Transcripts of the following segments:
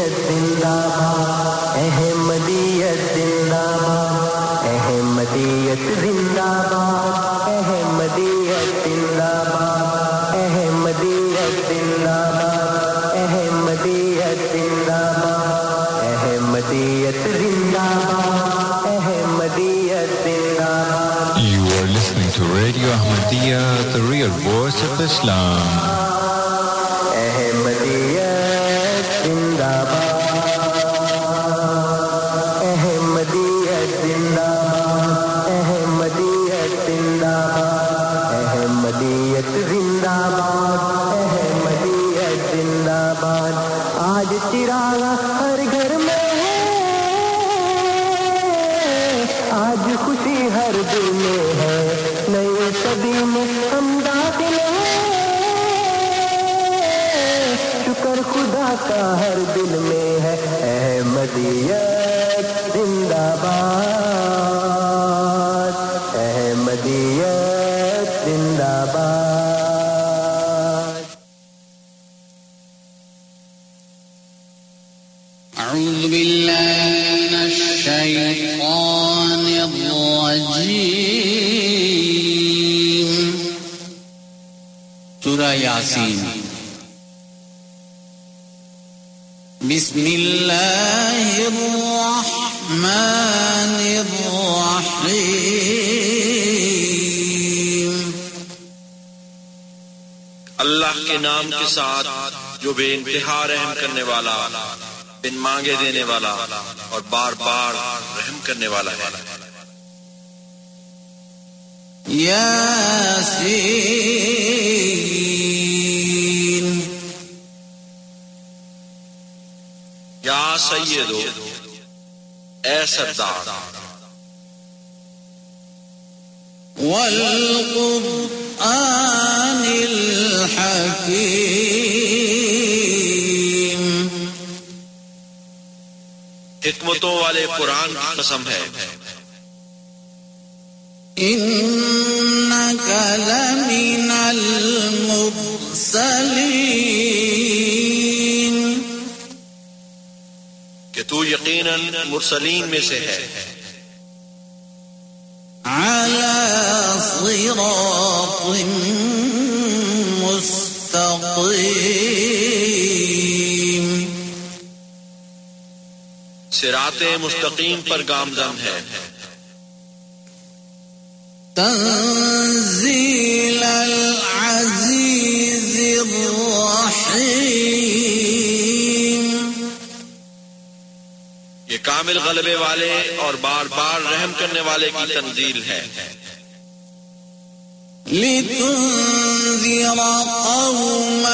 احمدیت زندہ باد احمدیت زندہ باد احمدیت زندہ باد احمدیت زندہ باد احمدیت زندہ باد احمدیت زندہ باد احمدیت زندہ باد احمدیت زندہ باد You are listening to Radio Ahmadiyya, the real voice of Islam. اللہ کے ساتھ جو بے انتہا رحم کرنے والا بن مانگے دینے والا اور بار بار رحم کرنے والا ہے۔ ياسين یا سیدو اے سردار۔ والقرآن۔ الحكيم حکمتوں والے قرآن کی قسم ہے۔ إنك لمن المرسلين کہ تو یقیناً مرسلین میں سے ہے۔ على صراط سرات مستقیم پر گامزن ہے۔ تنزيل العزيز الرحيم. یہ کامل غلبے والے اور بار بار رحم کرنے والے کی تنزیل ہے۔ ما أنذر آباؤهم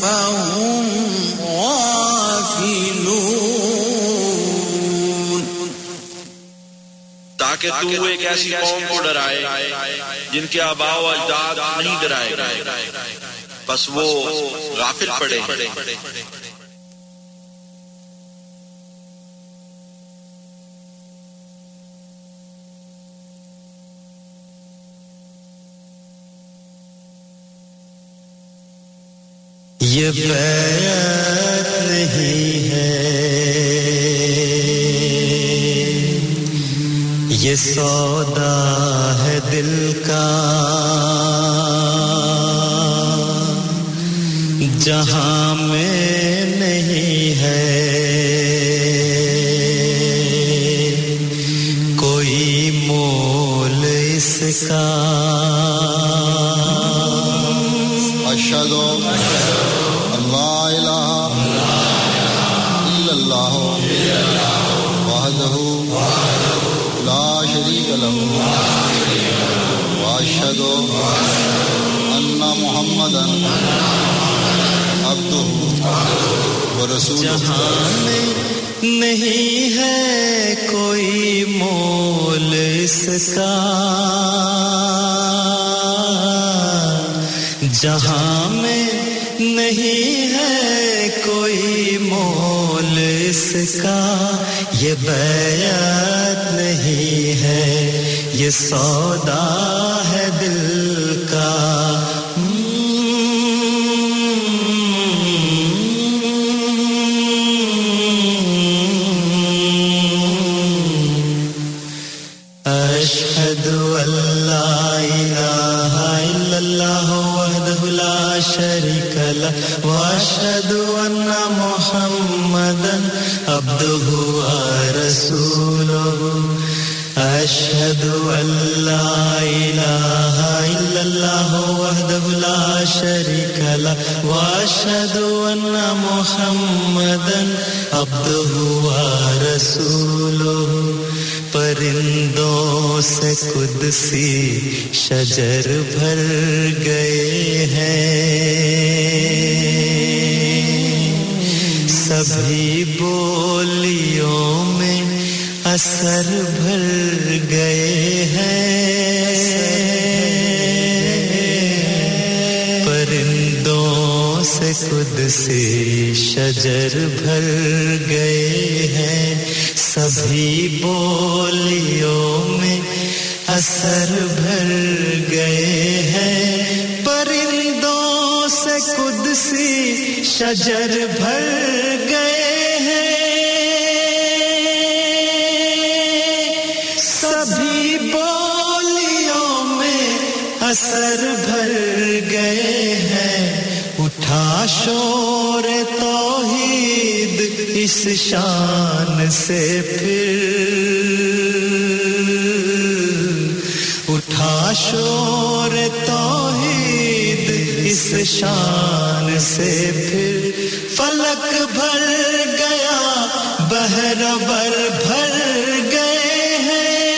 فهم غافلون. تاکہ تو ایک ایسی قوم کو ڈرائے جن کے آبا و اجداد نہیں ڈرائے بس وہ غافل پڑے۔ یہ بیعت نہیں ہے۔ یہ سودا ہے دل کا۔ جہاں جہاں میں نہیں ہے کوئی مول اس کا۔ جہاں میں نہیں ہے کوئی مول اس کا۔ یہ بیعت نہیں ہے، یہ سودا وأشهد أن محمدا عبده ورسوله. پرندوں سے قدسی شجر بھر گئے ہیں۔ سبھی بولیوں میں اثر بھر گئے ہیں۔ سے شجر بھر گئے ہیں۔ سبھی بولیوں میں اثر بھر گئے ہیں۔ پرندوں سے خود شجر بھر گئے اس شان سے پھر اٹھا شور توحید اس شان سے پھر فلک بھر گیا، بہر بر بھر گئے ہیں۔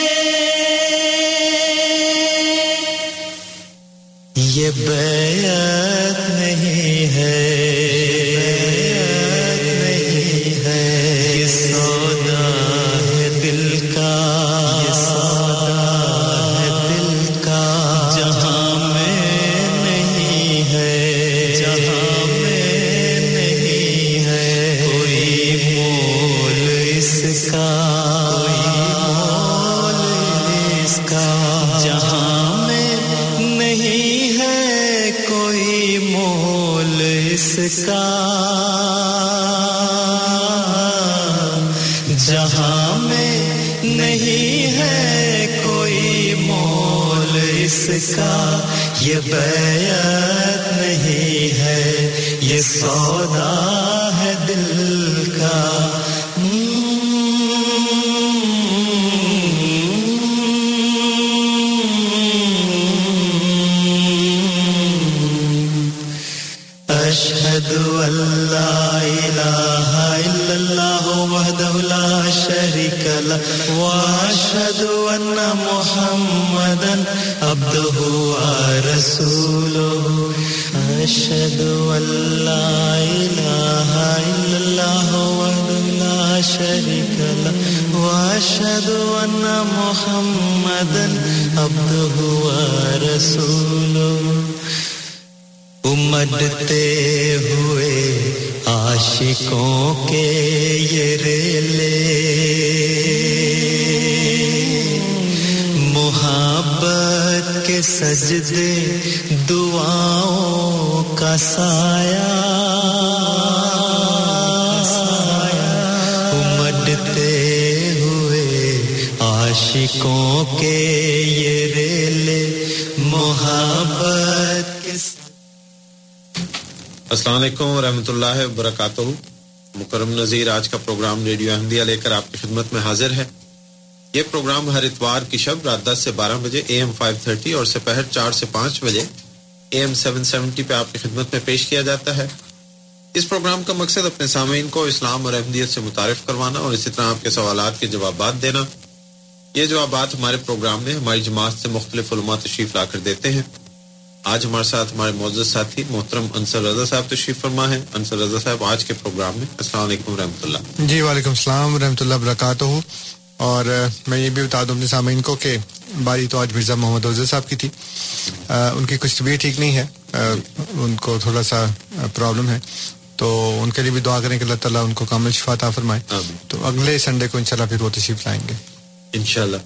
یہ بیعت اس کا کوئی مول اس کا جہاں میں نہیں ہے کوئی مول اس کا جہاں میں نہیں ہے کوئی مول اس کا یہ بیعت نہیں ہے یہ سودا لا إله إلا الله وحده لا شريك له. وأشهد أن محمدا عبده ورسوله. امدتے ہوئے عاشقوں کے یہ ریلے محبت کے سجدے دعاؤں کا سایہ امدتے ہوئے عاشقوں کے یہ ریلے محبت السلام علیکم ورحمۃ اللہ وبرکاتہ۔ مکرم نذیر، آج کا پروگرام ریڈیو احمدیہ لے کر آپ کی خدمت میں حاضر ہے یہ پروگرام ہر اتوار کی شب رات دس سے بارہ بجے، اے ایم فائیو تھرٹی اور سپہر چار سے پانچ بجے۔ اے ایم سیون سیونٹی پہ آپ کی خدمت میں پیش کیا جاتا ہے۔ اس پروگرام کا مقصد اپنے سامعین کو اسلام اور احمدیت سے متعارف کروانا اور اسی طرح آپ کے سوالات کے جوابات دینا۔ یہ جوابات ہمارے پروگرام میں ہماری جماعت سے مختلف علماء تشریف لا کر دیتے ہیں۔ آج ہمارے ساتھ ہمارے معزز ساتھی محترم انصر رضا صاحب تشریف فرما ہے انصر رضا صاحب، آج کے پروگرام میں السلام علیکم رحمۃ اللہ۔ جی وعلیکم السلام ورحمۃ اللہ وبرکاتہ۔ اور میں یہ بھی بتا دوں اپنے سامعین کو کہ باری تو آج مرزا محمد عزیز صاحب کی تھی۔ ان کی کچھ طبیعت ٹھیک نہیں ہے۔ ان کو تھوڑا سا پرابلم ہے۔ تو ان کے لیے بھی دعا کریں کہ اللہ تعالیٰ ان کو کامل شفا عطا فرمائے۔ تو اگلے سنڈے کو انشاءاللہ پھر وہ تشریف لائیں گے۔ انشاءاللہ۔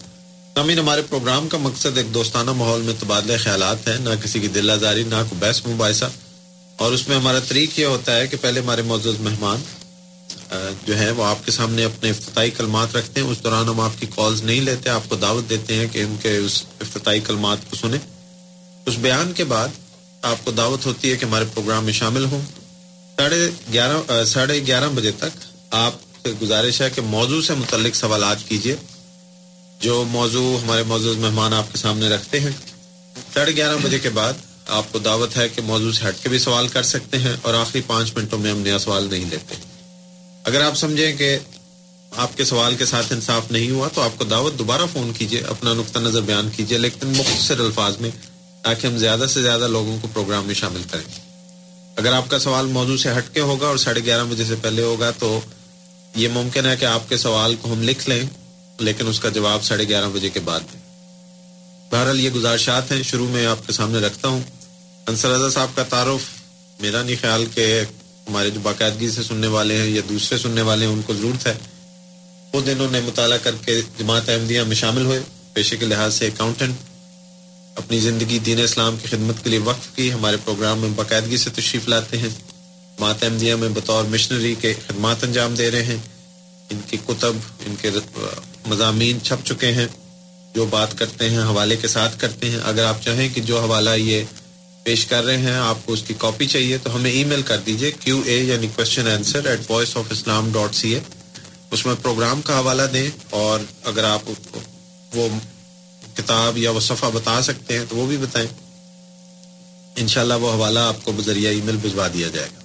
امین ہمارے پروگرام کا مقصد ایک دوستانہ ماحول میں تبادلہ خیالات ہے نہ کسی کی دل آزاری نہ کوئی بحث مباحثہ۔ اور اس میں ہمارا طریق یہ ہوتا ہے کہ پہلے ہمارے معزز مہمان جو ہے وہ آپ کے سامنے اپنے افتتاحی کلمات رکھتے ہیں، اس دوران ہم آپ کی کالز نہیں لیتے، آپ کو دعوت دیتے ہیں کہ ان کے اس افتتاحی کلمات کو سنیں۔ اس بیان کے بعد آپ کو دعوت ہوتی ہے کہ ہمارے پروگرام میں شامل ہوں۔ ساڑھے گیارہ ساڑھے گیارہ بجے تک آپ سے گزارش ہے کہ موضوع سے متعلق سوالات کیجیے۔ جو موضوع، ہمارے موضوع مہمان آپ کے سامنے رکھتے ہیں۔ ساڑھے گیارہ بجے کے بعد آپ کو دعوت ہے کہ موضوع سے ہٹ کے بھی سوال کر سکتے ہیں اور آخری پانچ منٹوں میں ہم نیا سوال نہیں لیتے۔ اگر آپ سمجھیں کہ آپ کے سوال کے ساتھ انصاف نہیں ہوا تو آپ کو دعوت دوبارہ فون کیجیے اپنا نقطہ نظر بیان کیجیے لیکن مختصر الفاظ میں تاکہ ہم زیادہ سے زیادہ لوگوں کو پروگرام میں شامل کریں۔ اگر آپ کا سوال موضوع سے ہٹ کے ہوگا اور ساڑھے گیارہ بجے سے پہلے ہوگا تو یہ ممکن ہے کہ آپ کے سوال کو ہم لکھ لیں، لیکن اس کا جواب ساڑھے گیارہ بجے کے بعد۔ دیں بہرحال یہ گزارشات ہیں، شروع میں آپ کے سامنے رکھتا ہوں۔ انصر رضا صاحب کا تعارف، میرا نہیں خیال کہ ہمارے جو باقاعدگی سے سننے والے ہیں یا دوسرے سننے والے ہیں، ان کو ضرورت ہے۔ خود انہوں نے مطالعہ کر کے جماعت احمدیہ میں شامل ہوئے۔ پیشے کے لحاظ سے اکاؤنٹنٹ اپنی زندگی دین اسلام کی خدمت کے لیے وقف کی، ہمارے پروگرام میں باقاعدگی سے تشریف لاتے ہیں۔ جماعت احمدیہ میں بطور مشنری کے خدمات انجام دے رہے ہیں۔ ان کی کتب، ان کے مضامین چھپ چکے ہیں۔ جو بات کرتے ہیں، حوالے کے ساتھ کرتے ہیں۔ اگر آپ چاہیں کہ جو حوالہ یہ پیش کر رہے ہیں آپ کو اس کی کاپی چاہیے تو ہمیں ای میل کر دیجیے کیو اے یعنی question answer at voice of Islam dot C A اس میں پروگرام کا حوالہ دیں اور اگر آپ وہ کتاب یا وہ صفحہ بتا سکتے ہیں تو وہ بھی بتائیں۔ انشاءاللہ وہ حوالہ آپ کو بذریعہ ای میل بھجوا دیا جائے گا۔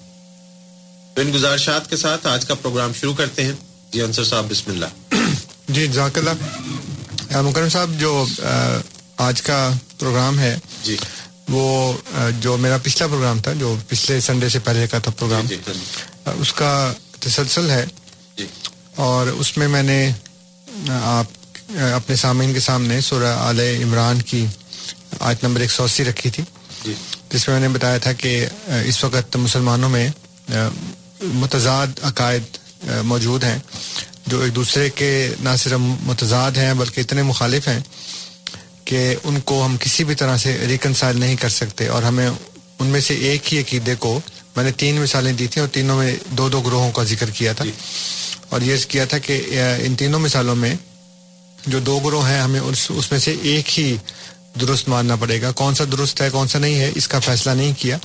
تو ان گزارشات کے ساتھ آج کا پروگرام شروع کرتے ہیں۔ جی انصر صاحب بسم اللہ۔ جی جزاک اللہ۔ مکرم صاحب جو آج کا پروگرام ہے جی۔ وہ جو میرا پچھلا پروگرام تھا جو پچھلے سنڈے سے پہلے کا تھا پروگرام جی جی اس کا تسلسل ہے۔ جی۔ اور اس میں میں نے آپ اپنے سامعین کے سامنے سورہ آل عمران کی آیت نمبر ایک سو اسی رکھی تھی۔ جی۔ جس میں میں نے بتایا تھا کہ اس وقت مسلمانوں میں متضاد عقائد موجود ہیں جو ایک دوسرے کے نہ صرف متضاد ہیں بلکہ اتنے مخالف ہیں کہ ان کو ہم کسی بھی طرح سے ریکنسائل نہیں کر سکتے اور ہمیں ان میں سے ایک ہی عقیدے کو میں نے تین مثالیں دی تھیں اور تینوں میں دو دو گروہوں کا ذکر کیا تھا اور یہ کیا تھا کہ ان تینوں مثالوں میں جو دو گروہ ہیں ہمیں اس اس میں سے ایک ہی درست ماننا پڑے گا۔ کون سا درست ہے کون سا نہیں ہے اس کا فیصلہ نہیں کیا۔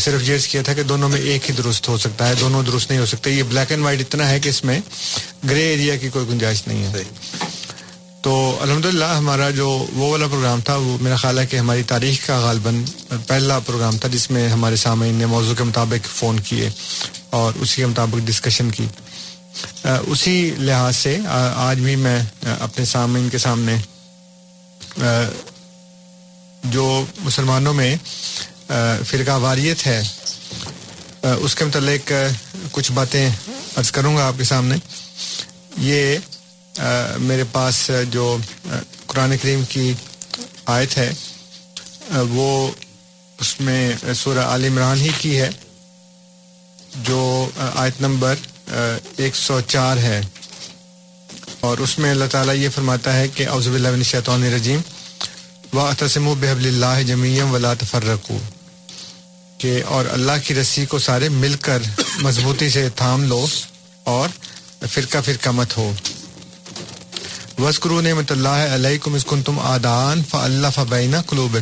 صرف یہ کیا تھا کہ دونوں میں ایک ہی درست ہو سکتا ہے دونوں درست نہیں ہو سکتے۔ یہ بلیک اینڈ وائٹ اتنا ہے کہ اس میں گرے ایریا کی کوئی گنجائش نہیں ہے۔ تو الحمد للہ ہمارا جو وہ والا پروگرام تھا، وہ میرا خیال ہے کہ ہماری تاریخ کا غالباً پہلا پروگرام تھا جس میں ہمارے سامعین نے موضوع کے مطابق فون کیے اور اسی کے مطابق ڈسکشن کی۔ اسی لحاظ سے آج بھی میں اپنے سامعین کے سامنے جو مسلمانوں میں فرقہ واریت ہے اس کے متعلق کچھ باتیں عرض کروں گا آپ کے سامنے۔ یہ میرے پاس جو قرآن کریم کی آیت ہے وہ اس میں سورہ عال عمران ہی کی ہے، جو آیت نمبر ایک سو چار ہے۔ اور اس میں اللہ تعالیٰ یہ فرماتا ہے کہ اوزب اللہ شیطان رجیم و تسم و بحب اللہ جمیم ولا تفرقو کہ، اور اللہ کی رسی کو سارے مل کر مضبوطی سے تھام لو اور فرقہ فرقہ مت ہو۔ وسکرو نعمت اللہ علیہ اسکن تم آدان ف اللہ قلوب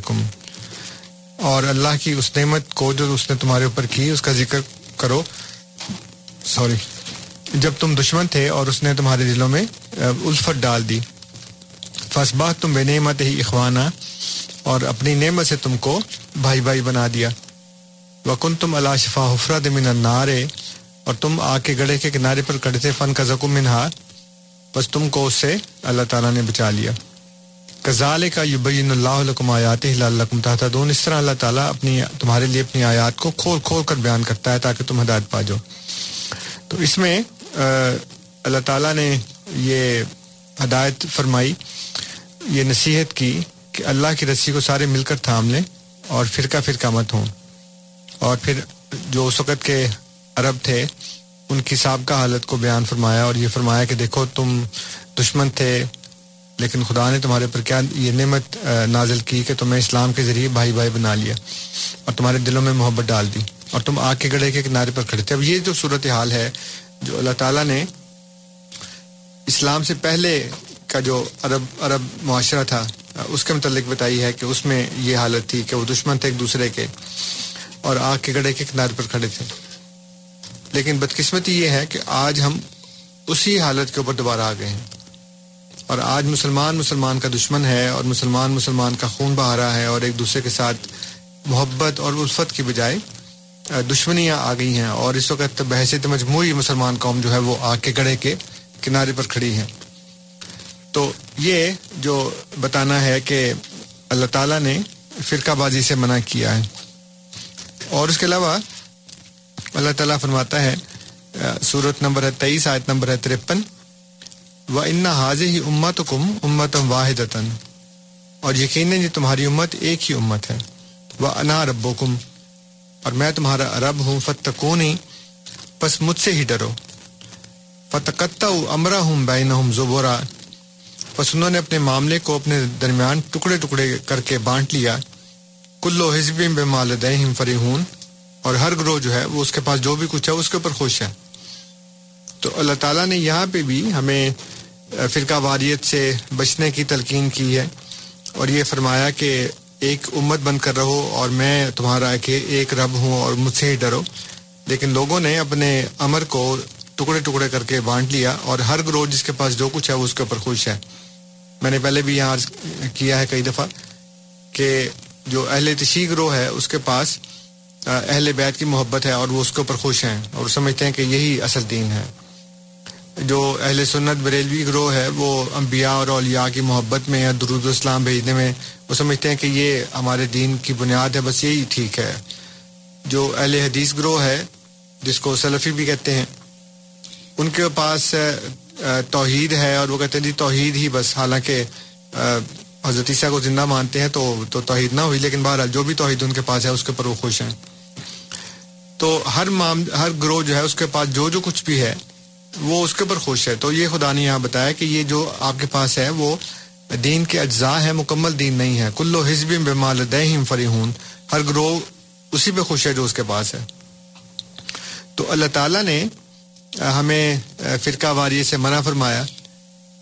اور اللہ کی اس نعمت کو جو اس نے تمہارے اوپر کی، اس کا ذکر کرو۔ سوری جب تم دشمن تھے اور اس نے تمہارے دلوں میں الفت ڈال دی۔ فسبا تم بے نعمت ہی اخوانہ اور اپنی نعمت سے تم کو بھائی بھائی بنا دیا۔ وکن تم اللہ شفا حفرت من نارے اور تم آ کے گڑے کے کنارے پر کڑے تھے۔ فن کا زکم منہار بس تم کو اس سے اللہ تعالیٰ نے بچا لیا۔ کزال کا یبین اللہ علکم آیات اللہ تحت دون اس طرح اللہ تعالیٰ اپنی تمہارے لیے اپنی آیات کو کھول کھول کر بیان کرتا ہے تاکہ تم ہدایت پا جاؤ۔ تو اس میں اللہ تعالیٰ نے یہ ہدایت فرمائی، یہ نصیحت کی کہ اللہ کی رسی کو سارے مل کر تھام لیں اور فرقہ فرقہ مت ہوں۔ اور پھر جو اس وقت کے عرب تھے ان کی سابقہ حالت کو بیان فرمایا اور یہ فرمایا کہ دیکھو تم دشمن تھے، لیکن خدا نے تمہارے پر کیا یہ نعمت نازل کی کہ تمہیں اسلام کے ذریعے بھائی بھائی بنا لیا اور تمہارے دلوں میں محبت ڈال دی اور تم آگ کے گڑھے کے کنارے پر کھڑے تھے۔ اب یہ جو صورت حال ہے، جو اللہ تعالیٰ نے اسلام سے پہلے کا جو عرب عرب معاشرہ تھا اس کے متعلق بتائی ہے کہ اس میں یہ حالت تھی کہ وہ دشمن تھے ایک دوسرے کے اور آگ کے گڑے کے کنارے پر کھڑے تھے۔ لیکن بدقسمتی یہ ہے کہ آج ہم اسی حالت کے اوپر دوبارہ آ گئے ہیں۔ اور آج مسلمان مسلمان کا دشمن ہے اور مسلمان مسلمان کا خون بہا رہا ہے اور ایک دوسرے کے ساتھ محبت اور الفت کی بجائے دشمنیاں آ گئی ہیں اور اس وقت بحثیت مجموعی مسلمان قوم جو ہے وہ آگ کے گڑے کے کنارے پر کھڑی ہیں۔ تو یہ جو بتانا ہے کہ اللہ تعالیٰ نے فرقہ بازی سے منع کیا ہے۔ اور اس کے علاوہ اللہ تعالیٰ فرماتا ہے صورت نمبر ہے تیئیس آیت نمبر ہے ترپن۔ و ان حاضر ہی امت کم امتم واحد اور یقیناً یہ تمہاری امت ایک ہی امت ہے۔ وہ انا رب اور میں تمہارا رب ہوں فتقونی بس مجھ سے ہی ڈرو۔ فتقتا امرا ہوں بین ہوں زبورا بس انہوں نے اپنے معاملے کو اپنے درمیان ٹکڑے ٹکڑے کر کے بانٹ لیا۔ کلو حزب بے مالدہم فریحون اور ہر گروہ جو ہے وہ اس کے پاس جو بھی کچھ ہے اس کے اوپر خوش ہے۔ تو اللہ تعالیٰ نے یہاں پہ بھی ہمیں فرقہ واریت سے بچنے کی تلقین کی ہے اور یہ فرمایا کہ ایک امت بن کر رہو اور میں تمہارا کہ ایک رب ہوں اور مجھ سے ہی ڈرو۔ لیکن لوگوں نے اپنے امر کو ٹکڑے ٹکڑے کر کے بانٹ لیا اور ہر گروہ جس کے پاس جو کچھ ہے وہ اس کے اوپر خوش ہے۔ میں نے پہلے بھی یہاں کیا ہے کئی دفعہ کہ جو اہل تشیع گروہ ہے اس کے پاس اہل بیت کی محبت ہے اور وہ اس کے اوپر خوش ہیں اور سمجھتے ہیں کہ یہی اصل دین ہے۔ جو اہل سنت بریلوی گروہ ہے، وہ انبیاء اور اولیاء کی محبت میں یا درود اسلام بھیجنے میں، وہ سمجھتے ہیں کہ یہ ہمارے دین کی بنیاد ہے، بس یہی ٹھیک ہے۔ جو اہل حدیث گروہ ہے، جس کو سلفی بھی کہتے ہیں، ان کے پاس توحید ہے اور وہ کہتے ہیں جی توحید ہی بس۔ حالانکہ حضرت عیسیٰ کو زندہ مانتے ہیں تو تو توحید نہ ہوئی، لیکن بہرحال جو بھی توحید ان کے پاس ہے، اس کے اوپر وہ خوش ہیں۔ تو ہر معام ہر گروہ جو ہے اس کے پاس جو جو کچھ بھی ہے، وہ اس کے اوپر خوش ہے۔ تو یہ خدا نے یہاں بتایا کہ یہ جو آپ کے پاس ہے، وہ دین کے اجزاء ہے مکمل دین نہیں ہے۔ کلو حزب بمال دہم فریحون ہر گروہ اسی پہ خوش ہے جو اس کے پاس ہے۔ تو اللہ تعالیٰ نے ہمیں فرقہ واری سے منع فرمایا۔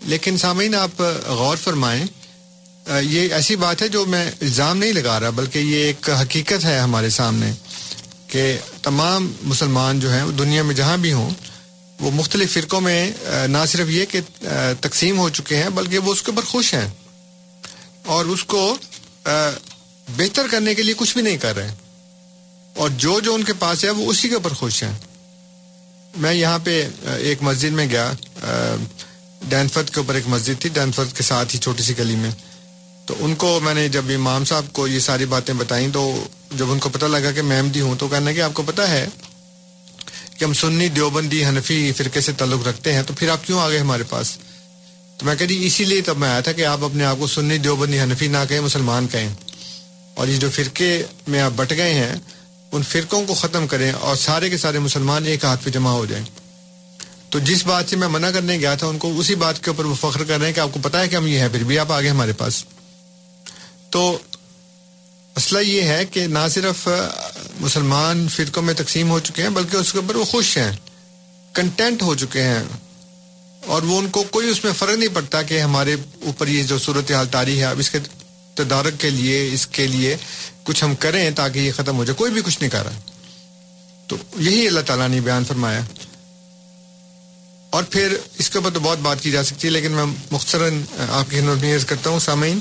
لیکن سامعین، آپ غور فرمائیں یہ ایسی بات ہے جو میں الزام نہیں لگا رہا، بلکہ یہ ایک حقیقت ہے ہمارے سامنے۔ کہ تمام مسلمان جو ہیں وہ دنیا میں جہاں بھی ہوں، وہ مختلف فرقوں میں نہ صرف یہ کہ تقسیم ہو چکے ہیں، بلکہ وہ اس کے اوپر خوش ہیں اور اس کو بہتر کرنے کے لیے کچھ بھی نہیں کر رہے اور جو جو ان کے پاس ہے، وہ اسی کے اوپر خوش ہیں۔ میں یہاں پہ ایک مسجد میں گیا۔ ڈینفرد کے اوپر ایک مسجد تھی۔ ڈینفرد کے ساتھ ہی چھوٹی سی گلی میں۔ تو ان کو میں نے جب امام صاحب کو یہ ساری باتیں بتائیں تو جب ان کو پتہ لگا کہ میں احمدی ہوں تو کہنا کہ آپ کو پتہ ہے کہ ہم سنی دیوبندی حنفی فرقے سے تعلق رکھتے ہیں، تو پھر آپ کیوں آ گئے ہمارے پاس؟ تو میں کہہ جی اسی لیے تب میں آیا تھا کہ آپ اپنے آپ کو سنی دیوبندی حنفی نہ کہیں، مسلمان کہیں۔ اور یہ جو فرقے میں آپ بٹ گئے ہیں، ان فرقوں کو ختم کریں اور سارے کے سارے مسلمان ایک ہاتھ پہ جمع ہو جائیں۔ تو جس بات سے میں منع کرنے گیا تھا، ان کو اسی بات کے اوپر وہ فخر کر رہے ہیں کہ آپ کو پتا ہے کہ ہم یہ ہیں، پھر بھی آپ آگے ہمارے پاس۔ تو مسئلہ یہ ہے کہ نہ صرف مسلمان فرقوں میں تقسیم ہو چکے ہیں، بلکہ اس کے اوپر وہ خوش ہیں کنٹینٹ ہو چکے ہیں، اور وہ ان کو کوئی اس میں فرق نہیں پڑتا کہ ہمارے اوپر یہ جو صورت حال تاری ہے، اب اس کے تدارک کے لیے، اس کے لیے کچھ ہم کریں تاکہ یہ ختم ہو جائے، کوئی بھی کچھ نہیں کر رہا۔ تو یہی اللہ تعالیٰ نے بیان فرمایا۔ اور پھر اس کے اوپر تو بہت بات کی جا سکتی ہے، لیکن میں مختصراً آپ کی خدمت میں عرض کرتا ہوں، سامعین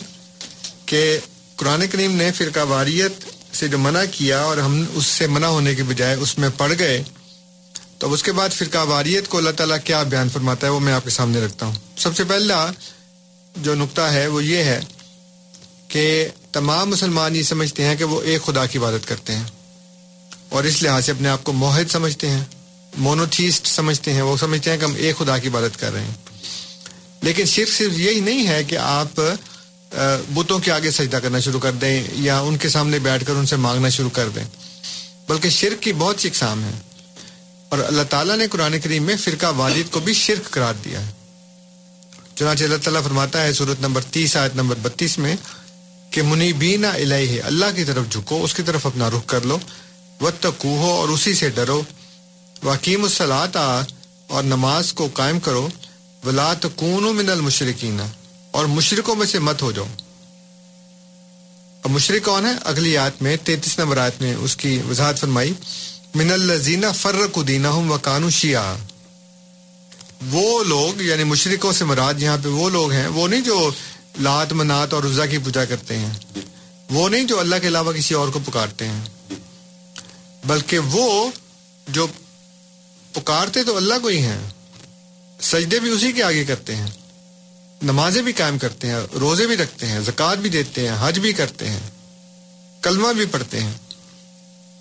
کہ قرآن کریم نے فرقہ واریت سے جو منع کیا اور ہم اس سے منع ہونے کے بجائے اس میں پڑ گئے، تو اس کے بعد فرقہ واریت کو اللہ تعالیٰ کیا بیان فرماتا ہے وہ میں آپ کے سامنے رکھتا ہوں۔ سب سے پہلا جو نقطہ ہے وہ یہ ہے کہ تمام مسلمان یہ سمجھتے ہیں کہ وہ ایک خدا کی عبادت کرتے ہیں اور اس لحاظ سے اپنے آپ کو موحد سمجھتے ہیں مونوتھیسٹ سمجھتے ہیں، وہ سمجھتے ہیں کہ ہم ایک خدا کی عبادت کر رہے ہیں۔ لیکن صرف صرف یہی نہیں ہے کہ آپ بتوں کے آگے سجدہ کرنا شروع کر دیں یا ان کے سامنے بیٹھ کر ان سے مانگنا شروع کر دیں۔ بلکہ شرک کی بہت سی اقسام ہیں۔ اور اللہ تعالیٰ نے قرآن کریم میں فرقہ والد کو بھی شرک قرار دیا ہے۔ چنانچہ اللہ تعالیٰ فرماتا ہے صورت نمبر تیس، آیت نمبر بتیس میں کہ منیبینہ الہ اللہ کی طرف جھکو، اس کی طرف اپنا رخ کر لو وط اور اسی سے ڈرو۔ واقیم الصلاط اور نماز کو قائم کرو۔ ولا تکونوا من المشرکین۔ اور مشرکوں میں سے مت ہو جاؤ۔ اب مشرق کون ہے اگلی آیت میں تینتیس نمبر آیت میں اس کی وضاحت فرمائی۔ من الزینہ فرق دینہم و کانو شیعہ۔ وہ لوگ یعنی مشرقوں سے مراد یہاں پہ وہ لوگ ہیں، وہ نہیں جو لات منات اور رضا کی پوجا کرتے ہیں۔ وہ نہیں جو اللہ کے علاوہ کسی اور کو پکارتے ہیں۔ بلکہ وہ جو پکارتے تو اللہ کو ہی ہیں، سجدے بھی اسی کے آگے کرتے ہیں۔ نمازیں بھی قائم کرتے ہیں، روزے بھی رکھتے ہیں، زکوٰۃ بھی دیتے ہیں، حج بھی کرتے ہیں، کلمہ بھی پڑھتے ہیں۔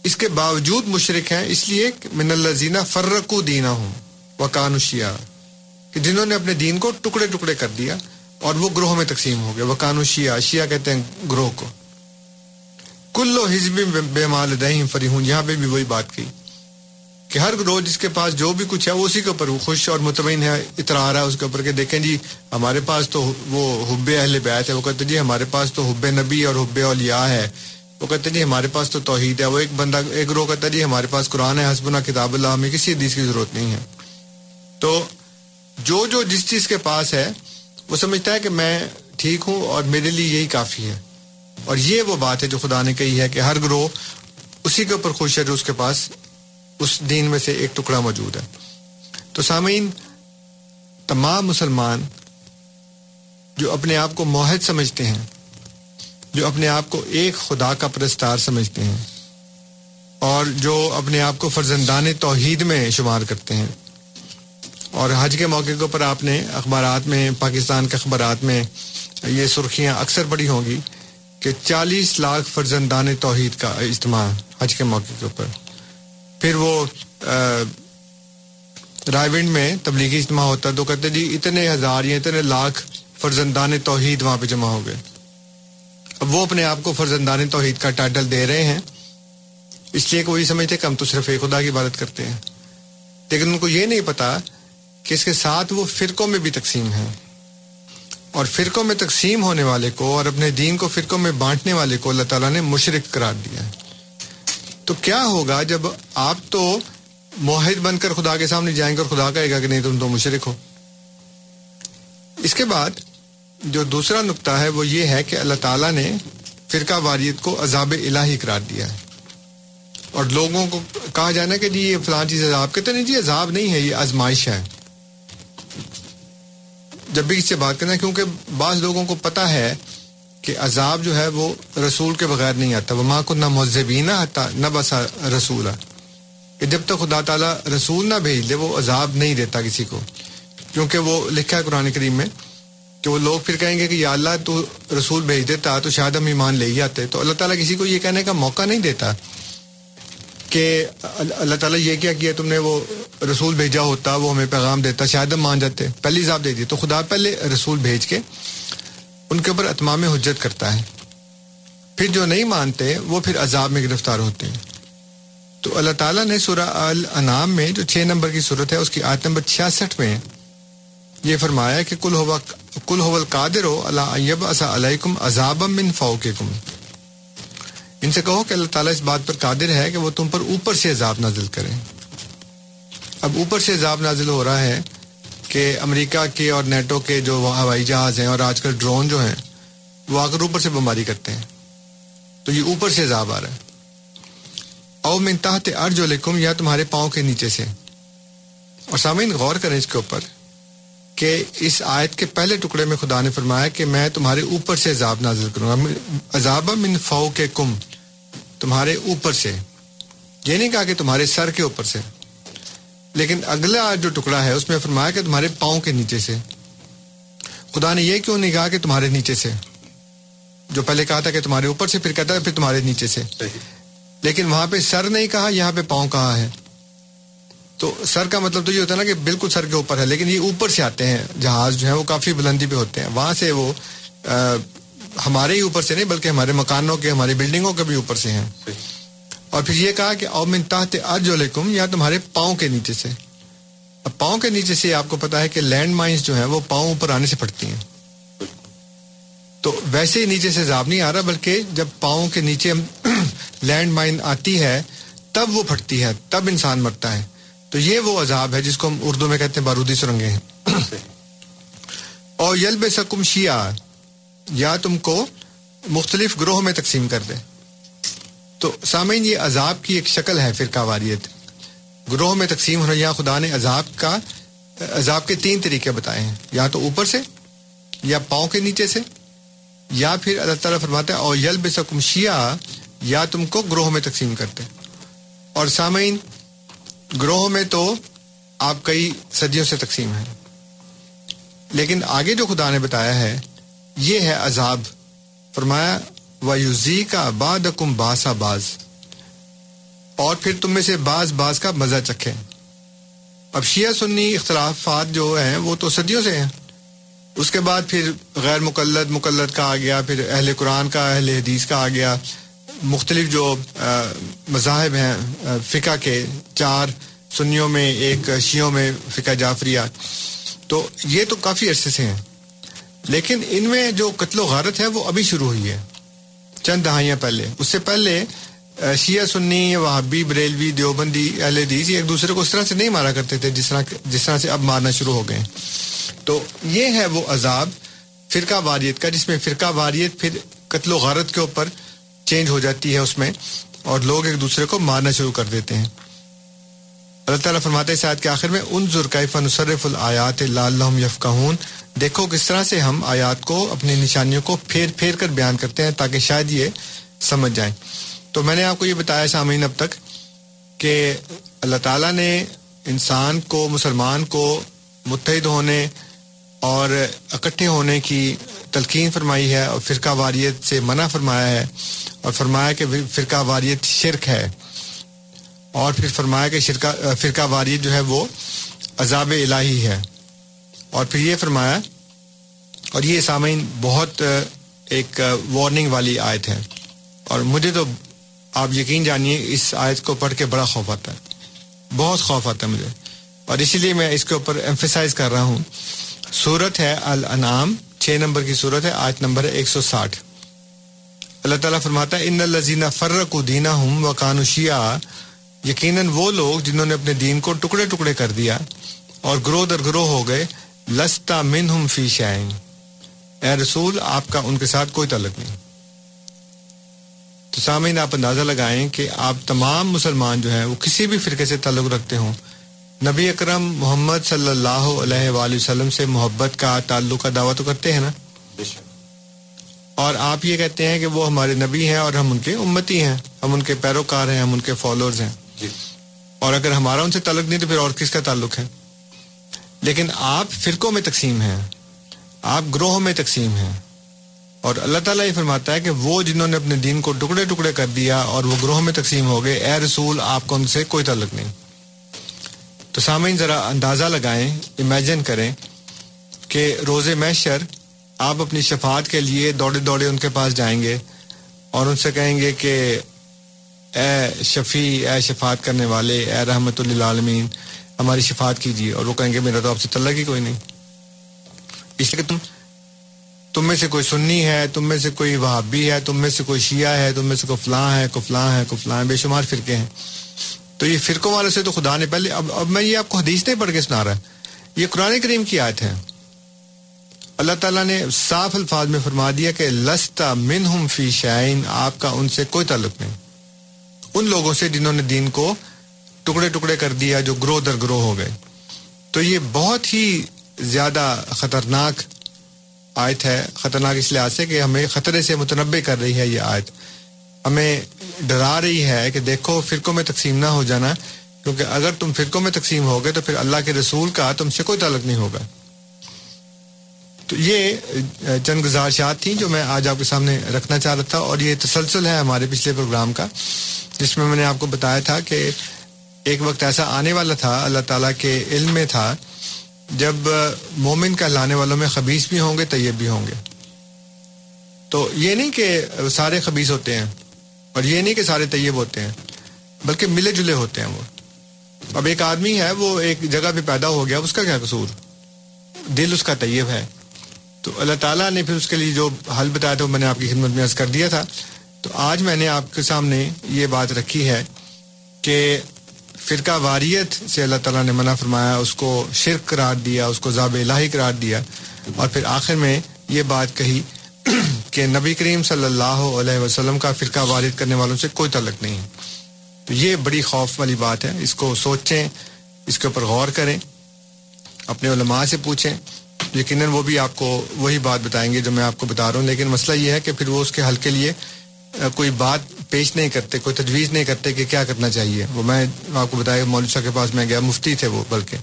اس کے باوجود مشرق ہیں، اس لیے من الزینہ فرقو دینا ہوں وکان شیعہ، کہ جنہوں نے اپنے دین کو ٹکڑے ٹکڑے کر دیا اور وہ گروہ میں تقسیم ہو گئے۔ وکان شیعہ شیعہ کہتے ہیں گروہ کو۔ کلو حزب بے مال دہیم فریحون یہاں پہ بھی وہی بات کی۔ کہ ہر روز جس کے پاس جو بھی کچھ ہے وہ اسی کے اوپر وہ خوش اور مطمئن ہے اترا رہا ہے اس کے اوپر کہ دیکھیں جی ہمارے پاس تو وہ حب اہل بیت ہے، وہ کہتے جی ہمارے پاس تو حب نبی اور حب اولیاء ہے۔ وہ کہتے جی ہمارے پاس تو توحید ہے۔ وہ ایک بندہ، ایک رو کہتا جی ہمارے پاس قرآن ہے، حسبنا کتاب اللہ، ہمیں کسی حدیث کی ضرورت نہیں ہے۔ تو جو جو جس چیز کے پاس ہے، وہ سمجھتا ہے کہ میں ٹھیک ہوں اور میرے لیے یہی کافی ہے۔ اور یہ وہ بات ہے جو خدا نے کہی ہے کہ ہر گروہ اسی کے اوپر خوش ہے جو اس کے پاس اس دین میں سے ایک ٹکڑا موجود ہے۔ تو سامعین، تمام مسلمان جو اپنے آپ کو موحد سمجھتے ہیں، جو اپنے آپ کو ایک خدا کا پرستار سمجھتے ہیں، اور جو اپنے آپ کو فرزندان توحید میں شمار کرتے ہیں۔ اور حج کے موقع کے اوپر آپ نے اخبارات میں، پاکستان کے اخبارات میں یہ سرخیاں اکثر پڑھی ہوں گی کہ چالیس لاکھ فرزندان توحید کا اجتماع حج کے موقع کے اوپر۔ پھر وہ رائے ونڈ میں تبلیغی اجتماع ہوتا تو کہتے جی اتنے ہزار یا اتنے لاکھ فرزندان توحید وہاں پہ جمع ہو گئے۔ اب وہ اپنے آپ کو فرزندان توحید کا ٹائٹل دے رہے ہیں۔ اس لیے کہ وہی سمجھتے کہ ہم تو صرف ایک خدا کی عبادت کرتے ہیں۔ لیکن ان کو یہ نہیں پتا کہ اس کے ساتھ وہ فرقوں میں بھی تقسیم ہیں۔ اور فرقوں میں تقسیم ہونے والے کو اور اپنے دین کو فرقوں میں بانٹنے والے کو اللہ تعالیٰ نے مشرق قرار دیا ہے۔ تو کیا ہوگا جب آپ تو موحد بن کر خدا کے سامنے جائیں گے اور خدا کہے گا کہ نہیں تم تو مشرق ہو؟ اس کے بعد جو دوسرا نقطہ ہے وہ یہ ہے کہ اللہ تعالیٰ نے فرقہ واریت کو عذاب الہی قرار دیا ہے۔ اور لوگوں کو کہا جانا کہ جی یہ فلان چیز عذاب کہتے نہیں جی عذاب نہیں ہے، یہ آزمائش ہے۔ جب بھی اس سے بات کرنا کیونکہ بعض لوگوں کو پتا ہے کہ عذاب جو ہے وہ رسول کے بغیر نہیں آتا۔ وہ ماں کو نہ مذہبینہ آتا نہ بسا رسول کہ جب تک خدا تعالیٰ رسول نہ بھیج دے، وہ عذاب نہیں دیتا کسی کو۔ کیونکہ وہ لکھا ہے قرآن کریم میں کہ وہ لوگ پھر کہیں گے کہ یا اللہ تو رسول بھیج دیتا تو شاید ہم ایمان لے ہی آتے۔ تو اللہ تعالیٰ کسی کو یہ کہنے کا موقع نہیں دیتا کہ اللہ تعالیٰ یہ کیا کیا تم نے وہ رسول بھیجا ہوتا، وہ ہمیں پیغام دیتا، شاید ہم مان جاتے، پہلی حساب دے دی۔ تو خدا پہلے رسول بھیج کے ان کے اوپر اتمام حجت کرتا ہے۔ پھر جو نہیں مانتے، وہ پھر عذاب میں گرفتار ہوتے ہیں۔ تو اللہ تعالیٰ نے سورہ الانام میں جو چھ نمبر کی صورت ہے، اس کی آیت نمبر چھیاسٹھ میں یہ فرمایا کہ کل ہوا کل ہو قادر ہو، اللہ علیکم عذاب من فوقکم۔ ان سے کہو کہ اللہ تعالیٰ اس بات پر قادر ہے کہ وہ تم پر اوپر سے عذاب نازل کرے اب اوپر سے عذاب نازل ہو رہا ہے کہ امریکہ کے اور نیٹو کے جو ہوائی جہاز ہیں اور آج کل ڈرون جو ہیں، وہ آ کر اوپر سے بمباری کرتے ہیں۔ تو یہ اوپر سے عذاب آ رہا ہے۔ او من تحت ارج لکم یا تمہارے پاؤں کے نیچے سے۔ اور سامعین، غور کریں اس کے اوپر کہ اس آیت کے پہلے ٹکڑے میں خدا نے فرمایا کہ میں تمہارے اوپر سے عذاب نازل کروں گا۔ عذاب من فو کے کم تمہارے اوپر سے۔ یہ نہیں کہا کہ تمہارے سر کے اوپر سے۔ لیکن اگلا جو ٹکڑا ہے، اس میں فرمایا کہ تمہارے پاؤں کے نیچے سے۔ خدا نے یہ کیوں نہیں کہا کہ تمہارے نیچے سے؟ جو پہلے کہا تھا کہ تمہارے اوپر سے، پھر کہتا ہے پھر تمہارے نیچے سے۔ لیکن وہاں پہ سر نہیں کہا، یہاں پہ پاؤں کہا ہے تو سر کا مطلب تو یہ ہوتا ہے نا کہ بالکل سر کے اوپر ہے، لیکن یہ اوپر سے آتے ہیں، جہاز جو ہے وہ کافی بلندی پہ ہوتے ہیں۔ وہاں سے وہ ہمارے ہی اوپر سے نہیں، بلکہ ہمارے مکانوں کے، ہماری بلڈنگوں کے بھی اوپر سے ہیں۔ اور پھر یہ کہا کہ اومن تحت ارج یا تمہارے پاؤں کے نیچے سے۔ اب پاؤں کے نیچے سے آپ کو پتا ہے کہ لینڈ مائنس جو ہیں وہ پاؤں اوپر آنے سے پھٹتی ہیں۔ تو ویسے ہی نیچے سے زاب نہیں آ رہا، بلکہ جب پاؤں کے نیچے لینڈ مائن آتی ہے، تب وہ پھٹتی ہے، تب انسان مرتا ہے۔ تو یہ وہ عذاب ہے جس کو ہم اردو میں کہتے ہیں بارودی سرنگیں۔ ہیں اور یلب سکم شیعہ یا تم کو مختلف گروہ میں تقسیم کر دے تو سامعین، یہ عذاب کی ایک شکل ہے فرقہ واریت۔ گروہ میں تقسیم ہونا یا خدا نے عذاب کا، عذاب کے تین طریقے بتائے ہیں۔ یا تو اوپر سے، یا پاؤں کے نیچے سے، یا پھر اللہ تعالیٰ فرماتا ہے اور یل بسکم شیعہ یا تم کو گروہ میں تقسیم کرتے اور سامعین گروہ میں تو آپ کئی صدیوں سے تقسیم ہیں۔ لیکن آگے جو خدا نے بتایا ہے، یہ ہے عذاب۔ فرمایا ویوزی کا باد کم باسا باز۔ اور پھر تم میں سے باز باز کا مزہ چکھے اب شیعہ سنی اختلافات جو ہیں وہ تو صدیوں سے ہیں۔ اس کے بعد پھر غیر مقلد مقلد کا آ گیا، پھر اہل قرآن کا، اہل حدیث کا آ گیا۔ مختلف جو مذاہب ہیں فقہ کے چار سنیوں میں، ایک شیعوں میں، فقہ جعفریہ۔ تو یہ تو کافی عرصے سے ہیں۔ لیکن ان میں جو قتل و غارت ہے وہ ابھی شروع ہوئی ہے۔ چند دہائیاں پہلے۔ اس سے پہلے شیعہ سنی، وہابی، بریلوی، دیوبندی، اہل حدیث ایک دوسرے کو اس طرح سے نہیں مارا کرتے تھے جس طرح جس طرح سے اب مارنا شروع ہو گئے تو یہ ہے وہ عذاب، فرقہ واریت کا، جس میں فرقہ واریت پھر قتل و غارت کے اوپر چینج ہو جاتی ہے اس میں، اور لوگ ایک دوسرے کو مارنا شروع کر دیتے ہیں۔ اللہ تعالیٰ فرماتے کے آخر میں ان ذرقیف نصرف الآیات اللہ یفقہون۔ دیکھو کس طرح سے ہم آیات کو، اپنی نشانیوں کو پھیر پھیر کر بیان کرتے ہیں تاکہ شاید یہ سمجھ جائیں۔ تو میں نے آپ کو یہ بتایا سامعین اب تک کہ اللہ تعالیٰ نے انسان کو، مسلمان کو متحد ہونے اور اکٹھے ہونے کی تلقین فرمائی ہے اور فرقہ واریت سے منع فرمایا ہے اور فرمایا کہ فرقہ واریت شرک ہے۔ اور پھر فرمایا کہ شرکا فرقہ واریت جو ہے وہ عذاب الہی ہے۔ اور پھر یہ فرمایا، اور یہ سامعین بہت ایک وارننگ والی آیت ہے۔ اور مجھے تو آپ یقین جانیے، اس آیت کو پڑھ کے بڑا خوف آتا ہے۔ بہت خوف آتا ہے مجھے۔ اور اسی لیے میں اس کے اوپر ایمفیسائز کر رہا ہوں۔ صورت ہے الانعام، چھ نمبر کی صورت ہے، آیت نمبر ہے ایک سو ساٹھ۔ اللہ تعالیٰ فرماتا ہے، ان الزینہ فرق دینا ہوں و کانوشیا یقیناً وہ لوگ جنہوں نے اپنے دین کو ٹکڑے ٹکڑے کر دیا اور گروہ در گروہ ہو گئے لستا من ہم فی شائن اے رسول آپ کا ان کے ساتھ کوئی تعلق نہیں۔ تو سامعین آپ اندازہ لگائیں کہ آپ تمام مسلمان جو ہیں وہ کسی بھی فرقے سے تعلق رکھتے ہوں۔ نبی اکرم محمد صلی اللہ علیہ وآلہ وسلم سے محبت کا تعلق کا دعویٰ تو کرتے ہیں نا؟ اور آپ یہ کہتے ہیں کہ وہ ہمارے نبی ہیں اور ہم ان کے امتی ہیں۔ ہم ان کے پیروکار ہیں ہم ان کے فالوورز ہیں۔ جی۔ اور اگر ہمارا ان سے تعلق نہیں تو پھر اور کس کا تعلق ہے؟ لیکن آپ فرقوں میں تقسیم ہیں، آپ گروہوں میں تقسیم ہیں۔ اور اللہ تعالیٰ یہ فرماتا ہے کہ وہ جنہوں نے اپنے دین کو ٹکڑے ٹکڑے کر دیا اور وہ گروہ میں تقسیم ہو گئے، اے رسول، آپ کو ان سے کوئی تعلق نہیں۔ تو سامعین، ذرا اندازہ لگائیں امیجن کریں کہ روز محشر آپ اپنی شفاعت کے لیے دوڑے دوڑے ان کے پاس جائیں گے اور ان سے کہیں گے کہ اے شفیع، اے شفاعت کرنے والے، اے رحمت اللہ عالمین ہماری شفاعت کیجیے۔ اور وہ کہیں گے میرا تو آپ سے تعلق ہی کوئی نہیں۔ اس لیے کہ تم تم میں سے کوئی سنی ہے، تم میں سے کوئی وہابی ہے، تم میں سے کوئی شیعہ ہے، تم میں سے کوئی فلاں ہے، کوئی فلاں ہے، کوئی فلاں ہے۔ بے شمار فرقے ہیں۔ تو یہ فرقوں والے سے تو خدا نے پہلے اب اب میں یہ آپ کو حدیث نہیں پڑھ کے سنا رہا یہ قرآن کریم کی آیت ہے۔ اللہ تعالیٰ نے صاف الفاظ میں فرما دیا کہ لستا من ہم فی شائن آپ کا ان سے کوئی تعلق نہیں۔ ان لوگوں سے جنہوں نے دین کو ٹکڑے ٹکڑے کر دیا جو گروہ در گروہ ہو گئے۔ تو یہ بہت ہی زیادہ خطرناک آیت ہے۔ خطرناک اس لحاظ سے کہ ہمیں خطرے سے متنوع کر رہی ہے یہ آیت۔ ہمیں ڈرا رہی ہے کہ دیکھو فرقوں میں تقسیم نہ ہو جانا، کیونکہ اگر تم فرقوں میں تقسیم ہو گئے تو پھر اللہ کے رسول کا تم سے کوئی تعلق نہیں ہوگا۔ تو یہ چند گزارشات تھیں جو میں آج آپ کے سامنے رکھنا چاہ رہا تھا اور یہ تسلسل ہے ہمارے پچھلے پروگرام کا، جس میں میں نے آپ کو بتایا تھا کہ ایک وقت ایسا آنے والا تھا، اللہ تعالیٰ کے علم میں تھا، جب مومن کا لانے والوں میں خبیص بھی ہوں گے، طیب بھی ہوں گے۔ تو یہ نہیں کہ سارے خبیص ہوتے ہیں اور یہ نہیں کہ سارے طیب ہوتے ہیں، بلکہ ملے جلے ہوتے ہیں وہ۔ اب ایک آدمی ہے، وہ ایک جگہ پہ پیدا ہو گیا اس کا کیا قصور؟ دل اس کا طیب ہے۔ تو اللہ تعالیٰ نے پھر اس کے لیے جو حل بتایا تھا، وہ میں نے آپ کی خدمت میں عرض کر دیا تھا۔ تو آج میں نے آپ کے سامنے یہ بات رکھی ہے کہ فرقہ واریت سے اللہ تعالیٰ نے منع فرمایا، اس کو شرک قرار دیا، اس کو ضاب الہی قرار دیا۔ اور پھر آخر میں یہ بات کہی کہ نبی کریم صلی اللہ علیہ وسلم کا فرقہ وارد کرنے والوں سے کوئی تعلق نہیں۔ تو یہ بڑی خوف والی بات ہے۔ اس کو سوچیں، اس کے اوپر غور کریں، اپنے علماء سے پوچھیں۔ یقیناً وہ بھی آپ کو وہی بات بتائیں گے جو میں آپ کو بتا رہا ہوں۔ لیکن مسئلہ یہ ہے کہ پھر وہ اس کے حل کے لیے کوئی بات پیش نہیں کرتے، کوئی تجویز نہیں کرتے کہ کیا کرنا چاہیے۔ وہ میں آپ کو بتایا، مولوی صاحب کے پاس میں گیا، مفتی تھے وہ بلکہ۔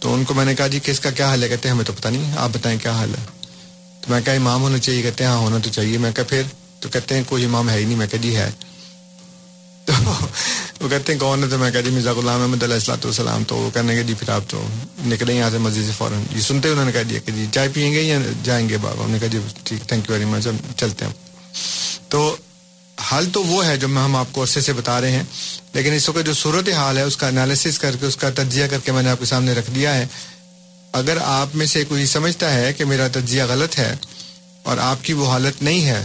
تو ان کو میں نے کہا جی کہ اس کا کیا حل ہے؟ کہتے ہیں، ہمیں تو پتہ نہیں، آپ بتائیں کیا حل ہے؟ تو میں کہا، امام ہونا چاہیے۔ کہتے ہیں ہاں ہونا تو چاہیے۔ میں کہا، پھر؟ تو کہتے ہیں، کوئی امام ہے ہی نہیں۔ میں کہا جی ہے۔ تو وہ کہتے ہیں، کون ہے؟ تو میں کہا جی مرزا غلام احمد علیہ السلط والسلام تو وہ کہنے کے جی پھر آپ تو نکلیں یہاں سے مسجد سے فوراً۔ جی سنتے انہوں نے کہا دیا کہ جی چائے پئیں گے یا جائیں گے بابا؟ انہوں نے کہا جی ٹھیک تھینک یو ویری مچ چلتے ہیں۔ تو حل تو وہ ہے جو میں ہم آپ کو عرصے سے بتا رہے ہیں، لیکن اس وقت جو صورت حال ہے، اس کا انالیسس کر کے، اس کا تجزیہ کر کے میں نے آپ کے سامنے رکھ دیا ہے۔ اگر آپ میں سے کوئی سمجھتا ہے کہ میرا تجزیہ غلط ہے اور آپ کی وہ حالت نہیں ہے،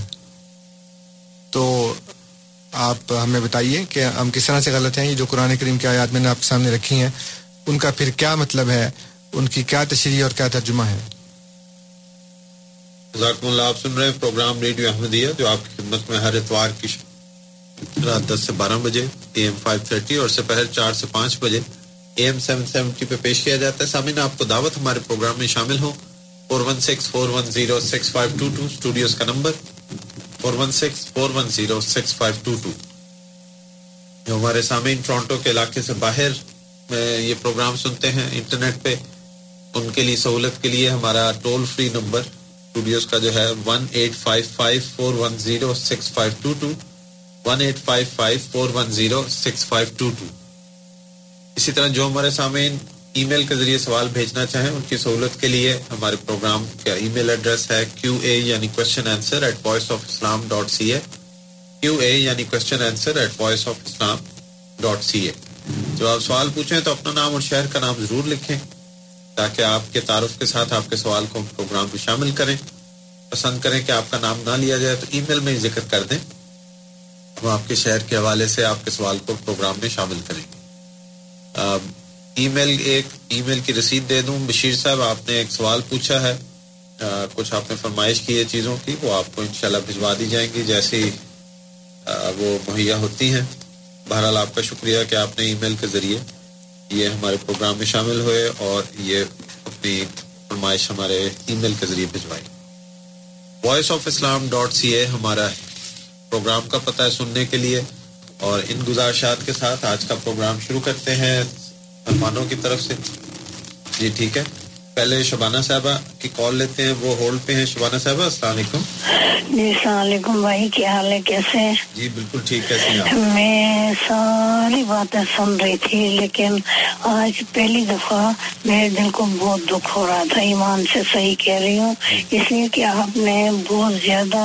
تو آپ ہمیں بتائیے کہ ہم کس طرح سے غلط ہیں۔ یہ جو قرآن کریم کی آیات میں نے آپ کے سامنے رکھی ہیں، ان کا پھر کیا مطلب ہے؟ ان کی کیا تشریح اور کیا ترجمہ ہے؟ ذاکم اللہ، آپ سن رہے ہیں پروگرام ریڈیو احمدیہ، جو آپ کی خدمت میں ہر اتوار کی رات دس سے بارہ بجے، اے ایم فائیو تھرٹی اور سپہر چار سے پانچ بجے، اے ایم سیون سیونٹی پہ پیش کیا جاتا ہے۔ سامعین، آپ کو دعوت ہمارے پروگرام میں شامل ہو four one six, four one zero, six five two two, studios کا number four one six, four one zero, six five two two. جو ہمارے سامعین ٹورانٹو کے علاقے سے باہر میں یہ پروگرام سنتے ہیں انٹرنیٹ پہ، ان کے لیے سہولت کے لیے ہمارا ٹول فری نمبر اسٹوڈیوز کا جو ہے one eight five five four one zero six five two two one eight five five four one zero six five two two اسی طرح جو ہمارے سامعین ای میل کے ذریعے سوال بھیجنا چاہیں، ان کی سہولت کے لیے ہمارے پروگرام کا ای میل ایڈریس ہے کیو اے یعنی question answer at voice of Islam dot C A Q A یعنی question answer at voice of Islam dot C A جب آپ سوال پوچھیں تو اپنا نام اور شہر کا نام ضرور لکھیں۔ تاکہ آپ کے تعارف کے ساتھ آپ کے سوال کو پروگرام میں شامل کریں۔ پسند کریں کہ آپ کا نام نہ لیا جائے تو ای میل میں ذکر کر دیں۔ ہم آپ کے شہر کے حوالے سے آپ کے سوال کو پروگرام میں شامل کریں۔ گے ای میل ایک ای میل کی رسید دے دوں۔ بشیر صاحب، آپ نے ایک سوال پوچھا ہے۔ کچھ آپ نے فرمائش کی ہے چیزوں کی۔ وہ آپ کو انشاءاللہ بھجوا دی جائیں گی۔ جیسی وہ مہیا ہوتی ہیں۔ بہرحال آپ کا شکریہ کہ آپ نے ای میل کے ذریعے یہ ہمارے پروگرام میں شامل ہوئے اور یہ اپنی فرمائش ہمارے ای میل کے ذریعے بھجوائی voice of Islam dot C A ہمارا پروگرام کا پتہ ہے سننے کے لیے اور ان گزارشات کے ساتھ آج کا پروگرام شروع کرتے ہیں۔ مہمانوں کی طرف سے۔ جی ٹھیک ہے۔ پہلے شبانہ صاحبہ کی کال لیتے ہیں وہ ہولڈ پہ ہیں. شبانہ صاحبہ السلام علیکم. جی السلام علیکم بھائی کیا حال ہے؟ کیسے جی بالکل ٹھیک کیسے ہیں میں ساری باتیں سن رہی تھی لیکن آج پہلی دفعہ میرے دل کو بہت دکھ ہو رہا تھا ایمان سے صحیح کہہ رہی ہوں۔ اس لیے کہ آپ نے بہت زیادہ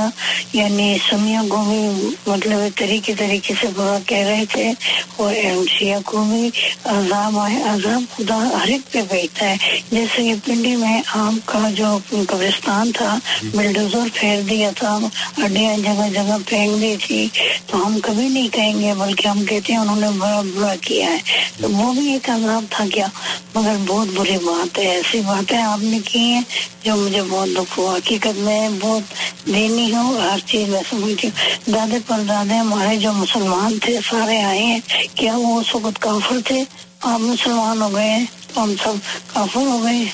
یعنی سمیا کو بھی مطلب طریقے طریقے سے برا کہہ رہے تھے اور شیعہ کو بھی عذاب آئے عذاب خدا ہر ایک پہ بیٹھتا ہے۔ جیسے یہ پنڈی میں آم کا جو قبرستان تھا بلڈوزر پھیر دیا تھا ہڈیاں جگہ جگہ پھینک دی تھی۔ تو ہم کبھی نہیں کہیں گے بلکہ ہم کہتے ہیں انہوں نے بڑا برا کیا ہے۔ تو وہ بھی ایک عذاب تھا کیا۔ مگر بہت بری بات ہے ایسی باتیں آپ نے کی ہیں جو مجھے بہت دکھ ہوا۔ حقیقت میں بہت دینی ہوں ہر چیز میں سمجھتی ہوں۔ دادے پر دادے ہمارے جو مسلمان تھے سارے آئے ہیں۔ کیا وہ اس وقت کافر تھے؟ آپ مسلمان ہو گئے ہم سب کافر ہو گئے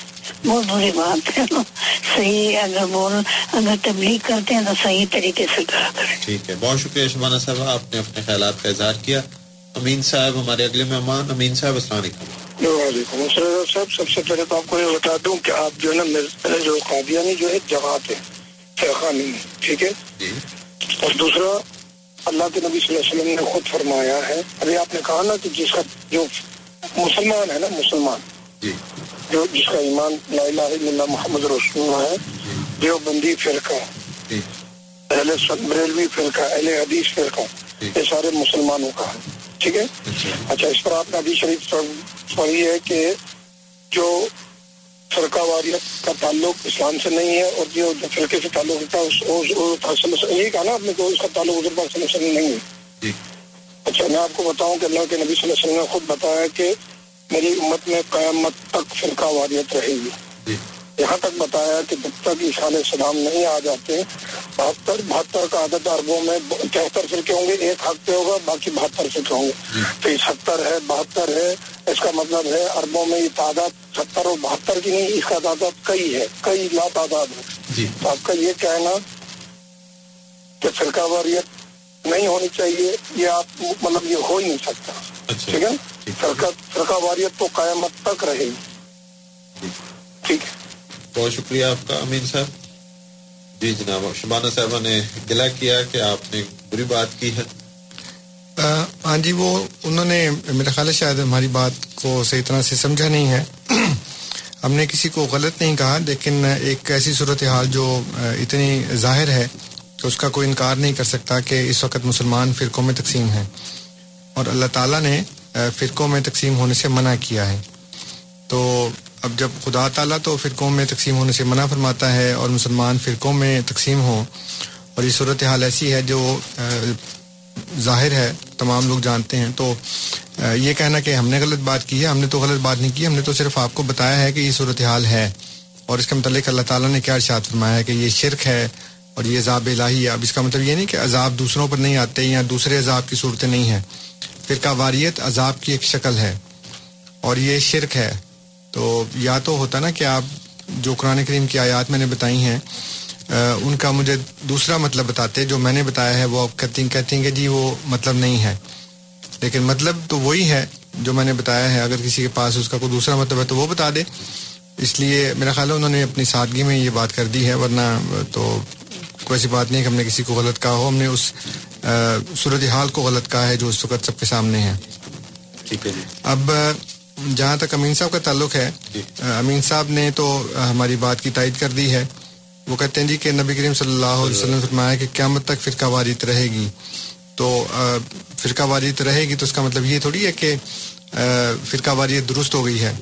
بہت بری بات ہے۔ صحیح اگر بول اگر تبلیغ کرتے ہیں تو صحیح طریقے سے کرا کریں۔ ٹھیک ہے۔ بہت شکریہ شبانہ صاحب آپ نے اپنے خیالات کا اظہار کیا۔ امین صاحب ہمارے اگلے مہمان امین صاحب السلام علیکم۔ وعلیکم السلام صاحب۔ سب سے پہلے تو آپ کو یہ بتا دوں کہ آپ جو ہے نا جو قادیانی جو ہے جماعت ہے ٹھیک ہے؟ جی۔ اور دوسرا اللہ کے نبی صلی اللہ علیہ وسلم نے خود فرمایا ہے ابھی آپ نے کہا نا کہ جس کا جو مسلمان ہے نا مسلمان۔ جی۔ جو جس کا ایمان لا الہ الا اللہ محمد رسول ہے جو بندی فرقہ جی۔ اہل بریلوی فرقہ اہل حدیث فرقہ یہ سارے مسلمانوں کا ہے۔ ٹھیک ہے؟ اچھا۔ اس پر آپ نے حدیث شریف پڑھی ہے کہ جو فرقہ واریت کا تعلق اسلام سے نہیں ہے اور جو فرقے سے تعلق ہوتا ہے اس یہی کہا نا آپ نے کہ اس کا تعلق حضور پاک صلی اللہ علیہ وسلم نہیں ہے۔ جی۔ اچھا میں آپ کو بتاؤں کہ اللہ کے نبی صلی اللہ علیہ وسلم نے خود بتایا کہ میری امت میں قیامت تک فرقہ واریت رہے گی۔ جی۔ یہاں تک بتایا کہ جب تک علیہ السلام نہیں آ جاتے بہتر بہتر کا عدد اربوں میں تہتر فرقے ہوں گے ایک حق پہ ہوگا باقی بہتر فرقے ہوں گے۔ تو یہ ستر ہے بہتر ہے اس کا مطلب ہے اربوں میں یہ تعداد ستر اور بہتر کی نہیں اس کا تعداد کئی ہے کئی لا تعداد ہے۔ جی۔ تو آپ کا یہ کہنا کہ فرقہ واریت نہیں ہونی چاہیے یہ آپ مطلب یہ ہو ہی نہیں سکتا۔ اچھا۔ ٹھیک ہے؟ واریت تو قیامت تک رہے گی۔ ٹھیک۔ ہے بہت شکریہ آپ کا امین صاحب۔ جی جناب شبانہ صاحبہ نے گلا کیا کہ آپ نے بری بات کی ہے۔ ہاں جی وہ انہوں نے میرا خیال ہے شاید ہماری بات کو صحیح طرح سے سمجھا نہیں ہے۔ ہم نے کسی کو غلط نہیں کہا لیکن ایک ایسی صورتحال جو اتنی ظاہر ہے کہ اس کا کوئی انکار نہیں کر سکتا کہ اس وقت مسلمان فرقوں میں تقسیم ہیں۔ اور اللہ تعالیٰ نے فرقوں میں تقسیم ہونے سے منع کیا ہے۔ تو اب جب خدا تعالیٰ تو فرقوں میں تقسیم ہونے سے منع فرماتا ہے اور مسلمان فرقوں میں تقسیم ہوں۔ اور یہ صورتحال ایسی ہے جو ظاہر ہے، تمام لوگ جانتے ہیں۔ تو یہ کہنا کہ ہم نے غلط بات کی ہے، ہم نے تو غلط بات نہیں کی، ہم نے تو صرف آپ کو بتایا ہے کہ یہ صورتحال ہے۔ اور اس کے متعلق اللہ تعالیٰ نے کیا ارشاد فرمایا ہے کہ یہ شرک ہے اور یہ عذاب الہی ہے۔ اب اس کا مطلب یہ نہیں کہ عذاب دوسروں پر نہیں آتے یا دوسرے عذاب کی صورتیں نہیں ہیں۔ فرقہ واریت عذاب کی ایک شکل ہے اور یہ شرک ہے۔ تو یا تو ہوتا نا کہ آپ جو قرآن کریم کی آیات میں نے بتائی ہیں ان کا مجھے دوسرا مطلب بتاتے، جو میں نے بتایا ہے، وہ آپ کہتی کہتی ہیں کہ جی وہ مطلب نہیں ہے۔ لیکن مطلب تو وہی ہے جو میں نے بتایا ہے۔ اگر کسی کے پاس اس کا کوئی دوسرا مطلب ہے تو وہ بتا دے۔ اس لیے میرا خیال ہے انہوں نے اپنی سادگی میں یہ بات کر دی ہے، ورنہ تو کوئی ایسی بات نہیں کہ ہم نے کسی کو غلط کہا ہو، ہم نے اس صورتحال کو غلط کہا ہے جو اس وقت سب کے سامنے ہے۔ ٹھیک ہے جی۔ اب جہاں تک امین صاحب کا تعلق ہے جی۔ امین صاحب نے تو ہماری بات کی تائید کر دی ہے۔ وہ کہتے ہیں جی کہ نبی کریم صلی اللہ علیہ وسلم نے فرمایا کہ قیامت تک فرقہ واریت رہے گی۔ تو فرقہ واریت رہے گی تو اس کا مطلب یہ تھوڑی ہے کہ فرقہ واریت درست ہو گئی ہے۔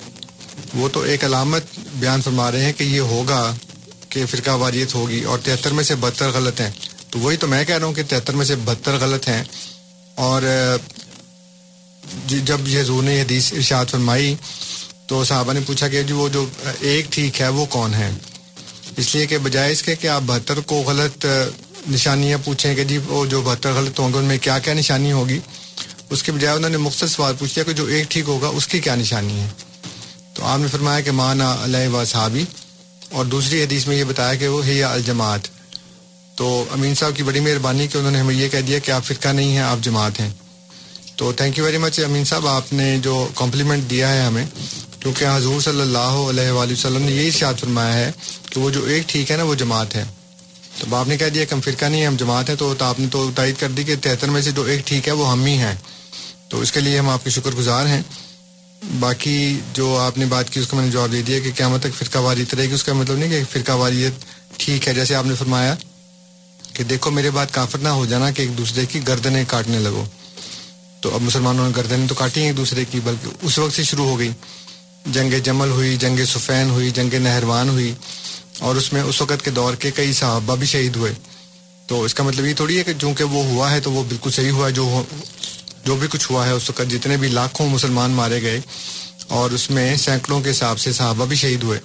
وہ تو ایک علامت بیان فرما رہے ہیں کہ یہ ہوگا کہ فرقہ واریت ہوگی اور تہتر میں سے بہتر غلط ہیں۔ تو وہی تو میں کہہ رہا ہوں کہ تہتر میں سے بہتر غلط ہیں۔ اور جی، جب یہ حضور نے حدیث ارشاد فرمائی تو صحابہ نے پوچھا کہ جی وہ جو ایک ٹھیک ہے وہ کون ہے؟ اس لیے کہ بجائے اس کے کہ آپ بہتر کو غلط نشانیاں پوچھیں کہ جی وہ جو بہتر غلط ہوں گے ان میں کیا کیا نشانی ہوگی؟ اس کے بجائے انہوں نے مختصر سوال پوچھ لیا کہ جو ایک ٹھیک ہوگا اس کی کیا نشانی ہے؟ تو آپ نے فرمایا کہ مانا علیہ و صحابی اور دوسری حدیث میں یہ بتایا کہ وہ ہے الجماعت۔ تو امین صاحب کی بڑی مہربانی کہ انہوں نے ہمیں یہ کہہ دیا کہ آپ فرقہ نہیں ہیں، آپ جماعت ہیں۔ تو thank you very much Amin صاحب، آپ نے جو کمپلیمنٹ دیا ہے ہمیں، کیونکہ حضور صلی اللہ علیہ وآلہ وسلم نے یہی ارشاد فرمایا ہے کہ وہ جو ایک ٹھیک ہے نا، وہ جماعت ہے۔ تو آپ نے کہہ دیا کہ ہم فرقہ نہیں ہے ہم جماعت ہیں، تو تو آپ نے تو تائید کر دی کہ تہتر میں سے جو ایک ٹھیک ہے، وہ ہم ہی ہیں۔ تو اس کے لیے ہم آپ کے شکر گزار ہیں۔ باقی جو آپ نے بات کی، اس کو میں نے جواب دے دیا کہ قیامت تک فرقہ واریت رہے گی۔ اس کا مطلب نہیں کہ فرقہ واریت ٹھیک ہے، جیسے آپ نے فرمایا۔ کہ دیکھو میرے بات کافر نہ ہو جانا کہ ایک دوسرے کی گردنیں کاٹنے لگو۔ تو اب مسلمانوں نے گردنیں تو کاٹی ہیں ایک دوسرے کی، بلکہ اس وقت سے شروع ہو گئی۔ جنگ جمل ہوئی، جنگ سفین ہوئی، جنگ نہروان ہوئی۔ اور اس میں اس وقت کے دور کے کئی صحابہ بھی شہید ہوئے۔ تو اس کا مطلب یہ تھوڑی ہے کہ چونکہ وہ ہوا ہے تو وہ بالکل صحیح ہوا ہے۔ جو جو بھی کچھ ہوا ہے اس وقت جتنے بھی لاکھوں مسلمان مارے گئے اور اس میں سینکڑوں کے حساب سے صحابہ بھی شہید ہوئے۔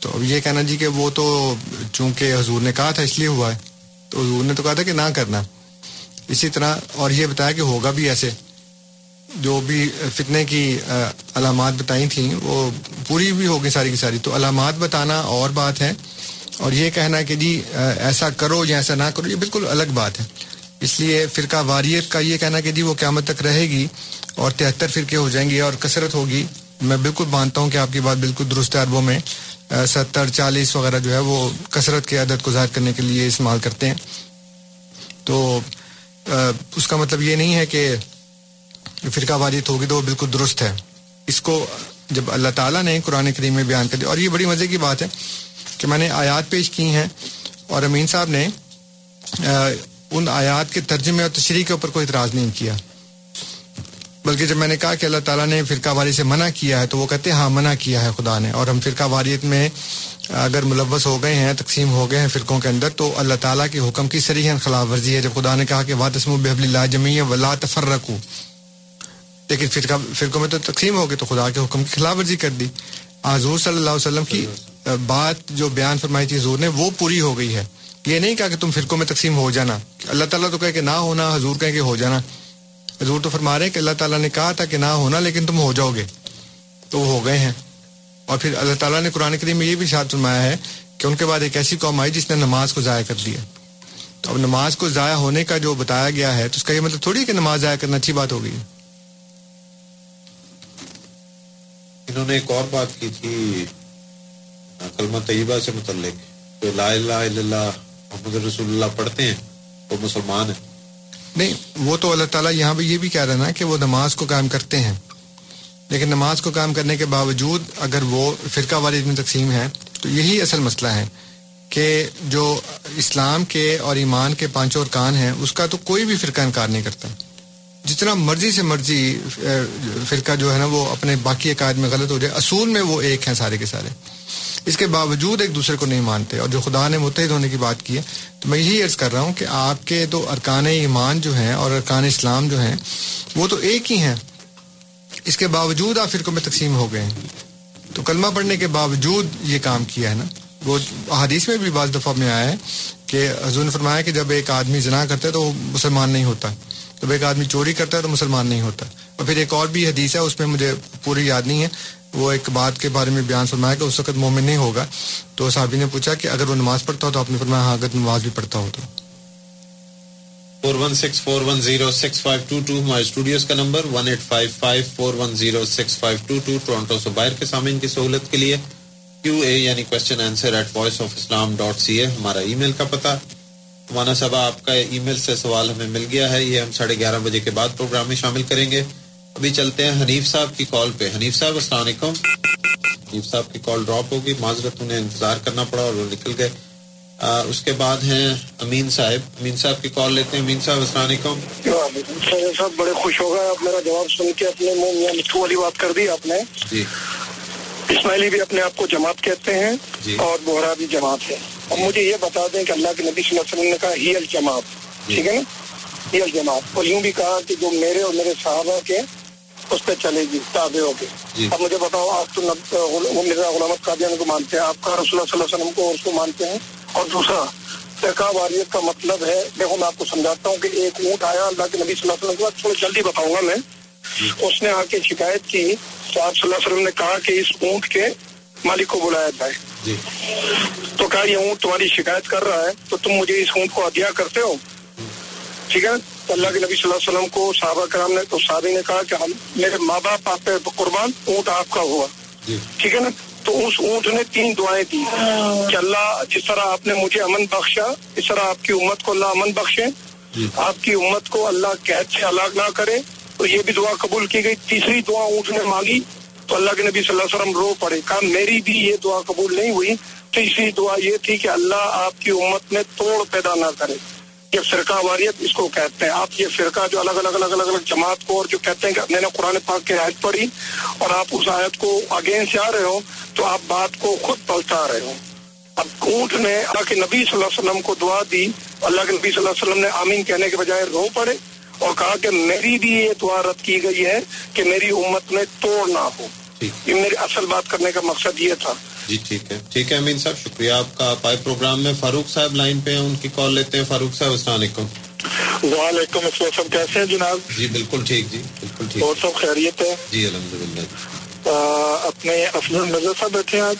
تو اب یہ کہنا جی کہ وہ تو چونکہ حضور نے کہا تھا اس لیے ہوا ہے۔ تو حضور نے تو کہا تھا کہ نہ کرنا۔ اسی طرح اور یہ بتایا کہ ہوگا بھی ایسے۔ جو بھی فتنے کی علامات بتائی تھیں، وہ پوری بھی ہوگی ساری کی ساری۔ تو علامات بتانا اور بات ہے۔ اور یہ کہنا کہ جی ایسا کرو یا ایسا نہ کرو، یہ بالکل الگ بات ہے۔ اس لیے فرقہ واریت کا یہ کہنا کہ جی وہ قیامت تک رہے گی اور تہتر فرقے ہو جائیں گے اور کثرت ہوگی۔ میں بالکل مانتا ہوں کہ آپ کی بات بالکل درست ہے، عربوں میں ستر، چالیس وغیرہ جو ہے وہ کثرت کے عدد کو ظاہر کرنے کے لیے استعمال کرتے ہیں۔ تو اس کا مطلب یہ نہیں ہے کہ فرقہ واریت ہوگی تو وہ بالکل درست ہے۔ اس کو جب اللہ تعالیٰ نے قرآن کریم میں بیان کر دیا، اور یہ بڑی مزے کی بات ہے کہ میں نے آیات پیش کی ہیں اور امین صاحب نے ان آیات کے ترجمے اور تشریح کے اوپر کوئی اعتراض نہیں کیا۔ بلکہ جب میں نے کہا کہ اللہ تعالیٰ نے فرقہ واری سے منع کیا ہے تو وہ کہتے ہیں ہاں منع کیا ہے خدا نے۔ اور ہم فرقہ واریت میں اگر ملوث ہو گئے ہیں، تقسیم ہو گئے ہیں فرقوں کے اندر، تو اللہ تعالیٰ کے حکم کی سریحن خلاف ورزی ہے۔ جب خدا نے کہا کہ واتسم بحب اللہ جمی ولا تفر رکھو لیکن فرقہ، فرقوں میں تو تقسیم ہو گئے تو خدا کے حکم کی خلاف ورزی کر دی۔ حضور صلی اللہ علیہ وسلم کی بات جو بیان فرمائی تھی حضور نے، وہ پوری ہو گئی ہے۔ یہ نہیں کہا کہ تم فرقوں میں تقسیم ہو جانا۔ اللہ تعالیٰ تو کہے کہ نہ ہونا، حضور کہے کہ ہو جانا۔ حضور تو فرما رہے ہیں کہ اللہ تعالیٰ نے کہا تھا کہ نہ ہونا لیکن تم ہو جاؤ گے۔ تو وہ ہو گئے ہیں۔ اور پھر اللہ تعالیٰ نے قرآن کریم میں یہ بھی شاد فرمایا ہے کہ ان کے بعد ایک ایسی قوم آئی جس نے نماز کو ضائع کر دیا تو اب نماز کو ضائع ہونے کا جو بتایا گیا ہے تو اس کا یہ مطلب تھوڑی کہ نماز ضائع کرنا اچھی بات ہو گئی انہوں نے ایک اور بات کی تھی، کلمہ طیبہ سے متعلق جو لا الہ الا اللہ، محمد رسول اللہ پڑھتے ہیں، وہ مسلمان ہیں۔ نہیں، وہ تو اللہ تعالیٰ یہاں پہ یہ بھی کہہ رہا نا کہ وہ نماز کو قائم کرتے ہیں۔ لیکن نماز کو قائم کرنے کے باوجود اگر وہ فرقہ والی میں تقسیم ہے تو یہی اصل مسئلہ ہے کہ جو اسلام کے اور ایمان کے پانچوں ارکان ہیں، اس کا تو کوئی بھی فرقہ انکار نہیں کرتا۔ جتنا مرضی سے مرضی فرقہ جو ہے نا، وہ اپنے باقی عقائد میں غلط ہو جائے، اصول میں وہ ایک ہیں سارے کے سارے۔ اس کے باوجود ایک دوسرے کو نہیں مانتے اور جو خدا نے متحد ہونے کی بات کی ہے، تو میں یہی عرض کر رہا ہوں کہ آپ کے تو ارکان ایمان جو ہیں اور ارکان اسلام جو ہیں، وہ تو ایک ہی ہیں۔ اس کے باوجود آپ فرقوں میں تقسیم ہو گئے ہیں۔ تو کلمہ پڑھنے کے باوجود یہ کام کیا ہے نا۔ وہ حدیث میں بھی بعض دفعہ میں آیا ہے کہ حضور نے فرمایا کہ جب ایک آدمی زنا کرتا ہے تو وہ مسلمان نہیں ہوتا۔ جب ایک آدمی چوری کرتا ہے تو مسلمان نہیں ہوتا۔ اور پھر ایک اور بھی حدیث ہے، اس میں مجھے پوری یاد نہیں ہے۔ وہ ایک بات کے بارے میں بیان فرمایا کہ اس وقت مومن نہیں ہوگا۔ تو صحابی نے پوچھا کہ اگر وہ نماز پڑھتا ہو تو آپ نے فرمایا ہاں اگر نماز بھی پڑھتا ہو تو۔ Four one six four one zero six five two two, ہمارے اسٹوڈیوز کا number one eight five five four one zero six five two two, Toronto سے باہر کے سامعین کی سہولت کے لیے کیو اے یعنی question answer at voice of Islam dot C A, ہمارا ای میل کا پتہ۔ مولانا صاحب آپ کا ای میل سے سوال ہمیں مل گیا ہے۔ یہ ہم ساڑھے گیارہ بجے کے بعد پروگرام میں شامل کریں گے۔ ابھی چلتے ہیں حنیف صاحب کی کال پہ۔ حنیف صاحب السلام علیکم۔ حنیف صاحب کی کال ڈراپ ہوگی۔ معذرت انہیں انتظار کرنا پڑا اور وہ نکل گئے۔ آ, اس کے بعد ہیں امین صاحب۔ امین صاحب کی کال لیتے ہیں۔ امین صاحب السلام علیکم۔ صاحب بڑے خوش ہو گئے۔ آپ میرا جواب سن کے اپنے منہ میاں مٹھو والی بات کر دی آپ نے۔ جی۔ اسماعیلی بھی اپنے آپ کو جماعت کہتے ہیں جی۔ اور بہرا بھی جماعت ہے۔ اور مجھے یہ بتا دیں کہ اللہ کے نبی صلی اللہ علیہ وسلم نے کہا ہی الجماعت۔ ٹھیک ہے نا؟ ہی الجماعت۔ اور یوں بھی کہا کہ جو میرے اور میرے صحابہ کے اس پہ چلے گی تابع ہو کے۔ جی۔ اب مجھے بتاؤ آپ تو مرزا غلامت قادیانی کو مانتے ہیں آپ کا رسول اللہ صلی اللہ علیہ وسلم کو اور اس کو مانتے ہیں؟ اور دوسرا فرقہ واریت کا مطلب ہے دیکھو میں آپ کو سمجھاتا ہوں کہ ایک اونٹ آیا اللہ کے نبی صلی اللہ علیہ وسلم کے بعد تھوڑا جلدی بتاؤں گا میں۔ اس نے آ کے شکایت کی تو آپ صلی اللہ علیہ وسلم نے کہا کہ اس اونٹ کے مالک کو بلایا جائے۔ جی۔ تو کہا یہ اونٹ تمہاری شکایت کر رہا ہے تو تم مجھے اس اونٹ کو ہدیہ کرتے ہو؟ ٹھیک ہے؟ تو اللہ کے نبی صلی اللہ علیہ وسلم کو صحابہ کرام نے تو صحابی نے کہا کہ ہم میرے ماں باپ آپ پہ قربان اونٹ آپ کا ہوا۔ جی۔ ٹھیک ہے نا؟ تو اس اونٹ نے تین دعائیں دی۔ کہ اللہ جس طرح آپ نے مجھے امن بخشا اس طرح آپ کی امت کو اللہ امن بخشے۔ جی۔ آپ کی امت کو اللہ قید سے الگ نہ کرے۔ تو یہ بھی دعا قبول کی گئی۔ تیسری دعا اونٹ نے مانگی۔ تو اللہ کے نبی صلی اللہ علیہ وسلم رو پڑے۔ کہا میری بھی یہ دعا قبول نہیں ہوئی۔ تیسری دعا یہ تھی کہ اللہ آپ کی امت میں توڑ پیدا نہ کرے۔ یہ فرقہ واریت اس کو کہتے ہیں۔ آپ یہ فرقہ جو الگ الگ الگ الگ الگ جماعت کو اور جو کہتے ہیں کہ میں نے قرآن پاک کی آیت پڑھی اور آپ اس آیت کو اگین سے آ رہے ہو تو آپ بات کو خود پلٹا رہے ہو۔ اب اونٹ نے اللہ کے نبی صلی اللہ علیہ وسلم کو دعا دی۔ اللہ کے نبی صلی اللہ علیہ وسلم نے آمین کہنے کے بجائے رو پڑے اور کہا کہ میری بھی یہ دعا رد کی گئی ہے کہ میری امت میں توڑ نہ ہو۔ ٹھیک یہ میری اصل بات کرنے کا مقصد یہ تھا۔ جی ٹھیک ہے۔ ٹھیک ہے امین صاحب شکریہ آپ کا۔ آپ آئے پروگرام میں فاروق صاحب لائن پہ ہیں ان کی کال لیتے ہیں۔ فاروق صاحب السلام علیکم۔ وعلیکم السلام کیسے ہیں جناب؟ جی بالکل ٹھیک جی بالکل ٹھیک۔ اور سب خیریت ہے؟ جی الحمد للہ اپنے افضل مرزا صاحب بیٹھے ہیں آج؟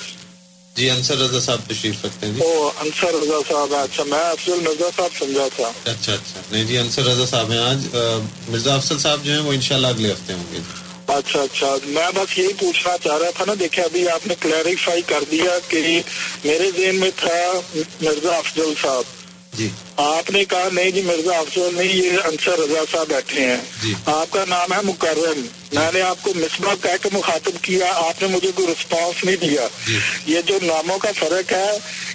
جی انصر رضا صاحب تشریف رکھتے ہیں جی۔ او انصر رضا صاحب اچھا میں افضل مرزا صاحب سمجھا تھا۔ اچھا اچھا۔ نہیں جی انصر رضا صاحب ہیں آج۔ مرزا افضل صاحب جو ہیں وہ انشاءاللہ اگلے ہفتے ہوں گے اچھا اچھا۔ میں بس یہی پوچھنا چاہ رہا تھا نا دیکھیں ابھی آپ نے کلیریفائی کر دیا کہ میرے ذہن میں تھا مرزا افضل صاحب۔ جی۔ آپ نے کہا نہیں جی مرزا افضل نہیں یہ انصر رضا صاحب بیٹھے ہیں۔ جی۔ آپ کا نام ہے مکرم۔ میں نے آپ کو مصباح کہہ کے مخاطب کیا آپ نے مجھے کوئی رسپانس نہیں دیا۔ جی۔ یہ جو ناموں کا فرق ہے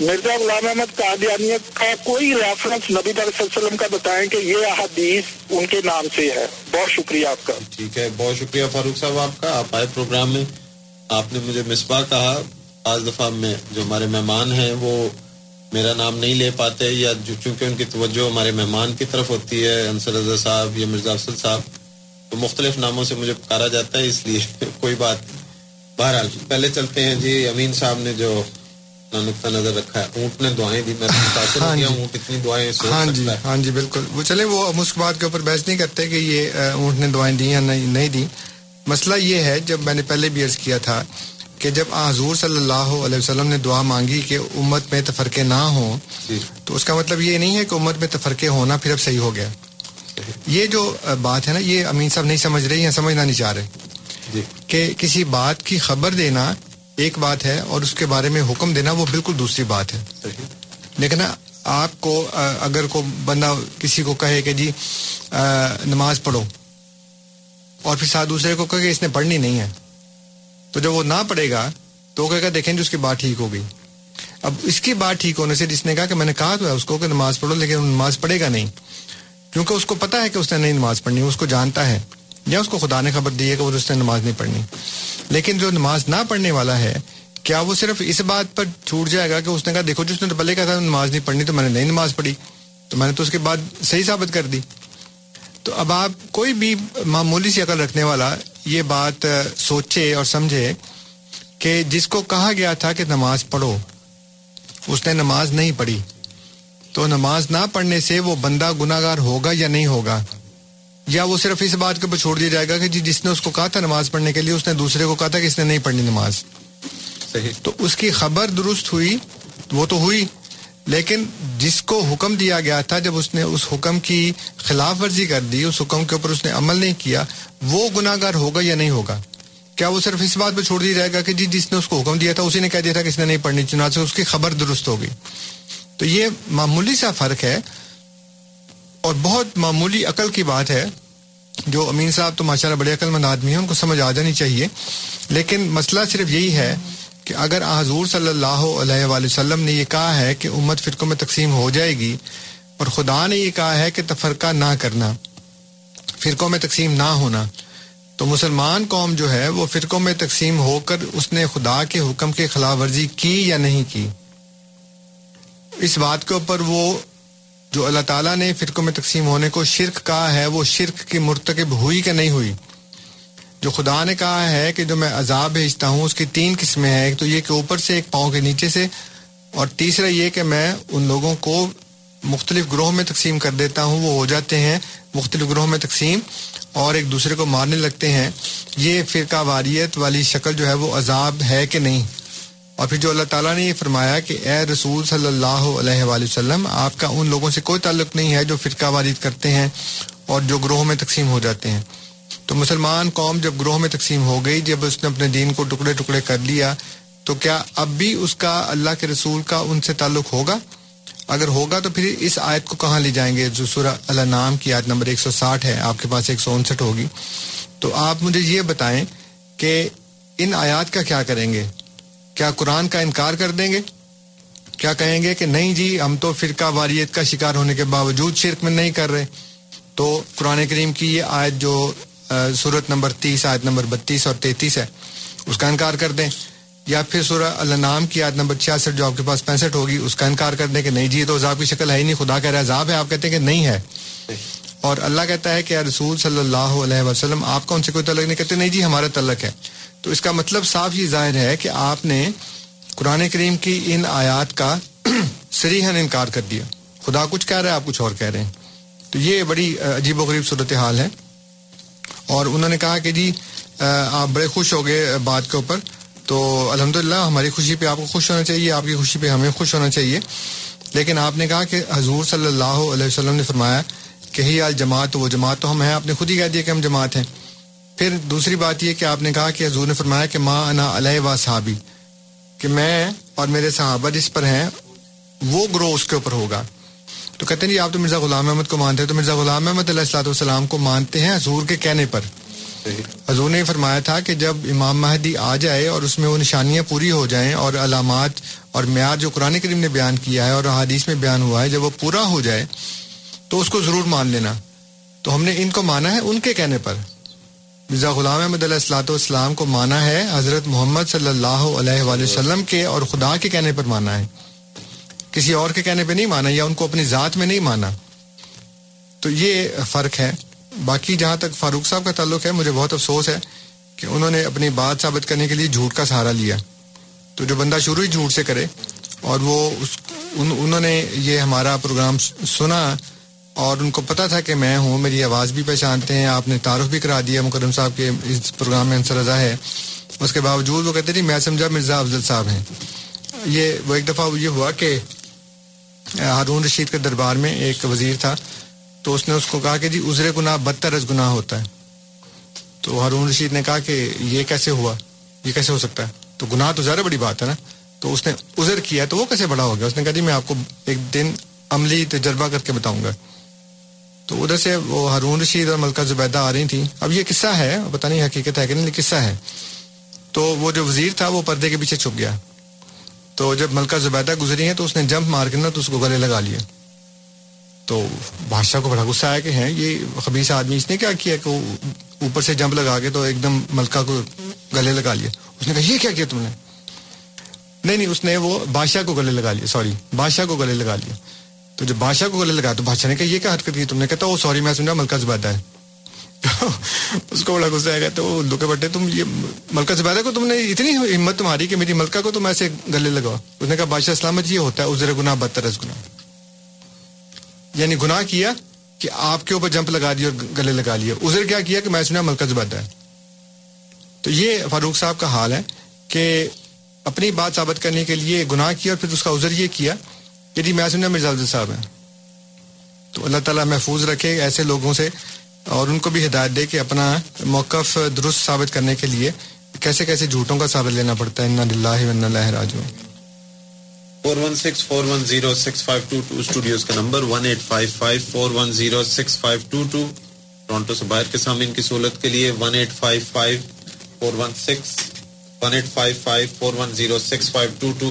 مرزا غلام احمد قادیانی کا کوئی ریفرنس نبی صلی اللہ علیہ وسلم کا بتائیں کہ یہ احادیث ان کے نام سے ہے؟ بہت شکریہ آپ کا۔ ٹھیک ہے، بہت شکریہ فاروق صاحب آپ کا۔ آپ آئے پروگرام میں۔ آپ نے مجھے مصباح کہا۔ آج دفعہ میں جو ہمارے مہمان ہیں، وہ میرا نام نہیں لے پاتے یا جو چونکہ ان کی توجہ ہمارے مہمان کی طرف ہوتی ہے، انصر رضا صاحب یا مرزا افسل صاحب، تو مختلف ناموں سے مجھے پکارا جاتا ہے، اس لیے کوئی بات نہیں۔ بہرحال، پہلے چلتے ہیں۔ جی امین صاحب نے جو نقطہ نظر رکھا ہے۔ اونٹ نے دعائیں دی میں اونٹ ہاں اتنی جی۔ دعائیں ہاں جی،, ہاں جی بالکل۔ وہ وہ اس بات کے اوپر بحث نہیں کرتے کہ یہ اونٹ نے دعائیں دی یا نہیں دی مسئلہ یہ ہے جب میں نے پہلے بھی عرض کیا تھا کہ جب حضور صلی اللہ علیہ وسلم نے دعا مانگی کہ امت میں تفرقے نہ ہوں جی۔ تو اس کا مطلب یہ نہیں ہے کہ امت میں تفرقے ہونا پھر اب صحیح ہو گیا۔ یہ جو بات ہے نا یہ امین صاحب نہیں سمجھ رہے یا سمجھنا نہیں چاہ رہے۔ کہ کسی بات کی خبر دینا ایک بات ہے اور اس کے بارے میں حکم دینا وہ بالکل دوسری بات ہے۔ لیکن آپ کو اگر کو بندہ کسی کو کہے کہ جی نماز پڑھو، اور پھر ساتھ دوسرے کو کہے کہ اس نے پڑھنی نہیں ہے، تو جب وہ نہ پڑھے گا تو کہے گا دیکھیں جی اس کی بات ٹھیک ہو گئی۔ اب اس کی بات ٹھیک ہونے سے جس نے کہا کہ میں نے کہا تو ہے اس کو کہ نماز پڑھو، لیکن نماز پڑھے گا نہیں۔ کیونکہ اس کو پتا ہے کہ اس نے نہیں نماز پڑھنی، اس کو جانتا ہے۔ یا اس کو خدا نے خبر دی ہے کہ وہ اس نے نماز نہیں پڑھنی۔ لیکن جو نماز نہ پڑھنے والا ہے، کیا وہ صرف اس بات پر چھوٹ جائے گا کہ اس نے کہا، دیکھو، جس نے تو پہلے کہا تھا نماز نہیں پڑھنی، تو میں نے نہیں نماز پڑھی۔ تو میں نے تو اس کے بعد صحیح ثابت کر دی۔ تو اب آپ کوئی بھی معمولی سی عقل رکھنے والا یہ بات سوچے اور سمجھے کہ جس کو کہا گیا تھا کہ نماز پڑھو، اس نے نماز نہیں پڑھی۔ تو نماز نہ پڑھنے سے وہ بندہ گناہ گار ہوگا یا نہیں ہوگا؟ یا وہ صرف اس بات کے اوپر چھوڑ دیا جائے گا کہ جی جس نے اس کو کہا تھا نماز پڑھنے کے لیے اس نے دوسرے کو کہا تھا کہ اس نے نہیں پڑھنی نماز۔ صحیح۔ تو اس کی خبر درست ہوئی وہ تو ہوئی لیکن جس کو حکم دیا گیا تھا جب اس نے اس حکم کی خلاف ورزی کر دی اس حکم کے اوپر اس نے عمل نہیں کیا وہ گناہ گار ہوگا یا نہیں ہوگا؟ کیا وہ صرف اس بات پہ چھوڑ دیا جائے گا کہ جی جس نے اس کو حکم دیا تھا اسی نے کہہ دیا تھا کہ اس نے نہیں پڑھنی چنانچہ اس کی خبر درست ہوگی تو یہ معمولی سا فرق ہے اور بہت معمولی عقل کی بات ہے، جو امین صاحب تو ماشاء اللہ بڑے عقل مند آدمی ہیں، ان کو سمجھ آ جانی چاہیے۔ لیکن مسئلہ صرف یہی ہے کہ اگر حضور صلی اللہ علیہ وآلہ وسلم نے یہ کہا ہے کہ امت فرقوں میں تقسیم ہو جائے گی، اور خدا نے یہ کہا ہے کہ تفرقہ نہ کرنا، فرقوں میں تقسیم نہ ہونا، تو مسلمان قوم جو ہے، وہ فرقوں میں تقسیم ہو کر اس نے خدا کے حکم کے خلاف ورزی کی یا نہیں کی؟ اس بات کے اوپر وہ جو اللہ تعالیٰ نے فرقوں میں تقسیم ہونے کو شرک کہا ہے، وہ شرک کی مرتکب ہوئی کہ نہیں ہوئی؟ جو خدا نے کہا ہے کہ جو میں عذاب بھیجتا ہوں، اس کی تین قسمیں ہیں، ایک تو یہ کہ اوپر سے، ایک پاؤں کے نیچے سے، اور تیسرا یہ کہ میں ان لوگوں کو مختلف گروہ میں تقسیم کر دیتا ہوں، وہ ہو جاتے ہیں مختلف گروہ میں تقسیم، اور ایک دوسرے کو مارنے لگتے ہیں۔ یہ فرقہ واریت والی شکل جو ہے، وہ عذاب ہے کہ نہیں؟ اور پھر جو اللہ تعالیٰ نے یہ فرمایا کہ اے رسول صلی اللہ علیہ وآلہ وسلم، آپ کا ان لوگوں سے کوئی تعلق نہیں ہے جو فرقہ وارید کرتے ہیں اور جو گروہ میں تقسیم ہو جاتے ہیں۔ تو مسلمان قوم جب گروہ میں تقسیم ہو گئی، جب اس نے اپنے دین کو ٹکڑے ٹکڑے کر لیا، تو کیا اب بھی اس کا اللہ کے رسول کا ان سے تعلق ہوگا؟ اگر ہوگا تو پھر اس آیت کو کہاں لے جائیں گے؟ جو سورہ اللہ نام کی آیت نمبر 160 ہے، آپ کے پاس 159 ہوگی۔ تو آپ مجھے یہ بتائیں کہ ان آیات کا کیا کریں گے؟ کیا قرآن کا انکار کر دیں گے؟ کیا کہیں گے کہ نہیں جی ہم تو فرقہ واریت کا شکار ہونے کے باوجود شرک میں نہیں کر رہے۔ تو قرآن کریم کی یہ آیت جو صورت نمبر تیس، آیت نمبر بتیس اور تینتیس ہے، اس کا انکار کر دیں۔ یا پھر سورہ النام کی آیت نمبر چھیاسٹھ جو آپ کے پاس پینسٹھ ہوگی، اس کا انکار کر دیں کہ نہیں جی تو عذاب کی شکل ہے ہی نہیں، خدا کہہ رہا عذاب ہے، آپ کہتے ہیں کہ نہیں ہے۔ اور اللہ کہتا ہے کہ رسول صلی اللہ علیہ وسلم، آپ کا ان سے کوئی تعلق نہیں کہتے نہیں جی ہمارا تعلق ہے۔ تو اس کا مطلب صاف یہ ظاہر ہے کہ آپ نے قرآن کریم کی ان آیات کا سریحن انکار کر دیا۔ خدا کچھ کہہ رہا ہے، آپ کچھ اور کہہ رہے ہیں۔ تو یہ بڑی عجیب و غریب صورتحال ہے۔ اور انہوں نے کہا کہ جی آپ بڑے خوش ہو گئے بات کے اوپر۔ تو الحمدللہ، ہماری خوشی پہ آپ کو خوش ہونا چاہیے، آپ کی خوشی پہ ہمیں خوش ہونا چاہیے۔ لیکن آپ نے کہا کہ حضور صلی اللہ علیہ وسلم نے فرمایا کہ ہی الجماعت وہ جماعت تو ہم ہیں، آپ نے خود ہی کہہ دیا کہ ہم جماعت ہیں۔ پھر دوسری بات یہ کہ آپ نے کہا کہ حضور نے فرمایا کہ ماں انا علیہ و صحابی، کہ میں اور میرے صحابہ جس پر ہیں، وہ گروہ اس کے اوپر ہوگا۔ تو کہتے ہیں جی آپ تو مرزا غلام احمد کو مانتے ہیں، تو مرزا غلام احمد علیہ السلاۃ والسلام کو مانتے ہیں حضور کے کہنے پر۔ حضور نے فرمایا تھا کہ جب امام مہدی آ جائے اور اس میں وہ نشانیاں پوری ہو جائیں اور علامات اور معیار جو قرآن کریم نے بیان کیا ہے اور حادیث میں بیان ہوا ہے، جب وہ پورا ہو جائے تو اس کو ضرور مان لینا۔ تو ہم نے ان کو مانا ہے ان کے کہنے پر۔ مرزا غلام احمد علیہ السلاۃ والسلام کو مانا ہے حضرت محمد صلی اللہ علیہ وآلہ وسلم کے اور خدا کے کہنے پر مانا ہے۔ کسی اور کے کہنے پہ نہیں مانا یا ان کو اپنی ذات میں نہیں مانا۔ تو یہ فرق ہے۔ باقی جہاں تک فاروق صاحب کا تعلق ہے مجھے بہت افسوس ہے کہ انہوں نے اپنی بات ثابت کرنے کے لیے جھوٹ کا سہارا لیا۔ تو جو بندہ شروع ہی جھوٹ سے کرے اور وہ اس ان, انہوں نے یہ ہمارا پروگرام سنا اور ان کو پتا تھا کہ میں ہوں، میری آواز بھی پہچانتے ہیں، آپ نے تعارف بھی کرا دیا مکرم صاحب کے اس پروگرام میں انصر رضا ہے۔ اس کے باوجود وہ کہتے تھے، میں سمجھا مرزا افضل صاحب ہیں۔ یہ وہ ایک دفعہ یہ ہوا کہ ہارون رشید کے دربار میں ایک وزیر تھا، تو اس نے اس کو کہا کہ جی ازر گناہ بدتر از گناہ ہوتا ہے۔ تو ہارون رشید نے کہا کہ یہ کیسے ہوا؟ یہ کیسے ہو سکتا ہے؟ تو گناہ تو زیادہ بڑی بات ہے نا۔ تو اس نے ازر کیا تو وہ کیسے بڑا ہو گیا؟ اس نے کہا جی میں آپ کو ایک دن عملی تجربہ کر کے بتاؤں گا۔ تو ادھر سے وہ ہارون رشید اور ملکہ زبیدہ آ رہی تھیں۔ اب یہ قصہ ہے پتہ نہیں حقیقت ہے کہ نہیں قصہ ہے۔ تو وہ جو وزیر تھا، وہ پردے کے پیچھے چھپ گیا۔ تو جب ملکہ زبیدہ گزری ہیں، تو اس نے جمپ مار کے نا، تو اس کو گلے لگا لیا تو بادشاہ کو بڑا غصہ آیا کہ ہیں، یہ خبیص آدمی اس نے کیا کیا کہ اوپر سے جمپ لگا کے تو ایک دم ملکہ کو گلے لگا لیا اس نے کہا، یہ کیا کیا تم نے؟ نہیں نہیں، اس نے وہ بادشاہ کو گلے لگا لیا سوری، بادشاہ کو گلے لگا لیا تو جب بادشاہ کو گلے لگایا تو بادشاہ نے کہا، یہ کیا حرکت کی تم نے کہتا وہ سوری، میں سمجھا ملکہ زبیدہ ہے۔ اس کو بڑا غصہ آئے گا تو اردو بٹے، تم یہ ملکہ زبیدہ کو تم نے اتنی ہمت تمہاری کہ میری ملکہ کو تم ایسے گلے لگاؤ۔ اس نے کہا، بادشاہ اسلامت یہ ہوتا ہے ازر گناہ، بدتر از گناہ۔ یعنی گناہ کیا کہ آپ کے اوپر جمپ لگا دیا اور گلے لگا لیا ازر کیا کیا کہ میں سنا ملکہ زبیدہ ہے۔ تو یہ فاروق صاحب کا حال ہے کہ اپنی بات ثابت کرنے کے لیے گناہ کیا اور پھر اس کا ازر یہ کیا کہ جی میں سنا مرزا عبد صاحب ہیں۔ تو اللہ تعالیٰ محفوظ رکھے ایسے لوگوں سے اور ان کو بھی ہدایت دے کہ اپنا موقف درست ثابت کرنے کے لیے کیسے کیسے جھوٹوں کا ثابت لینا پڑتا ہے۔ ان اللہ اللہ Raju four one six four one zero six five two two studios کا number one eight five five four one zero six five two two Toronto سے باہر کے سامعین کی سہولت کے لیے one eight five five four one six one eight five five four one zero six five two two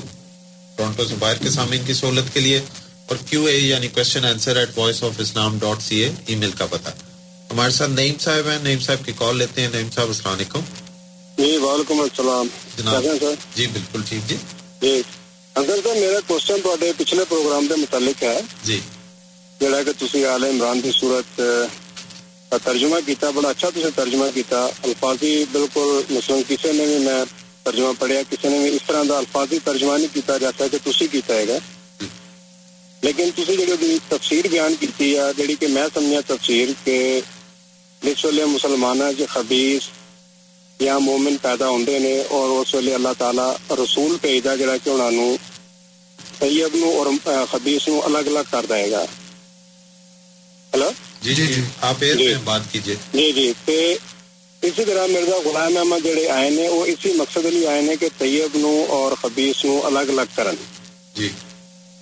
Toronto سے باہر کے سامعین کی سہولت کے لیے اور کیو اے یعنی question answer at voice of Islam dot C A email کا پتہ۔ ہمارے ساتھ نعیم صاحب ہیں۔ نعیم صاحب کی کال لیتے ہیں۔ نعیم صاحب السلام علیکم۔ جی وعلیکم السلام۔ جناب جی بالکل ٹھیک۔ جی؟ جی۔ اگر سر میرا کوشچن تے پچھلے پروگرام کے متعلق ہے۔ جی۔ جڑا کہ تسی آل عمران کی صورت ترجمہ کیتا بڑا اچھا تسی ترجمہ کیتا۔ الفاظی بالکل مثلاً کسی نے بھی میں ترجمہ پڑھیا کسی نے بھی اس طرح دا الفاظی ترجمہ نہیں کیتا جیسا کہ تسی کیتا ہے گا۔ لیکن تسی جڑی تفسیر بیان کیتی ہے جڑی کہ میں سمجھا تفسیر کہ جس ویلے مسلمان جو خبیص یا مومن پیدا ہوندے نے اور اس ویلے اللہ تعالی رسول بھیجدا جڑا کہ انہاں نو طیب نو اور خبیص نو الگ الگ کر دے گا۔ ہلو؟ جی جی آپ ایئر میں بات کیجیے۔ جی جی تے اسی طرح مرزا غلام احمد جڑے آئے نے وہ اسی مقصد لیے آئے نے کہ طیب نو اور خبیص نو الگ الگ کرن۔ جی۔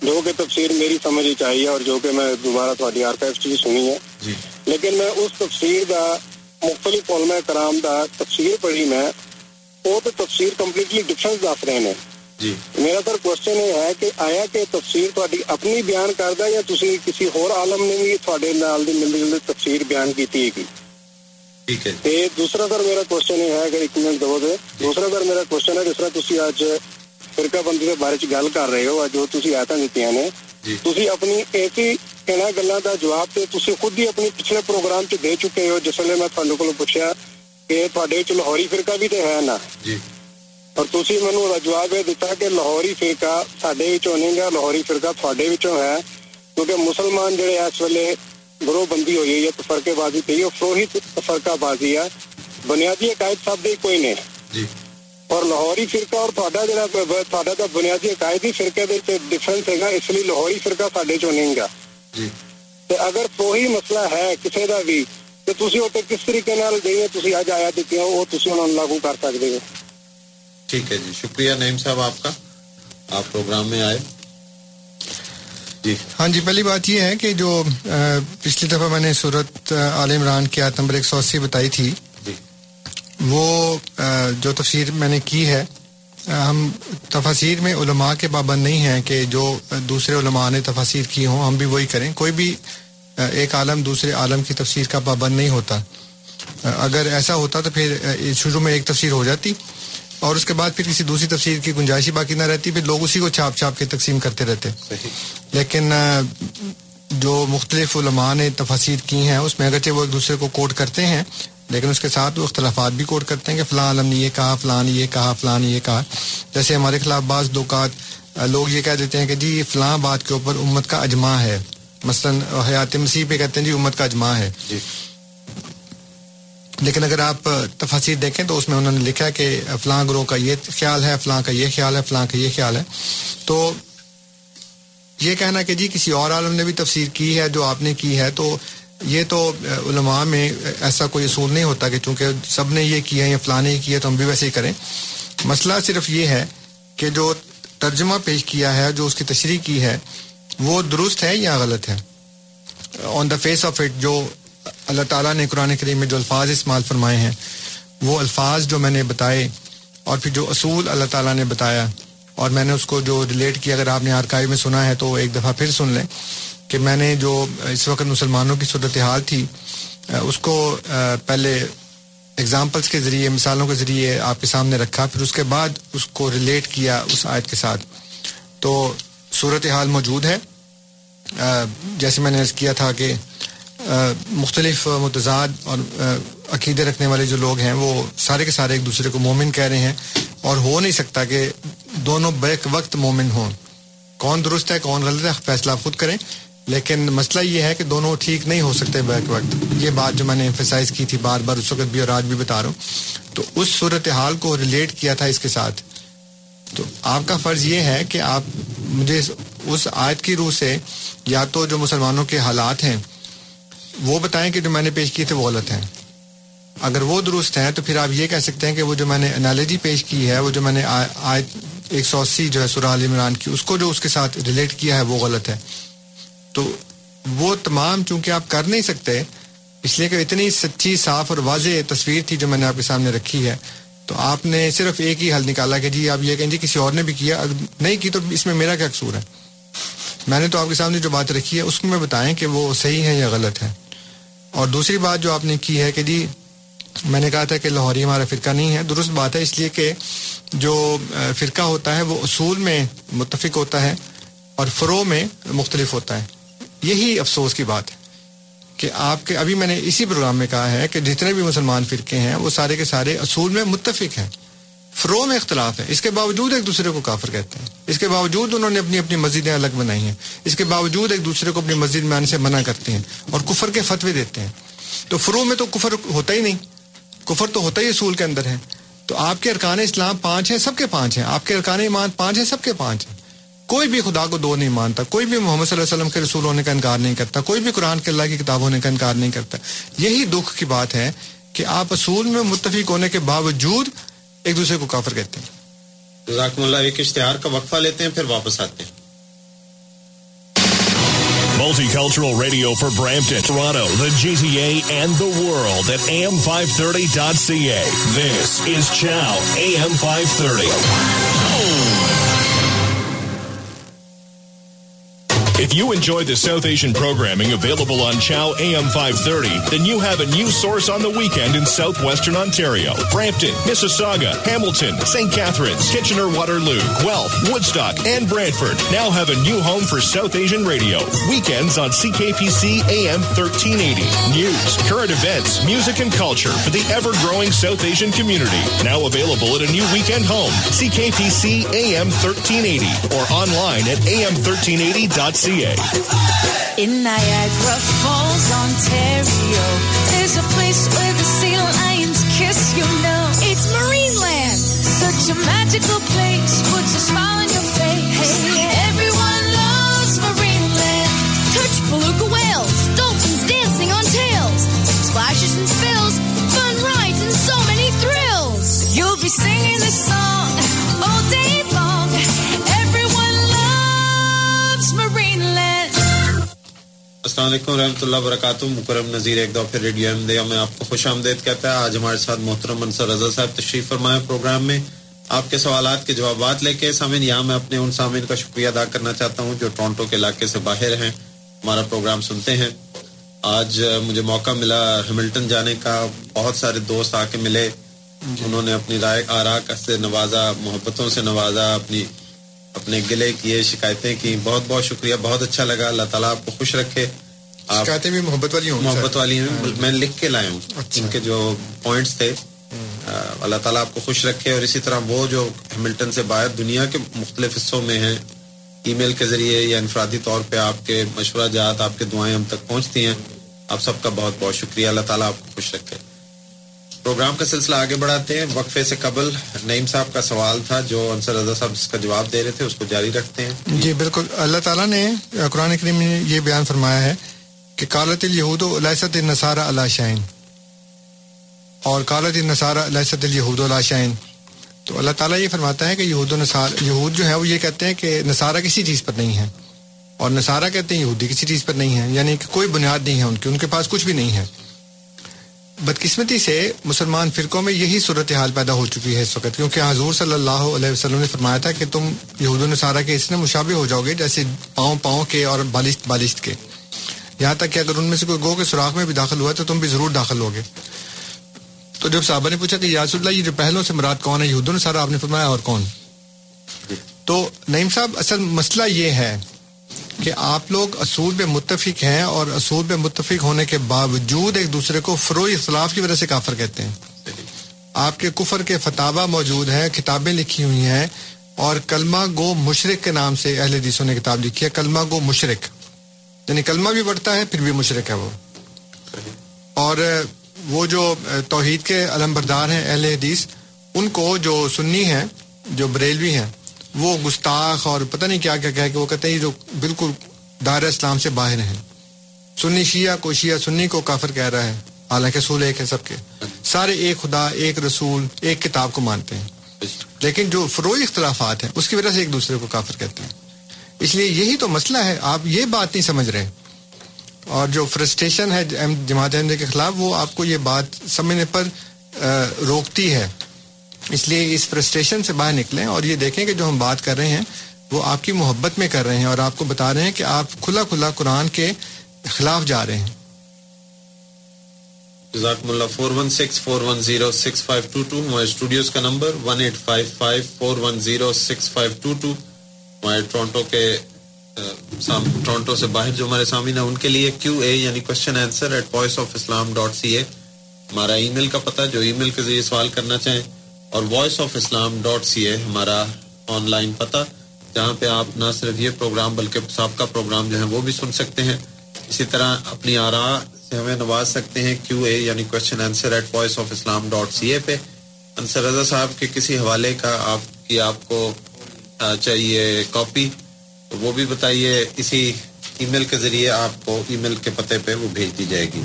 جو کہ تفسیر میری سمجھ ہی چاہیے اور جو کہ میں دوبارہ تھوڑی آرکائف بھی سنی ہے۔ جی۔ لیکن میں اس تفسیر دا مختلف علماء کرام دا تفسیر پڑھی میں وہ تو تفسیر کمپلیٹلی ڈفرنس دس رہے ہیں۔ جی۔ میرا سر کوشچن یہ ہے کہ آیا کہ تفسیر تھوڑی اپنی بیان کردا یا تسی کسی اور عالم نے بھی تھوڑے نال دی جلدی تفسیر بیان کیتی ہے ٹھیک ہے تے دوسرا سر میرا کوشچن یہ ہے کہ ایک منٹ دو دے دوسرا سر میرا کوشچن ہے لاہوری فرقہ بھی ہے نا اور جواب یہ لاہوری فرقہ نہیں گا لاہوری فرقہ ہے کیونکہ مسلمان ویلے گروہ بندی ہوئی ہے یا تفرقے بازی تھی وہ فروہت تفرقہ بازی ہے۔ بنیادی عقائد سب دے کوئی نہیں۔ جی۔ اور لاہوری فرقہ اور تھوڑا جڑا تھوڑا دا بنیادی عقائدی فرقے دے تے ڈفرنس ہے گا اس لیے لاہوری فرقہ ساڈے چوں نہیں گا۔ جی۔ تے اگر کوئی مسئلہ ہے کسی دا بھی تے تسی اوتے کس طریقے نال جڑی تسی اج آیا دتی ہو وہ تسی انہاں نوں لاگو کر سکدے ہو۔ ٹھیک ہے جی شکریہ نعیم صاحب آپ کا۔ آپ پروگرام میں آئے۔ جی۔ ہاں جی پہلی بات یہ ہے کہ جو پچھلی دفعہ میں نے صورت عال عمران کی آیت نمبر ایک سو اسی بتائی تھی۔ جی۔ وہ جو تفسیر میں نے کی ہے ہم تفاسیر میں علماء کے پابند نہیں ہیں کہ جو دوسرے علماء نے تفاسیر کی ہوں ہم بھی وہی کریں۔ کوئی بھی ایک عالم دوسرے عالم کی تفسیر کا پابند نہیں ہوتا۔ اگر ایسا ہوتا تو پھر شروع میں ایک تفسیر ہو جاتی۔ اور اس کے بعد پھر کسی دوسری تفسیر کی گنجائش ہی باقی نہ رہتی پھر لوگ اسی کو چھاپ چھاپ کے تقسیم کرتے رہتے۔ لیکن جو مختلف علماء نے تفاسیر کی ہیں اس میں اگرچہ وہ ایک دوسرے کو کوٹ کرتے ہیں لیکن اس کے ساتھ وہ اختلافات بھی کوٹ کرتے ہیں کہ فلاں عالم نے یہ کہا فلاں نے یہ کہا فلاں نے یہ کہا۔ جیسے ہمارے خلاف بعض دوکات لوگ یہ کہہ دیتے ہیں کہ جی یہ فلاں بات کے اوپر امت کا اجماع ہے۔ مثلا حیات مسیح پہ کہتے ہیں جی امت کا اجماع ہے۔ جی۔ لیکن اگر آپ تفاصیر دیکھیں تو اس میں انہوں نے لکھا ہے کہ فلاں گروہ کا یہ خیال ہے، فلاں کا یہ خیال ہے، فلاں کا یہ خیال ہے۔ تو یہ کہنا کہ جی کسی اور عالم نے بھی تفسیر کی ہے جو آپ نے کی ہے، تو یہ تو علماء میں ایسا کوئی اصول نہیں ہوتا کہ چونکہ سب نے یہ کیا ہے، یا فلاں نے یہ کیا تو ہم بھی ویسے ہی کریں۔ مسئلہ صرف یہ ہے کہ جو ترجمہ پیش کیا ہے، جو اس کی تشریح کی ہے، وہ درست ہے یا غلط ہے؟ On the face of it جو اللہ تعالیٰ نے قرآن کریم میں جو الفاظ استعمال فرمائے ہیں، وہ الفاظ جو میں نے بتائے اور پھر جو اصول اللہ تعالیٰ نے بتایا اور میں نے اس کو جو ریلیٹ کیا، اگر آپ نے آرکائیو میں سنا ہے تو ایک دفعہ پھر سن لیں کہ میں نے جو اس وقت مسلمانوں کی صورتحال تھی، اس کو پہلے اگزامپلس کے ذریعے، مثالوں کے ذریعے آپ کے سامنے رکھا، پھر اس کے بعد اس کو ریلیٹ کیا اس آیت کے ساتھ۔ تو صورتحال موجود ہے۔ جیسے میں نے عرض کیا تھا کہ مختلف متضاد اور عقیدے رکھنے والے جو لوگ ہیں، وہ سارے کے سارے ایک دوسرے کو مومن کہہ رہے ہیں اور ہو نہیں سکتا کہ دونوں بیک وقت مومن ہوں۔ کون درست ہے، کون غلط ہے، فیصلہ خود کریں۔ لیکن مسئلہ یہ ہے کہ دونوں ٹھیک نہیں ہو سکتے بیک وقت۔ یہ بات جو میں نے امفیسائز کی تھی بار بار اس وقت بھی اور آج بھی بتا رہا ہوں۔ تو اس صورت حال کو ریلیٹ کیا تھا اس کے ساتھ۔ تو آپ کا فرض یہ ہے کہ آپ مجھے اس آیت کی روح سے یا تو جو مسلمانوں کے حالات ہیں وہ بتائیں کہ جو میں نے پیش کیے تھے وہ غلط ہیں۔ اگر وہ درست ہیں تو پھر آپ یہ کہہ سکتے ہیں کہ وہ جو میں نے انالوجی پیش کی ہے، وہ جو میں نے آیت ایک سو اسی جو ہے سورہ عال عمران کی، اس کو جو اس کے ساتھ ریلیٹ کیا ہے وہ غلط ہے۔ تو وہ تمام چونکہ آپ کر نہیں سکتے، اس لیے کہ اتنی سچی، صاف اور واضح تصویر تھی جو میں نے آپ کے سامنے رکھی ہے۔ تو آپ نے صرف ایک ہی حل نکالا کہ جی آپ یہ کہیں جی کسی اور نے بھی کیا۔ نہیں کی تو اس میں میرا کیا قصور ہے؟ میں نے تو آپ کے سامنے جو بات رکھی ہے، اس کو میں بتائیں کہ وہ صحیح ہے یا غلط ہے۔ اور دوسری بات جو آپ نے کی ہے کہ جی میں نے کہا تھا کہ لاہوری ہمارا فرقہ نہیں ہے، درست بات ہے، اس لیے کہ جو فرقہ ہوتا ہے، وہ اصول میں متفق ہوتا ہے اور فرو میں مختلف ہوتا ہے۔ یہی افسوس کی بات ہے کہ آپ کے، ابھی میں نے اسی پروگرام میں کہا ہے کہ جتنے بھی مسلمان فرقے ہیں، وہ سارے کے سارے اصول میں متفق ہیں۔ فرو میں اختلاف ہے۔ اس کے باوجود ایک دوسرے کو کافر کہتے ہیں۔ اس کے باوجود انہوں نے اپنی اپنی مسجدیں الگ بنائی ہیں۔ اس کے باوجود ایک دوسرے کو اپنی مسجد میں آنے سے منع کرتے ہیں اور کفر کے فتوے دیتے ہیں۔ تو فرو میں تو کفر ہوتا ہی نہیں۔ کفر تو ہوتا ہی اصول کے اندر ہے۔ تو آپ کے ارکان اسلام پانچ ہیں، سب کے پانچ ہیں۔ آپ کے ارکان ایمان پانچ ہیں، سب کے پانچ ہیں۔ کوئی بھی خدا کو دو نہیں مانتا۔ کوئی بھی محمد صلی اللہ علیہ وسلم کے رسول ہونے کا انکار نہیں کرتا۔ کوئی بھی قرآن کے اللہ کی کتاب ہونے کا انکار نہیں کرتا۔ یہی دکھ کی بات ہے کہ آپ اصول میں متفق ہونے کے باوجود ایک دوسرے کو کافر کہتے ہیں جزاکم اللہ ایک اشتہار کا وقفہ لیتے ہیں پھر واپس آتے ہیں Multicultural radio for Brampton, Toronto, the GTA, and the world at am530.ca. This is Chow AM 530. If you enjoy the South Asian programming available on Chow AM 530, then you have a new source on the weekend in southwestern Ontario. Brampton, Mississauga, Hamilton, St. Catharines, Kitchener-Waterloo, Guelph, Woodstock, and Brantford now have a new home for South Asian radio. Weekends on CKPC AM 1380. News, current events, music, and culture for the ever-growing South Asian community. Now available at a new weekend home, CKPC AM 1380 or online at am1380.ca. ca. In Niagara Falls, Ontario, there's a place where the sea lions kiss. You know, it's Marineland. Such a magical place, puts a smile on your face. Hey, everyone loves Marineland. Touch beluga whales, dolphins dancing on tails, splashes and spills, fun rides and so many thrills. You'll be singing this song السلام علیکم رحمۃ اللہ وبرکاتہ مکرم نذیر ایک دو پھر radio Ahmadiyya میں آپ کو خوش آمدید کہتا ہے آج ہمارے ساتھ محترم منصر رضا صاحب تشریف فرمائے پروگرام میں۔ آپ کے سوالات کے جوابات لے کے سامعین یہاں میں اپنے ان سامعین کا شکریہ ادا کرنا چاہتا ہوں جو ٹورنٹو کے علاقے سے باہر ہیں۔ ہمارا پروگرام سنتے ہیں۔ آج مجھے موقع ملا ہیملٹن جانے کا بہت سارے دوست آ کے ملے۔ انہوں نے اپنی رائے آرا سے نوازا محبتوں سے نوازا اپنی اپنے گلے کیے شکایتیں کی بہت بہت شکریہ بہت اچھا لگا۔ اللہ تعالیٰ آپ کو خوش رکھے۔ شکایتیں بھی محبت والی ہوں محبت والی ہیں۔ میں لکھ کے لایا ہوں۔ ان کے جو پوائنٹس تھے اللہ تعالیٰ آپ کو خوش رکھے۔ اور اسی طرح وہ جو ہیملٹن سے باہر دنیا کے مختلف حصوں میں ہیں ای میل کے ذریعے یا انفرادی طور پہ آپ کے مشورہ جات آپ کے دعائیں ہم تک پہنچتی ہیں۔ آپ سب کا بہت بہت شکریہ۔ اللہ تعالیٰ آپ کو خوش رکھے۔ پروگرام کا سلسلہ آگے بڑھاتے ہیں۔ وقفے سے قبل نعیم صاحب کا سوال تھا، جو انصر رضا صاحب اس کا جواب دے رہے تھے، اس کو جاری رکھتے ہیں۔ جی بالکل۔ اللہ تعالیٰ نے قرآن کریم میں یہ بیان فرمایا ہے کہ کالت الہود السط النصارہ اللہ شائن اور کالت النصارہ السط الہود اللہ شائن تو اللہ تعالیٰ یہ فرماتا ہے کہ یہود و نصار یہود جو ہے وہ یہ کہتے ہیں کہ نصارہ کسی چیز پر نہیں ہے۔ اور نصارہ کہتے ہیں یہودی کسی چیز پر نہیں ہے۔ یعنی کہ کوئی بنیاد نہیں ہے ان کی، ان کے پاس کچھ بھی نہیں ہے۔ بدقسمتی سے مسلمان فرقوں میں یہی صورتحال پیدا ہو چکی ہے اس وقت، کیونکہ حضور صلی اللہ علیہ وسلم نے فرمایا تھا کہ تم یہود النصارہ کے اس میں مشابہ ہو جاؤ گے، جیسے پاؤں پاؤں کے اور بالشت بالشت کے۔ یہاں تک کہ اگر ان میں سے کوئی گو کے سوراخ میں بھی داخل ہوا تو تم بھی ضرور داخل ہوگے۔ تو جب صحابہ نے پوچھا کہ یاس اللہ، یہ جو پہلوں سے مراد کون ہے، یہود النصارہ آپ نے فرمایا اور کون؟ تو نعیم صاحب، اصل مسئلہ یہ ہے کہ آپ لوگ اصول پہ متفق ہیں اور اصول پہ متفق ہونے کے باوجود ایک دوسرے کو فروئی اختلاف کی وجہ سے کافر کہتے ہیں۔ آپ کے کفر کے فتابہ موجود ہیں، کتابیں لکھی ہوئی ہیں اور کلمہ گو مشرق کے نام سے اہل حدیثوں نے کتاب لکھی ہے، کلمہ گو مشرق۔ یعنی کلمہ بھی بڑھتا ہے، پھر بھی مشرق ہے وہ۔ اور وہ جو توحید کے علم بردار ہیں اہل حدیث، ان کو جو سنی ہیں، جو بریلوی ہیں وہ گستاخ اور پتہ نہیں کیا کیا کہ وہ کہتے ہیں جو بالکل دار اسلام سے باہر ہیں۔ سنی شیعہ کو شیعہ سنی کو کافر کہہ رہا ہے، حالانکہ رسول ایک ہے سب کے۔ سارے ایک خدا، ایک رسول، ایک کتاب کو مانتے ہیں۔ لیکن جو فروئی اختلافات ہیں، اس کی وجہ سے ایک دوسرے کو کافر کہتے ہیں۔ اس لیے یہی تو مسئلہ ہے، آپ یہ بات نہیں سمجھ رہے۔ اور جو فرسٹریشن ہے جماعت احمد کے خلاف، وہ آپ کو یہ بات سمجھنے پر روکتی ہے۔ اس لیے اس فرسٹریشن سے باہر نکلیں اور یہ دیکھیں کہ جو ہم بات کر رہے ہیں، وہ آپ کی محبت میں کر رہے ہیں اور آپ کو بتا رہے ہیں کہ آپ کھلا کھلا قرآن کے خلاف جا رہے ہیں۔ جزاکم اللہ four one six four one zero six five two two ہمارے اسٹوڈیوز کا number one eight five five four one zero six five two two ہمارے ٹورنٹو کے ٹورنٹو سے باہر جو ہمارے سامنے ہیں، ان کے لیے کیو اے یعنی question answer at voice of Islam dot C A ہمارا ای میل کا پتہ، جو ای میل کے ذریعے سوال کرنا چاہیں اور voice of Islam dot C A ہمارا آن لائن پتہ، جہاں پہ آپ نہ صرف یہ پروگرام بلکہ سابقہ پروگرام جو ہے وہ بھی سن سکتے ہیں۔ اسی طرح اپنی آرا سے ہمیں نواز سکتے ہیں کیو اے یعنی question answer at voice of Islam dot C A پہ۔ انصر رضا صاحب کے کسی حوالے کا آپ کی آپ کو چاہیے کاپی تو وہ بھی بتائیے، اسی ای میل کے ذریعے آپ کو ای میل کے پتے پہ وہ بھیج دی جائے گی۔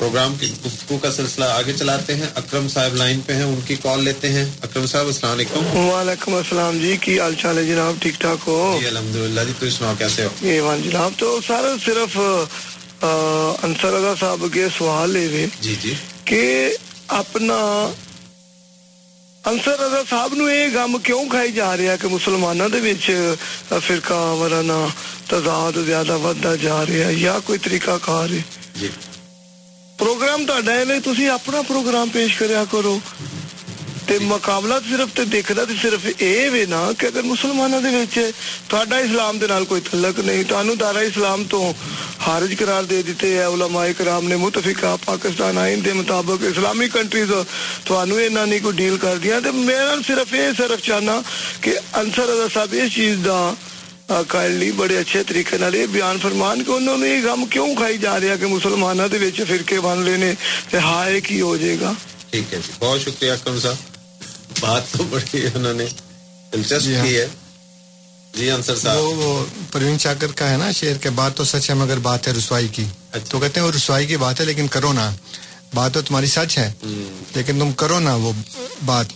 پروگرام کی گفتگو کا سلسلہ آگے چلاتے ہیں۔ اکرم صاحب لائن پہ ہیں ان کی کال لیتے ہیں۔ اکرم صاحب السلام علیکم۔ وعلیکم السلام جی کی حال چال ہے جناب؟ ٹھیک ٹھاک ہو؟ جی الحمد للہ جی تو سناؤ کیسے ہو؟ ایوان جناب تو سر صرف انصر رضا صاحب کے سوال لے جی جی۔ کہ اپنا انصر رضا صاحب نو یہ غم کیوں کھائی جا رہا کہ مسلمانوں دے وچ فرقہ ورانا تضاد زیادہ ودتا جا رہا ہے یا کوئی طریقہ کار ہے؟ جی۔ پروگرام تہاڈا ہے تسی اپنا پروگرام پیش کریا کرو۔ تے مقابلہ صرف تے دیکھدا تے صرف اے وے نا کہ اگر مسلمانوں دے وچ تہاڈا اسلام دے نال کوئی تعلق نہیں تانوں دارا اسلام تو خارج قرار دے دیتے ہیں علماء کرام نے متفقہ پاکستان آئین دے مطابق اسلامی کنٹریز تانوں انہاں نے کوئی ڈیل کر دیا۔ تے میرا صرف اے صرف چاہنا کہ انصر رضا صاحب اس چیز دا کائنڈلی بڑے اچھے طریقے نال یہ بیان فرمان کہ انہوں نے یہ غم کیوں کھائی جا رہا کہ مسلمانوں دے وچ فرقے بن لینے تے ہائے کی ہو جائے گا؟ ٹھیک ہے جی بہت شکریہ اکرم صاحب۔ بات تو بڑی انہوں نے دلچسپ کی ہے۔ جی انصر صاحب۔ وہ وہ پروین چاکر کا ہے نا شعر کے بات تو سچ ہے مگر بات ہے رسوائی کی۔ تو کہتے ہیں وہ رسوائی کی بات ہے لیکن کرو نا۔ بات تو تمہاری سچ ہے لیکن تم کرو نا وہ بات۔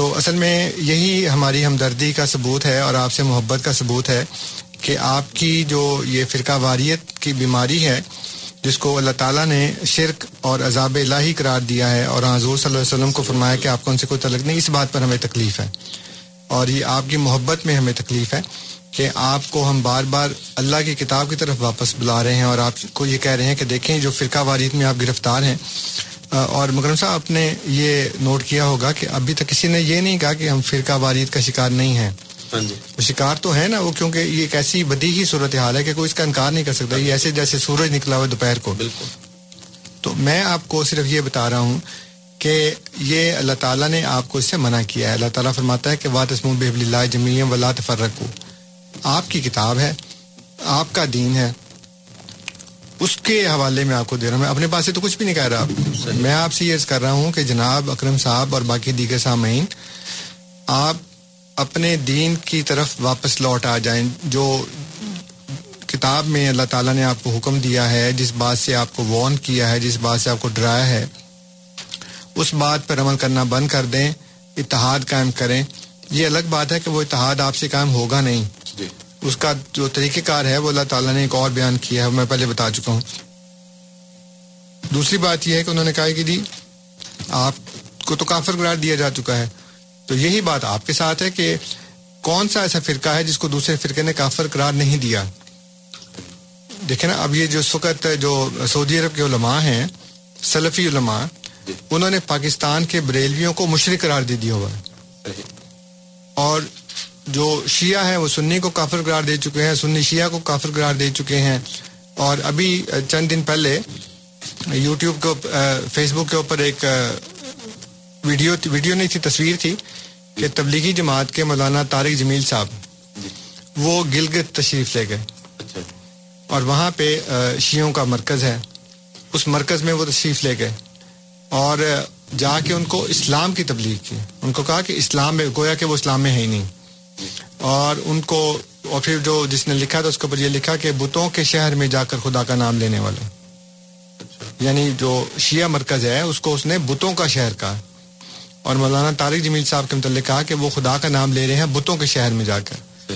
تو اصل میں یہی ہماری ہمدردی کا ثبوت ہے اور آپ سے محبت کا ثبوت ہے کہ آپ کی جو یہ فرقہ واریت کی بیماری ہے، جس کو اللہ تعالیٰ نے شرک اور عذاب الہی قرار دیا ہے اور حضور صلی اللہ علیہ وسلم کو فرمایا کہ آپ کو ان سے کوئی تعلق نہیں، اس بات پر ہمیں تکلیف ہے۔ اور یہ آپ کی محبت میں ہمیں تکلیف ہے کہ آپ کو ہم بار بار اللہ کی کتاب کی طرف واپس بلا رہے ہیں اور آپ کو یہ کہہ رہے ہیں کہ دیکھیں جو فرقہ واریت میں آپ گرفتار ہیں اور مکرم صاحب آپ نے یہ نوٹ کیا ہوگا کہ ابھی تک کسی نے یہ نہیں کہا کہ ہم فرقہ واریت کا شکار نہیں ہیں۔ ہاں جی۔ وہ شکار تو ہے نا وہ کیونکہ یہ ایک ایسی بدی ہی صورت حال ہے کہ کوئی اس کا انکار نہیں کر سکتا۔ یہ ایسے جیسے سورج نکلا ہوا دوپہر کو۔ بالکل۔ تو میں آپ کو صرف یہ بتا رہا ہوں کہ یہ اللہ تعالیٰ نے آپ کو اس سے منع کیا ہے۔ اللہ تعالیٰ فرماتا ہے کہ وات اسم بحب اللہ جمیم ولا تفرقو آپ کی کتاب ہے آپ کا دین ہے اس کے حوالے میں آپ کو دے رہا ہوں۔ میں اپنے پاس سے تو کچھ بھی نہیں کہہ رہا۔ میں آپ سے یہ عرض کر رہا ہوں کہ جناب اکرم صاحب اور باقی دیگر سامعین، آپ اپنے دین کی طرف واپس لوٹ آ جائیں۔ جو کتاب میں اللہ تعالیٰ نے آپ کو حکم دیا ہے، جس بات سے آپ کو وارن کیا ہے، جس بات سے آپ کو ڈرایا ہے، اس بات پر عمل کرنا بند کر دیں، اتحاد قائم کریں۔ یہ الگ بات ہے کہ وہ اتحاد آپ سے قائم ہوگا نہیں۔ جی۔ اس کا جو طریقہ کار ہے وہ اللہ تعالیٰ نے ایک اور بیان کیا ہے میں پہلے بتا چکا ہوں۔ دوسری بات یہ ہے کہ انہوں نے کہا کہ جی آپ کو تو کافر قرار دیا جا چکا ہے۔ تو یہی بات آپ کے ساتھ ہے کہ کون سا ایسا فرقہ ہے جس کو دوسرے فرقے نے کافر قرار نہیں دیا؟ دیکھیں نا اب یہ جو سکت جو سعودی عرب کے علماء ہیں سلفی علماء انہوں نے پاکستان کے بریلویوں کو مشرق قرار دے دیا ہوا ہے۔ اور جو شیعہ ہیں وہ سنی کو کافر قرار دے چکے ہیں سنی شیعہ کو کافر قرار دے چکے ہیں۔ اور ابھی چند دن پہلے یوٹیوب کو فیس بک کے اوپر ایک ویڈیو ویڈیو نہیں تھی تصویر تھی کہ تبلیغی جماعت کے مولانا طارق جمیل صاحب وہ گلگت تشریف لے گئے۔ اچھا اور وہاں پہ شیعوں کا مرکز ہے۔ اس مرکز میں وہ تشریف لے گئے۔ اور جا کے ان کو اسلام کی تبلیغ کی۔ ان کو کہا کہ اسلام میں گویا کہ وہ اسلام میں ہے ہی نہیں۔ اور ان کو اور پھر جو جس نے لکھا تھا، اس کے اوپر یہ لکھا کہ بتوں کے شہر میں جا کر خدا کا نام لینے والے۔ یعنی جو شیعہ مرکز ہے، اس کو اس نے بتوں کا شہر کہا۔ اور مولانا طارق جمیل صاحب کے متعلق کہا کہ وہ خدا کا نام لے رہے ہیں بتوں کے شہر میں جا کر۔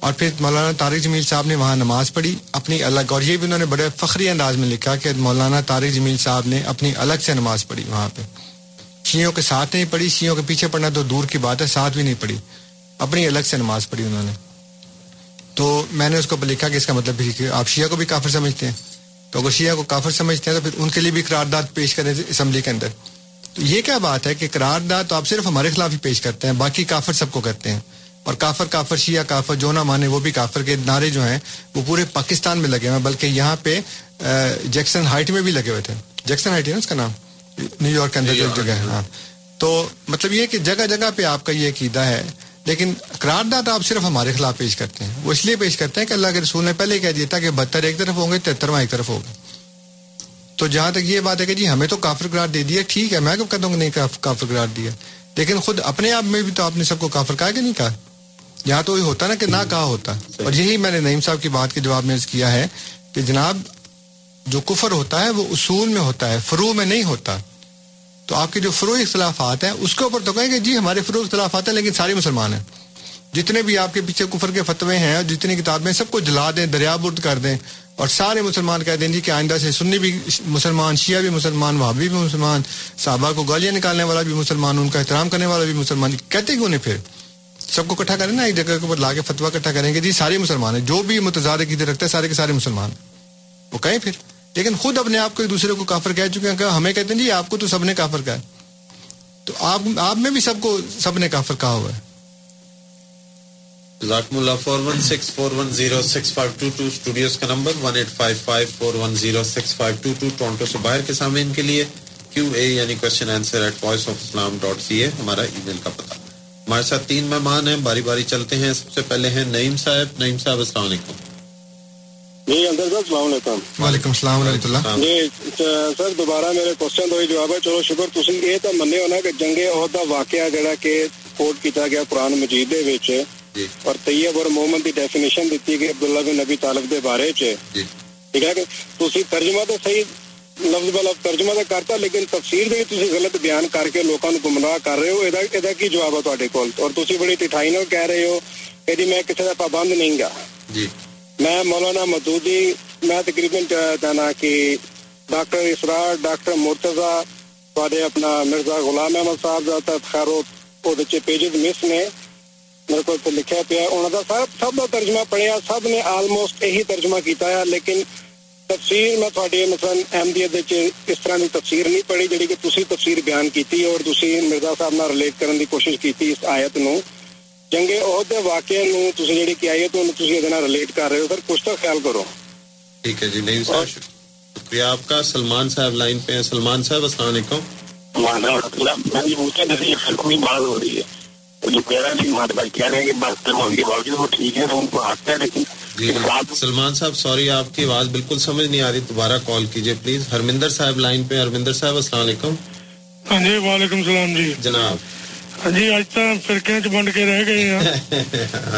اور پھر مولانا طارق جمیل صاحب نے وہاں نماز پڑھی اپنی الگ اور یہ بھی انہوں نے بڑے فخری انداز میں لکھا کہ مولانا طارق جمیل صاحب نے اپنی الگ سے نماز پڑھی وہاں پہ۔ شیوں کے ساتھ نہیں پڑھی شیوں کے پیچھے پڑھنا تو دور کی بات ہے، ساتھ بھی نہیں پڑھی۔ اپنی الگ سے نماز پڑھی انہوں نے۔ تو میں نے اس کو لکھا کہ اس کا مطلب بھی کہ آپ شیعہ کو بھی کافر سمجھتے ہیں۔ تو اگر شیعہ کو کافر سمجھتے ہیں تو پھر ان کے لیے بھی قرارداد پیش کریں اسمبلی کے اندر۔ تو یہ کیا بات ہے کہ قرارداد تو آپ صرف ہمارے خلاف ہی پیش کرتے ہیں باقی کافر سب کو کرتے ہیں۔ اور کافر کافر شیعہ کافر جو نہ مانے وہ بھی کافر کے نعرے جو ہیں وہ پورے پاکستان میں لگے ہوئے ہیں بلکہ یہاں پہ جیکسن ہائٹ میں بھی لگے ہوئے تھے۔ جیکسن ہائٹ ہے نا اس کا نام؟ نیو یارک کے اندر جو جگہ ہے ہاں۔ تو مطلب یہ کہ جگہ جگہ پہ آپ کا یہ عقیدہ ہے لیکن قرارداد آپ صرف ہمارے خلاف پیش کرتے ہیں۔ وہ اس لیے پیش کرتے ہیں کہ اللہ کے رسول نے پہلے کہہ دیا تھا کہ بہتر ایک طرف ہوں گے تہترواں ایک طرف ہوگا۔ تو جہاں تک یہ بات ہے کہ جی ہمیں تو کافر قرار دے دیا، ٹھیک ہے، میں کب کہتا ہوں کہ نہیں کافر قرار دیا۔ لیکن خود اپنے آپ میں بھی تو آپ نے سب کو کافر کہا کہ نہیں کہا؟ یہاں تو یہ ہوتا نا کہ نہ کہا ہوتا۔ اور یہی میں نے نعیم صاحب کی بات کے جواب میں کیا ہے کہ جناب جو کفر ہوتا ہے وہ اصول میں ہوتا ہے فرو میں نہیں ہوتا۔ تو آپ کے جو فرو اختلافات ہیں، اس کے اوپر تو کہیں کہ جی ہمارے فرو اختلافات ہیں، لیکن سارے مسلمان ہیں۔ جتنے بھی آپ کے پیچھے کفر کے فتوے ہیں اور جتنی کتابیں سب کو جلا دیں دریا برد کر دیں اور سارے مسلمان کہہ دیں جی کہ آئندہ سے سنی بھی مسلمان، شیعہ بھی مسلمان، وہابی بھی مسلمان، صحابہ کو گالیاں نکالنے والا بھی مسلمان، ان کا احترام کرنے والا بھی مسلمان۔ کہتے کیوں نہیں پھر؟ سب کو اکٹھا کریں نا، ایک جگہ کے اوپر لا کے فتوا اکٹھا کریں گے۔ جی سارے مسلمان ہیں، جو بھی متضاد کی رکھتے ہیں، سارے کے سارے مسلمان وہ کہیں پھر؟ لیکن خود اپنے آپ کو ایک دوسرے کو کافر کہہ چکے ہیں کہ ہمیں کہتے ہیں جی آپ کو تو سب نے کافر کہا تو آپ آپ میں بھی سب کو، سب نے کافر کہا ہوا ہے۔ ذاکم اللہ four one six four one zero six five two two studios کا number one eight five five four one zero six five two two Toronto سے باہر کے سامنے ان کے لیے کیو اے یعنی question answer at voice of Islam dot C A ہمارا email کا پتہ۔ ہمارے ساتھ تین مہمان ہیں، باری باری چلتے ہیں۔ سب سے پہلے ہیں نعیم صاحب۔ نعیم صاحب، السلام علیکم۔ جی اندر صاحب السلام علیکم وعلیکم السلام ورحمۃ اللہ۔ سر دوبارہ میرے کوشچن تو جواب ہے۔ چلو شکر۔ تسی یہ تو مننے ہونا کہ جنگ عہد کا واقعہ جڑا کہ کوٹ کیتا گیا قرآن مجید دے وچ۔ اور طیب اور محمد کی ڈیفینیشن دیتی گئی عبداللہ بن نبی طالب دے بارے چ ٹھیک ہے کہ تسی ترجمہ تو صحیح لفظ بلفظ ترجمہ تو کرتا لیکن تفسیر بھی تسی غلط بیان کر کے لوگوں کو گمراہ کر رہے ہو۔ یہ کی جواب ہے تے کول؟ اور تسی بڑی ٹھائی نال کہہ رہے ہو کہ میں کسی کا پابند نہیں گا۔ جی۔ میں مولانا مدودی، میں تقریباً جانا کہ ڈاکٹر اسرار، ڈاکٹر مرتضی تھوڑے اپنا مرزا غلام احمد صاحب زیادہ خیر وہ پیجز مس نے میرے کو اتنے لکھا پیا انہوں کا سب سب کا ترجمہ پڑھیا، سب نے آلموسٹ یہی ترجمہ کیتا ہے، لیکن تفسیر میں تھوڑی مثلاً احمدیت اس طرح کی تفسیر نہیں پڑھی جی کہ تھی تفسیر بیان کی اور تھی مرزا صاحب نال ریلیٹ کرنے کی کوشش کی اس آیت نو۔ جنگ عہد واقعے نو جی کی آیت تھی یہ ریلیٹ کر رہے ہو سر کچھ تو خیال کرو ٹھیک ہے جی نہیں صاحب شکریہ آپ کا سلمان صاحب لائن پہ ہیں سلمان صاحب السلام علیکم بات ہو رہی ہے جو کہہ رہا ہے ہمارے بھائی کہہ رہے ہیں کہ بہتر ہونے کے باوجود وہ ٹھیک ہے تو ان کو آتا ہے لیکن سلمان صاحب سوری آپ کی آواز بالکل سمجھ نہیں آ رہی دوبارہ کال کیجیے پلیز ہرمندر صاحب لائن پہ ہرمندر صاحب السلام علیکم ہاں جی وعلیکم السلام جی جناب ہاں جی آج تک فرقے چ بنڈ کے رہ گئے ہیں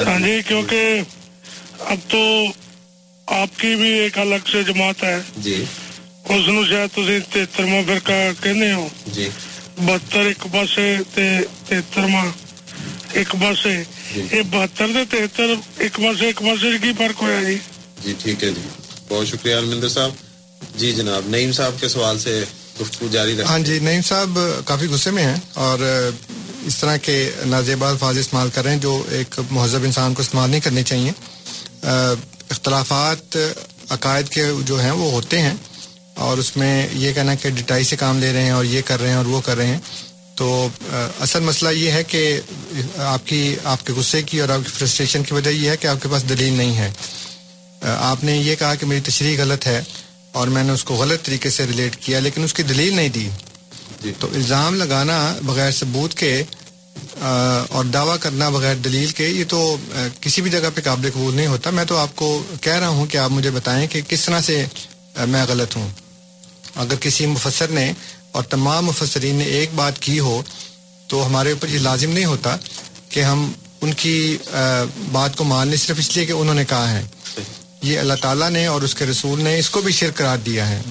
ہاں جی کیونکہ اب تو آپ کی بھی ایک الگ سے جماعت ہے جی اس نو شاید تھی تہترواں فرقہ کہنے ہو جی بہتر ایک پاسے تہترواں ایک پاسے یہ بہتر دے تہتر ایک پاسے ایک پاسے کی فرق ہوا جی جی ٹھیک ہے جی بہت شکریہ ہرمندر صاحب جی جناب نعیم صاحب کے سوال سے گفتگو جاری رکھیں ہاں جی نعیم صاحب کافی غصے میں ہیں اور اس طرح کے نازیبا الفاظ استعمال کر رہے ہیں جو ایک مہذب انسان کو استعمال نہیں کرنے چاہیے۔ اختلافات عقائد کے جو ہیں وہ ہوتے ہیں اور اس میں یہ کہنا کہ ڈٹائی سے کام لے رہے ہیں اور یہ کر رہے ہیں اور وہ کر رہے ہیں۔ تو اصل مسئلہ یہ ہے کہ آپ کی آپ کے غصے کی اور آپ کی فرسٹریشن کی وجہ یہ ہے کہ آپ کے پاس دلیل نہیں ہے۔ آپ نے یہ کہا کہ میری تشریح غلط ہے اور میں نے اس کو غلط طریقے سے ریلیٹ کیا لیکن اس کی دلیل نہیں دی۔ جی۔ تو الزام لگانا بغیر ثبوت کے اور دعویٰ کرنا بغیر دلیل کے، یہ تو کسی بھی جگہ پہ قابل قبول نہیں ہوتا۔ میں تو آپ کو کہہ رہا ہوں کہ آپ مجھے بتائیں کہ کس طرح سے میں غلط ہوں۔ اگر کسی مفسر نے اور تمام مفسرین نے ایک بات کی ہو، تو ہمارے اوپر یہ لازم نہیں ہوتا کہ ہم ان کی بات کو مان لیں صرف اس لیے کہ انہوں نے کہا ہے۔ یہ اللہ تعالیٰ نے اور اس کے رسول نے اس کو بھی شرک قرار دیا ہے۔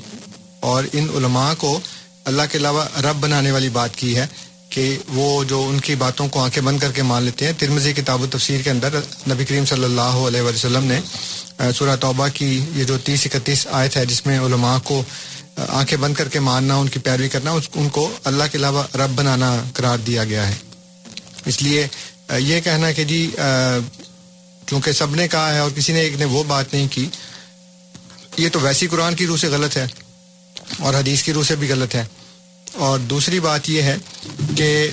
اور ان علماء کو اللہ کے علاوہ رب بنانے والی بات کی ہے۔ کہ وہ جو ان کی باتوں کو آنکھیں بند کر کے مان لیتے ہیں۔ ترمزی کتاب و تفسیر کے اندر نبی کریم صلی اللہ علیہ وسلم نے سورہ توبہ کی یہ جو تیس اکتیس آیت ہے، جس میں علماء کو آنکھیں بند کر کے ماننا، ان کی پیروی کرنا ان کو اللہ کے علاوہ رب بنانا قرار دیا گیا ہے۔ اس لیے یہ کہنا کہ جی کیونکہ سب نے کہا ہے اور کسی نے ایک نے وہ بات نہیں کی، یہ تو ویسی قرآن کی روح سے غلط ہے اور حدیث کی روح سے بھی غلط ہے۔ اور دوسری بات یہ ہے کہ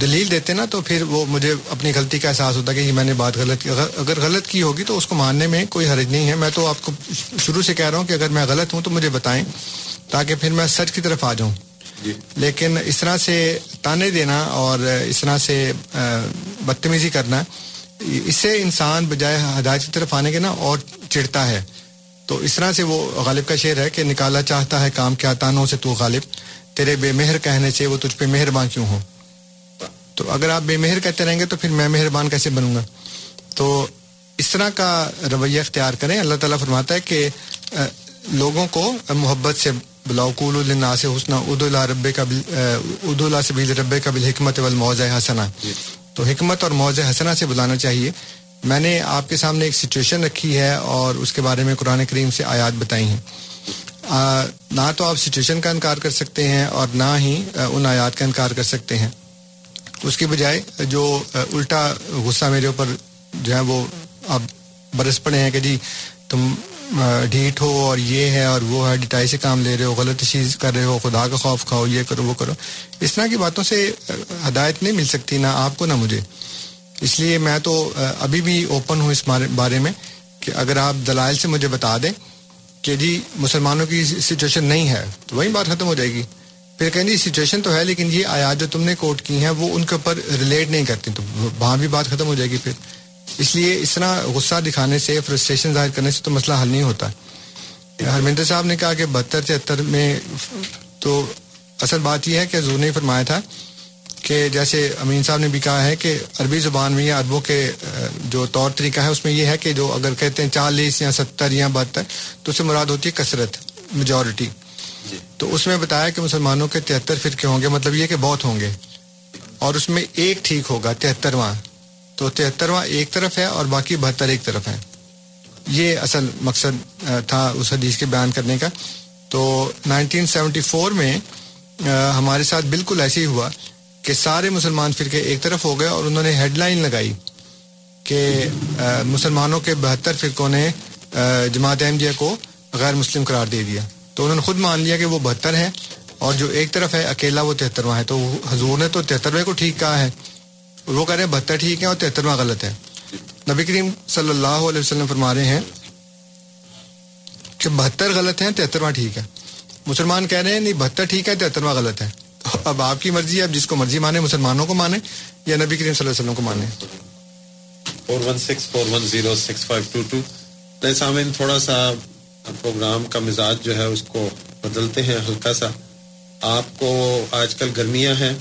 دلیل دیتے نا تو پھر وہ مجھے اپنی غلطی کا احساس ہوتا ہے کہ میں نے بات غلط کی۔ اگر غلط کی ہوگی تو اس کو ماننے میں کوئی حرج نہیں ہے۔ میں تو آپ کو شروع سے کہہ رہا ہوں کہ اگر میں غلط ہوں تو مجھے بتائیں تاکہ پھر میں سچ کی طرف آ جاؤں۔ جی۔ لیکن اس طرح سے تانے دینا اور اس طرح سے بدتمیزی کرنا اس سے انسان بجائے ہدایت کی طرف آنے کے نا اور چڑھتا ہے۔ تو اس طرح سے وہ غالب کا شعر ہے کہ نکالا چاہتا ہے کام کیا تانوں سے تو غالب۔ تیرے بے مہر کہنے سے وہ تجھ پہ مہربان کیوں ہو تو اگر آپ بے مہر کہتے رہیں گے تو پھر میں مہربان کیسے بنوں گا؟ تو اس طرح کا رویہ اختیار کریں۔ اللہ تعالیٰ فرماتا ہے کہ لوگوں کو محبت سے بلاقول النا سے حسن اد اللہ رب کا اد اللہ سبیل رب کا بل حکمت والموض حسنا۔ تو حکمت اور موض حسنا سے بلانا چاہیے۔ میں نے آپ کے سامنے ایک سچویشن رکھی ہے اور اس کے بارے میں قرآن کریم سے آیات بتائی ہیں۔ نہ تو آپ سچویشن کا انکار کر سکتے ہیں اور نہ ہی ان آیات کا انکار کر سکتے ہیں۔ اس کی بجائے جو الٹا غصہ میرے اوپر جو ہے وہ آپ برس پڑے ہیں کہ جی تم ڈھیٹ ہو اور یہ ہے اور وہ ہے، ڈٹائی سے کام لے رہے ہو، غلط چیز کر رہے ہو، خدا کا خوف کھاؤ، یہ کرو، وہ کرو۔ اس طرح کی باتوں سے ہدایت نہیں مل سکتی، نہ آپ کو، نہ مجھے۔ اس لیے میں تو ابھی بھی اوپن ہوں اس بارے میں کہ اگر آپ دلائل سے مجھے بتا دیں کہ جی مسلمانوں کی سچویشن نہیں ہے، تو وہی بات ختم ہو جائے گی۔ پھر کہیں جی سچویشن تو ہے، لیکن یہ آیات جو تم نے کوٹ کی ہیں، وہ ان کے اوپر ریلیٹ نہیں کرتی۔ تو وہاں بھی بات ختم ہو جائے گی پھر۔ اس لیے اس طرح غصہ دکھانے سے فرسٹریشن ظاہر کرنے سے تو مسئلہ حل نہیں ہوتا۔ ہرمندر صاحب نے کہا کہ بہتر چہتر میں تو اصل بات یہ ہے کہ حضور نے فرمایا تھا کہ جیسے امین صاحب نے بھی کہا ہے کہ عربی زبان میں یا عربوں کے جو طور طریقہ ہے اس میں یہ ہے کہ جو اگر کہتے ہیں چالیس یا ستر یا بہتر تو اس سے مراد ہوتی ہے کثرت میجورٹی تو اس میں بتایا کہ مسلمانوں کے تہتر فرقے ہوں گے مطلب یہ کہ بہت ہوں گے۔ اور اس میں ایک ٹھیک ہوگا تہترواں۔ تو تہترواں ایک طرف ہے اور باقی بہتر ایک طرف ہے۔ یہ اصل مقصد تھا اس حدیث کے بیان کرنے کا۔ تو 1974 میں آ, ہمارے ساتھ بالکل ایسے ہی ہوا کہ سارے مسلمان فرقے ایک طرف ہو گئے اور انہوں نے ہیڈ لائن لگائی کہ مسلمانوں کے بہتر فرقوں نے جماعت احمدیہ کو غیر مسلم قرار دے دیا۔ تو انہوں نے خود مان لیا کہ وہ بہتر ہے اور جو ایک طرف ہے، اکیلا وہ تہترواں ہے۔ تو حضور نے تو تہترویں کو ٹھیک کہا ہے۔ وہ کہہ رہے ہیں بہتر ٹھیک ہے اور تہترواں غلط ہے۔ نبی کریم صلی اللہ علیہ وسلم فرما رہے ہیں کہ بہتر غلط ہے تہترواں ٹھیک ہے۔ مسلمان کہہ رہے ہیں، نہیں، بہتر ٹھیک ہے، تہترواں غلط ہے۔ اب آپ کی مرضی ہے، اب جس کو مرضی مانے، مسلمانوں کو مانے یا نبی کریم صلی اللہ علیہ وسلم کو مانے؟ Four one six four one zero six five two two. سامعین تھوڑا سا پروگرام کا مزاج جو ہے اس کو بدلتے ہیں، ہلکا سا۔ آپ کو آج کل گرمیاں ہیں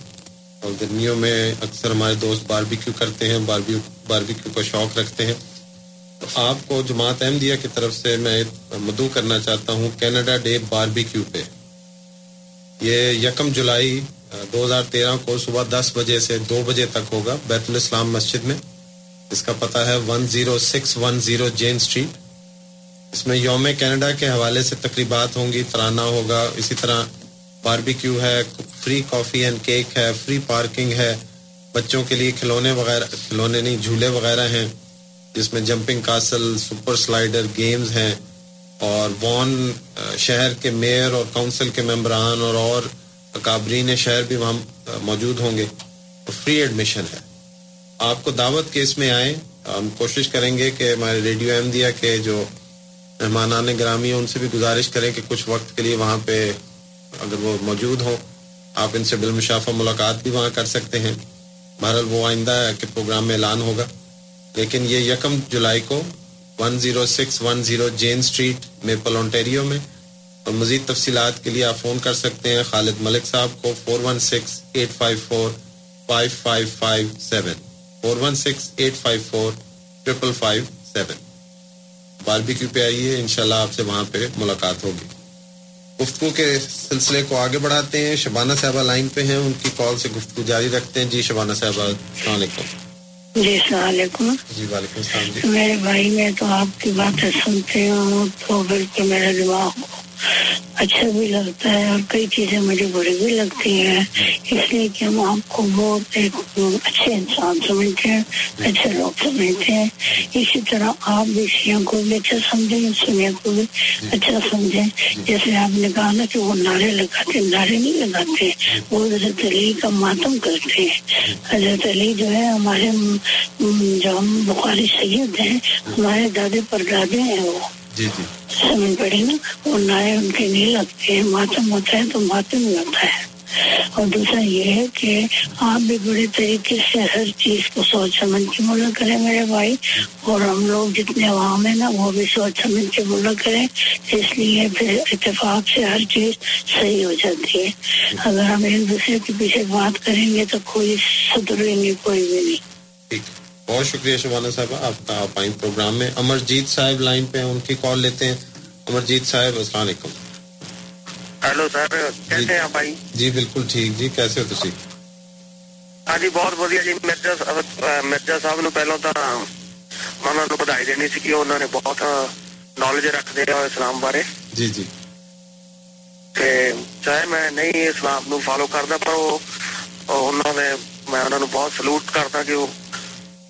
اور گرمیوں میں اکثر ہمارے دوست باربیکیو کرتے ہیں باربیو باربیکیو کا شوق رکھتے ہیں۔ تو آپ کو جماعت احمدیہ کی طرف سے میں مدعو کرنا چاہتا ہوں، کینیڈا ڈے باربیکیو پہ۔ یہ یکم جولائی دو ہزار تیرہ کو صبح دس بجے سے دو بجے تک ہوگا بیت الاسلام مسجد میں۔ اس کا پتہ ہے one zero six one zero Jane Street اس میں یوم کینیڈا کے حوالے سے تقریبات ہوں گی، ترانہ ہوگا۔ اسی طرح باربیکیو ہے فری کافی اینڈ کیک ہے فری پارکنگ ہے۔ بچوں کے لیے کھلونے وغیرہ، کھلونے نہیں، جھولے وغیرہ ہیں۔ جس میں jumping castle super slider games ہیں۔ اور وان شہر کے میئر اور کونسل کے ممبران اور اور اکابرین شہر بھی وہاں موجود ہوں گے۔ فری ایڈمیشن ہے۔ آپ کو دعوت کے اس میں آئیں۔ ہم کوشش کریں گے کہ ہمارے ریڈیو احمدیہ کے جو مہمانان گرامی ہیں، ان سے بھی گزارش کریں کہ کچھ وقت کے لیے وہاں پہ اگر وہ موجود ہوں، آپ ان سے بالمشافہ ملاقات بھی وہاں کر سکتے ہیں۔ بہرحال وہ آئندہ کے پروگرام میں اعلان ہوگا۔ لیکن یہ یکم جولائی کو one zero six one zero Jane Street Maple Ontario میں. اور مزید تفصیلات کے لیے آپ فون کر سکتے ہیں خالد ملک صاحب کو four one six eight five four five five five seven four one six eight five four triple five seven barbecue پہ آئیے، انشاءاللہ آپ سے وہاں پہ ملاقات ہوگی. گفتگو کے سلسلے کو آگے بڑھاتے ہیں، شبانہ صاحبہ لائن پہ ہیں، ان کی کال سے گفتگو جاری رکھتے ہیں. جی شبانہ صاحبہ، السلام علیکم. جی السلام علیکم۔ جی وعلیکم السلام جی۔ میرے بھائی میں تو آپ کی باتیں سنتے ہوں تو بالکل میرا دماغ اچھا بھی لگتا ہے اور کئی چیزیں مجھے بری بھی لگتی ہیں۔ اس لیے کہ ہم آپ کو بہت ایک اچھے انسان سمجھتے ہیں، اچھے لوگ سمجھتے ہیں۔ اسی طرح آپ بھی شیعہ کو بھی اچھا سمجھیں سنیا کو بھی اچھا سمجھیں۔ جیسے آپ نے کہا نا کہ وہ نعرے لگاتے نعرے نہیں لگاتے، وہ حضرت علی کا ماتم کرتے ہیں۔ حضرت علی جو ہے، ہمارے جو ہم بخاری سید ہیں، ہمارے دادے پر دادے ہیں وہ۔ جی جی۔ سمجھ پڑی نا، وہ نعرے ان کے نہیں لگتے ہیں، ماتم ہوتا ہے تو ماتم ہی ہوتا ہے۔ اور دوسرا یہ ہے کہ آپ بھی بڑے طریقے سے ہر چیز کو سوچ سمجھ کے بولا کریں میرے بھائی۔ اور ہم لوگ جتنے عوام ہیں نا، وہ بھی سوچ سمجھ کے بولا کریں۔ اس لیے پھر اتفاق سے ہر چیز صحیح ہو جاتی ہے۔ اگر ہم ایک دوسرے کے پیچھے بات کریں گے تو کوئی سدھرے نہیں، کوئی بھی نہیں۔ ٹھیک۔ بہت شکریہ شبانہ صاحبہ آپ کا آپ آئیں پروگرام میں امرجیت صاحب لائن پہ ہیں ان کی کال لیتے ہیں امرجیت صاحب السلام علیکم ਹੈਲੋ ਸਰ ਕੈਸੇ ਆ ਭਾਈ جی بالکل ٹھیک جی کیسے ہو تسی ਹਾਂਜੀ ਬਹੁਤ ਵਧੀਆ ਜੀ ਮਿਰਜ਼ਾ ਸਾਹਿਬ ਅਹ ਮਿਰਜ਼ਾ ਸਾਹਿਬ ਨੂੰ ਪਹਿਲਾਂ ਤਾਂ ਮੈਂ ਉਹਨਾਂ ਨੂੰ ਵਧਾਈ ਦੇਣੀ ਸੀ ਕਿ ਉਹਨਾਂ ਨੇ ਬਹੁਤ ਨੌਲੇਜ ਰੱਖਦੇ ਆ ਇਸਲਾਮ ਬਾਰੇ جی جی ਤੇ ਚਾਹੇ ਮੈਂ ਨਹੀਂ ਇਸਲਾਮ ਨੂੰ ਫਾਲੋ ਕਰਦਾ ਪਰ ਉਹ ਉਹ ਉਹਨਾਂ ਨੇ ਮੈਂ ਉਹਨਾਂ ਨੂੰ ਬਹੁਤ ਸਲੂਟ ਕਰਦਾ ਕਿ ਉਹ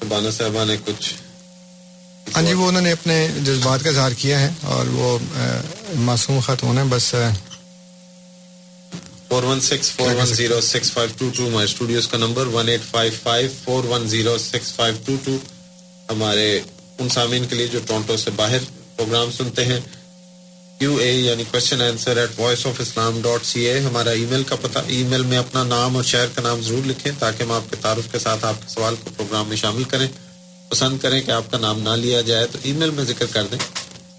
شبانہ صاحبہ نے کچھ ہاں جی وہ انہوں نے اپنے جذبات کا اظہار کیا ہے اور وہ معصوم خاتون ہے بس four one six four one zero six five two two ہمارے اسٹوڈیوز کا number one eight five five four one zero six five two two ہمارے ان سامعین کے لیے جو ٹورنٹو سے باہر پروگرام سنتے ہیں۔ کیو اے یعنی question answer at voice of Islam dot C A ہمارا ای میل کا پتہ ای میل میں اپنا نام اور شہر کا نام ضرور لکھیں تاکہ ہم آپ کے تعارف کے ساتھ آپ کے سوال کو پروگرام میں شامل کریں۔ پسند کریں کہ آپ کا نام نہ لیا جائے تو ای میل میں ذکر کر دیں۔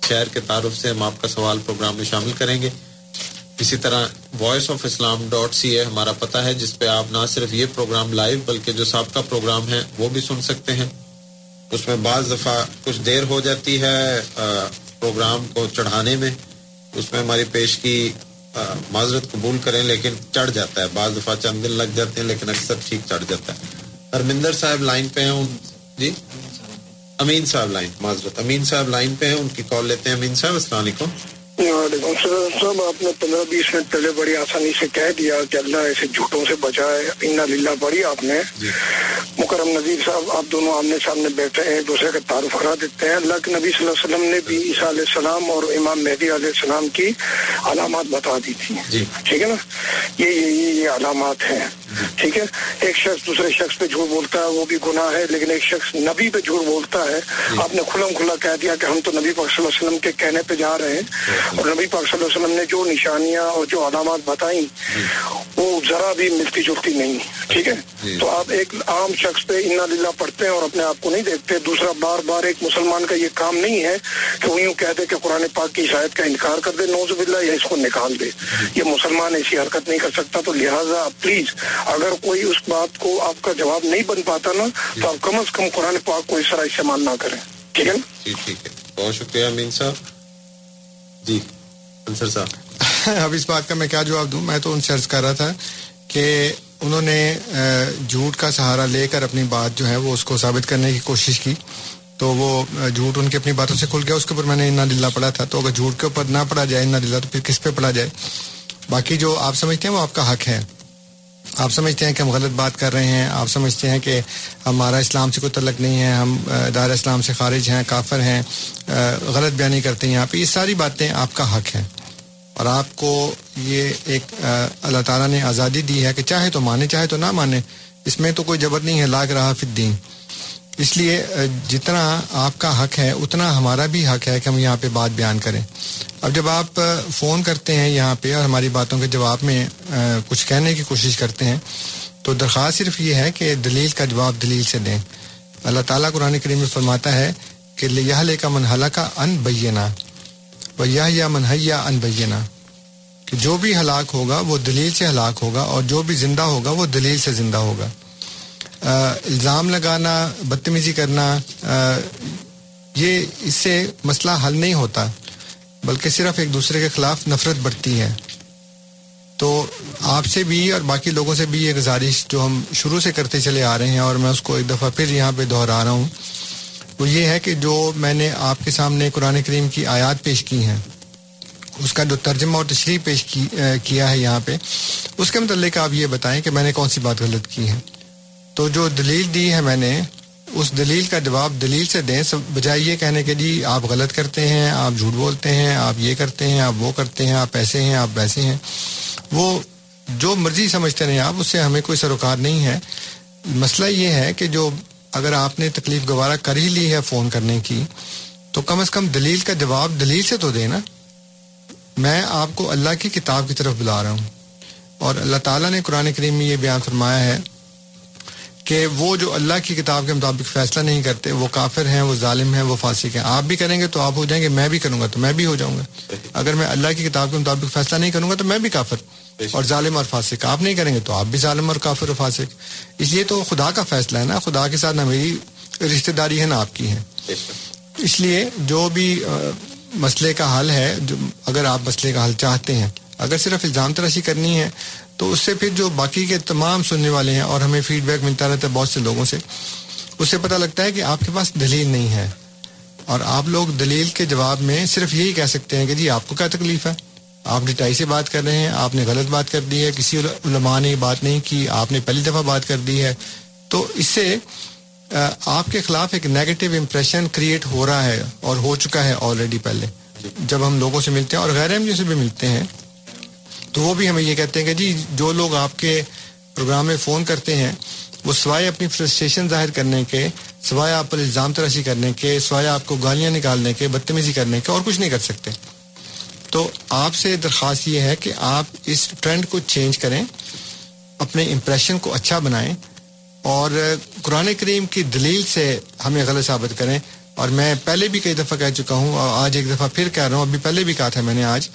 شہر کے تعارف سے ہم آپ کا سوال پروگرام میں شامل کریں گے۔ اسی طرح voice of Islam dot C A ہمارا پتہ ہے، جس پہ آپ نہ صرف یہ پروگرام لائیو بلکہ جو سابقہ پروگرام ہے وہ بھی سن سکتے ہیں۔ اس میں بعض دفعہ کچھ دیر ہو جاتی ہے پروگرام کو چڑھانے میں۔ اس میں ہماری پیش کی معذرت قبول کریں لیکن چڑھ جاتا ہے۔ بعض دفعہ چند دن لگ جاتے ہیں لیکن اکثر ٹھیک چڑھ جاتا ہے۔ ارمندر صاحب لائن پہ ہیں جی؟ امین صاحب لائن معذرت۔ امین صاحب لائن پہ ہیں ان کی کال لیتے ہیں۔ امین صاحب السلام علیکم۔ وعلیکم السلام صاحب آپ نے پندرہ بیس منٹ پہلے بڑی آسانی سے کہہ دیا کہ اللہ ایسے جھوٹوں سے بچائے۔ انا للہ پڑھی آپ نے مکرم نذیر صاحب آپ دونوں آمنے سامنے بیٹھے ہیں ایک دوسرے کا تعارف کرا دیتے ہیں۔ اللہ کے نبی صلی اللہ علیہ وسلم نے بھی عیسیٰ علیہ السلام اور امام مہدی علیہ السلام کی علامات بتا دی تھی۔ ٹھیک ہے نا؟ یہ یہ یہ علامات ہیں۔ ٹھیک ہے؟ ایک شخص دوسرے شخص پہ جھوٹ بولتا ہے وہ بھی گناہ ہے لیکن ایک شخص نبی پہ جھوٹ بولتا ہے۔ آپ نے کھلم کھلا کہہ دیا کہ ہم تو نبی پاک صلی اللہ علیہ وسلم کے کہنے پہ جا رہے ہیں۔ اور نبی پاک صلی اللہ علیہ وسلم نے جو نشانیاں اور جو علامات بتائیں وہ ذرا بھی ملتی جلتی نہیں ٹھیک ہے؟ تو آپ ایک عام شخص پہ انا للہ پڑھتے ہیں اور اپنے آپ کو نہیں دیکھتے دوسرا بار بار ایک مسلمان کا یہ کام نہیں ہے کہ وہ یوں کہہ دے کہ قرآن پاک کی شاید کا انکار کر دے نوز باللہ یا اس کو نکال دے۔ یہ مسلمان ایسی حرکت نہیں کر سکتا تو لہٰذا پلیز اگر کوئی اس بات کو آپ کا جواب نہیں بن پاتا نا تو آپ کم از کم قرآن پاک کو اس طرح استعمال نہ کریں۔ ٹھیک ہے نا؟ جی ٹھیک ہے۔ بہت شکریہ امین صاحب۔ جی انصر صاحب۔ اب اس بات کا میں کیا جواب دوں؟ میں تو ان سے عرض کر رہا تھا کہ انہوں نے جھوٹ کا سہارا لے کر اپنی بات جو ہے وہ اس کو ثابت کرنے کی کوشش کی۔ تو وہ جھوٹ ان کی اپنی باتوں سے کھل گیا، اس کے اوپر میں نے انا دلہ پڑھا تھا۔ تو اگر جھوٹ کے اوپر نہ پڑھا جائے انا دلہ تو پھر کس پہ پڑھا جائے؟ باقی جو آپ سمجھتے ہیں وہ آپ کا حق ہے۔ آپ سمجھتے ہیں کہ ہم غلط بات کر رہے ہیں، آپ سمجھتے ہیں کہ ہمارا اسلام سے کوئی تعلق نہیں ہے، ہم دائرہ اسلام سے خارج ہیں، کافر ہیں غلط بیانی کرتے ہیں آپ۔ یہ ساری باتیں آپ کا حق ہیں۔ اور آپ کو یہ ایک اللہ تعالیٰ نے آزادی دی ہے کہ چاہے تو مانے، چاہے تو نہ مانے، اس میں تو کوئی جبر نہیں ہے، لاگ رہا فی الدین۔ اس لیے جتنا آپ کا حق ہے، اتنا ہمارا بھی حق ہے کہ ہم یہاں پہ بات بیان کریں۔ اب جب آپ فون کرتے ہیں یہاں پہ اور ہماری باتوں کے جواب میں کچھ کہنے کی کوشش کرتے ہیں، تو درخواست صرف یہ ہے کہ دلیل کا جواب دلیل سے دیں۔ اللہ تعالیٰ قرآن کریم میں فرماتا ہے کہ یہ لے کا منحلہ کا ان بینا و یا منہیا ان بینا۔ کہ جو بھی ہلاک ہوگا وہ دلیل سے ہلاک ہوگا اور جو بھی زندہ ہوگا وہ دلیل سے زندہ ہوگا۔ الزام لگانا، بدتمیزی کرنا یہ اس سے مسئلہ حل نہیں ہوتا، بلکہ صرف ایک دوسرے کے خلاف نفرت بڑھتی ہے۔ تو آپ سے بھی اور باقی لوگوں سے بھی یہ گزارش جو ہم شروع سے کرتے چلے آ رہے ہیں اور میں اس کو ایک دفعہ پھر یہاں پہ دہرا رہا ہوں، وہ یہ ہے کہ جو میں نے آپ کے سامنے قرآن کریم کی آیات پیش کی ہیں، اس کا جو ترجمہ اور تشریح پیش کی کیا ہے یہاں پہ، اس کے متعلق آپ یہ بتائیں کہ میں نے کون سی بات غلط کی ہے۔ تو جو دلیل دی ہے میں نے، اس دلیل کا جواب دلیل سے دیں بجائے یہ کہنے کے جی آپ غلط کرتے ہیں، آپ جھوٹ بولتے ہیں، آپ یہ کرتے ہیں، آپ وہ کرتے ہیں، آپ ایسے ہیں، آپ ویسے ہیں۔ وہ جو مرضی سمجھتے رہیں آپ، اس سے ہمیں کوئی سروکار نہیں ہے۔ مسئلہ یہ ہے کہ جو اگر آپ نے تکلیف گوارا کر ہی لی ہے فون کرنے کی، تو کم از کم دلیل کا جواب دلیل سے تو دے نا۔ میں آپ کو اللہ کی کتاب کی طرف بلا رہا ہوں۔ اور اللہ تعالیٰ نے قرآن کریم میں یہ بیان فرمایا ہے۔ کہ وہ جو اللہ کی کتاب کے مطابق فیصلہ نہیں کرتے، وہ کافر ہیں، وہ ظالم ہیں، وہ فاسق ہیں۔ آپ بھی کریں گے تو آپ ہو جائیں گے، میں بھی کروں گا تو میں بھی ہو جاؤں گا۔ اگر میں اللہ کی کتاب کے مطابق فیصلہ نہیں کروں گا تو میں بھی کافر اور ظالم اور فاسق۔ آپ نہیں کریں گے تو آپ بھی ظالم اور کافر اور فاسق۔ اس لیے تو خدا کا فیصلہ ہے نا، خدا کے ساتھ نہ میری رشتے داری ہے نہ آپ کی ہے اس لیے جو بھی مسئلے کا حل ہے، جو اگر آپ مسئلے کا حل چاہتے ہیں، اگر صرف الزام تراشی کرنی ہے تو اس سے پھر جو باقی کے تمام سننے والے ہیں اور ہمیں فیڈ بیک ملتا رہتا ہے بہت سے لوگوں سے، اس سے پتہ لگتا ہے کہ آپ کے پاس دلیل نہیں ہے۔ اور آپ لوگ دلیل کے جواب میں صرف یہی کہہ سکتے ہیں کہ جی آپ کو کیا تکلیف ہے؟ آپ ڈٹائی سے بات کر رہے ہیں، آپ نے غلط بات کر دی ہے، کسی علماء نے بات نہیں کی، آپ نے پہلی دفعہ بات کر دی ہے۔ تو اس سے آپ کے خلاف ایک نیگیٹو امپریشن کریٹ ہو رہا ہے اور ہو چکا ہے آلریڈی پہلے۔ جب ہم لوگوں سے ملتے ہیں اور غیر اہمیوں سے بھی ملتے ہیں تو وہ بھی ہمیں یہ کہتے ہیں کہ جی جو لوگ آپ کے پروگرام میں فون کرتے ہیں، وہ سوائے اپنی فرسٹریشن ظاہر کرنے کے، سوائے آپ پر الزام تراشی کرنے کے، سوائے آپ کو گالیاں نکالنے کے، بدتمیزی کرنے کے اور کچھ نہیں کر سکتے۔ تو آپ سے درخواست یہ ہے کہ آپ اس ٹرینڈ کو چینج کریں، اپنے امپریشن کو اچھا بنائیں اور قرآن کریم کی دلیل سے ہمیں غلط ثابت کریں۔ اور میں پہلے بھی کئی دفعہ کہہ چکا ہوں اور آج ایک دفعہ پھر کہہ رہا ہوں ابھی پہلے بھی کہا تھا میں نے آج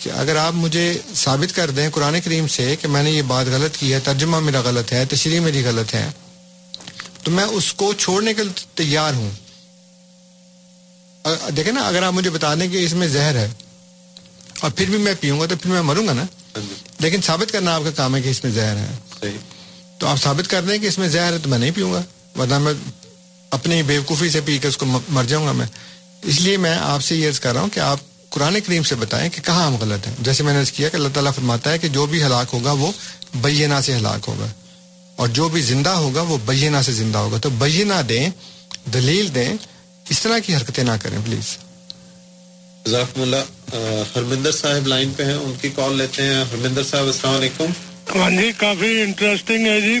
کہ اگر آپ مجھے ثابت کر دیں قرآن کریم سے کہ میں نے یہ بات غلط کی ہے ترجمہ میرا غلط ہے تشریح میری غلط ہے تو میں اس کو چھوڑنے کے لیے تیار ہوں۔ دیکھیں نا اگر آپ مجھے بتا دیں کہ اس میں زہر ہے اور پھر بھی میں پیوں گا تو پھر میں مروں گا نا؟ لیکن ثابت کرنا آپ کا کام ہے کہ اس میں زہر ہے۔ تو آپ ثابت کر دیں کہ اس میں زہر ہے تو میں نہیں پیوں گا ورنہ میں اپنی بیوقوفی سے پی کے اس کو مر جاؤں گا میں۔ اس لیے میں آپ سے یہ عرض کر رہا ہوں کہ آپ قرآن کریم سے بتائیں کہ کہاں ہم غلط ہیں۔ جیسے میں نے عرض کیا کہ اللہ تعالیٰ فرماتا ہے کہ جو بھی ہلاک ہوگا وہ بینہ سے ہلاک ہوگا۔ اور جو بھی زندہ ہوگا وہ بینہ سے زندہ ہوگا۔ تو بینہ دیں دلیل دیں اس طرح کی حرکتیں نہ کریں پلیز۔ جزاکم اللہ۔ ہرمندر صاحب لائن پہ ہیں ان کی کال لیتے ہیں۔ ہرمندر صاحب السلام علیکم۔ ہاں جی کافی انٹرسٹنگ ہے جی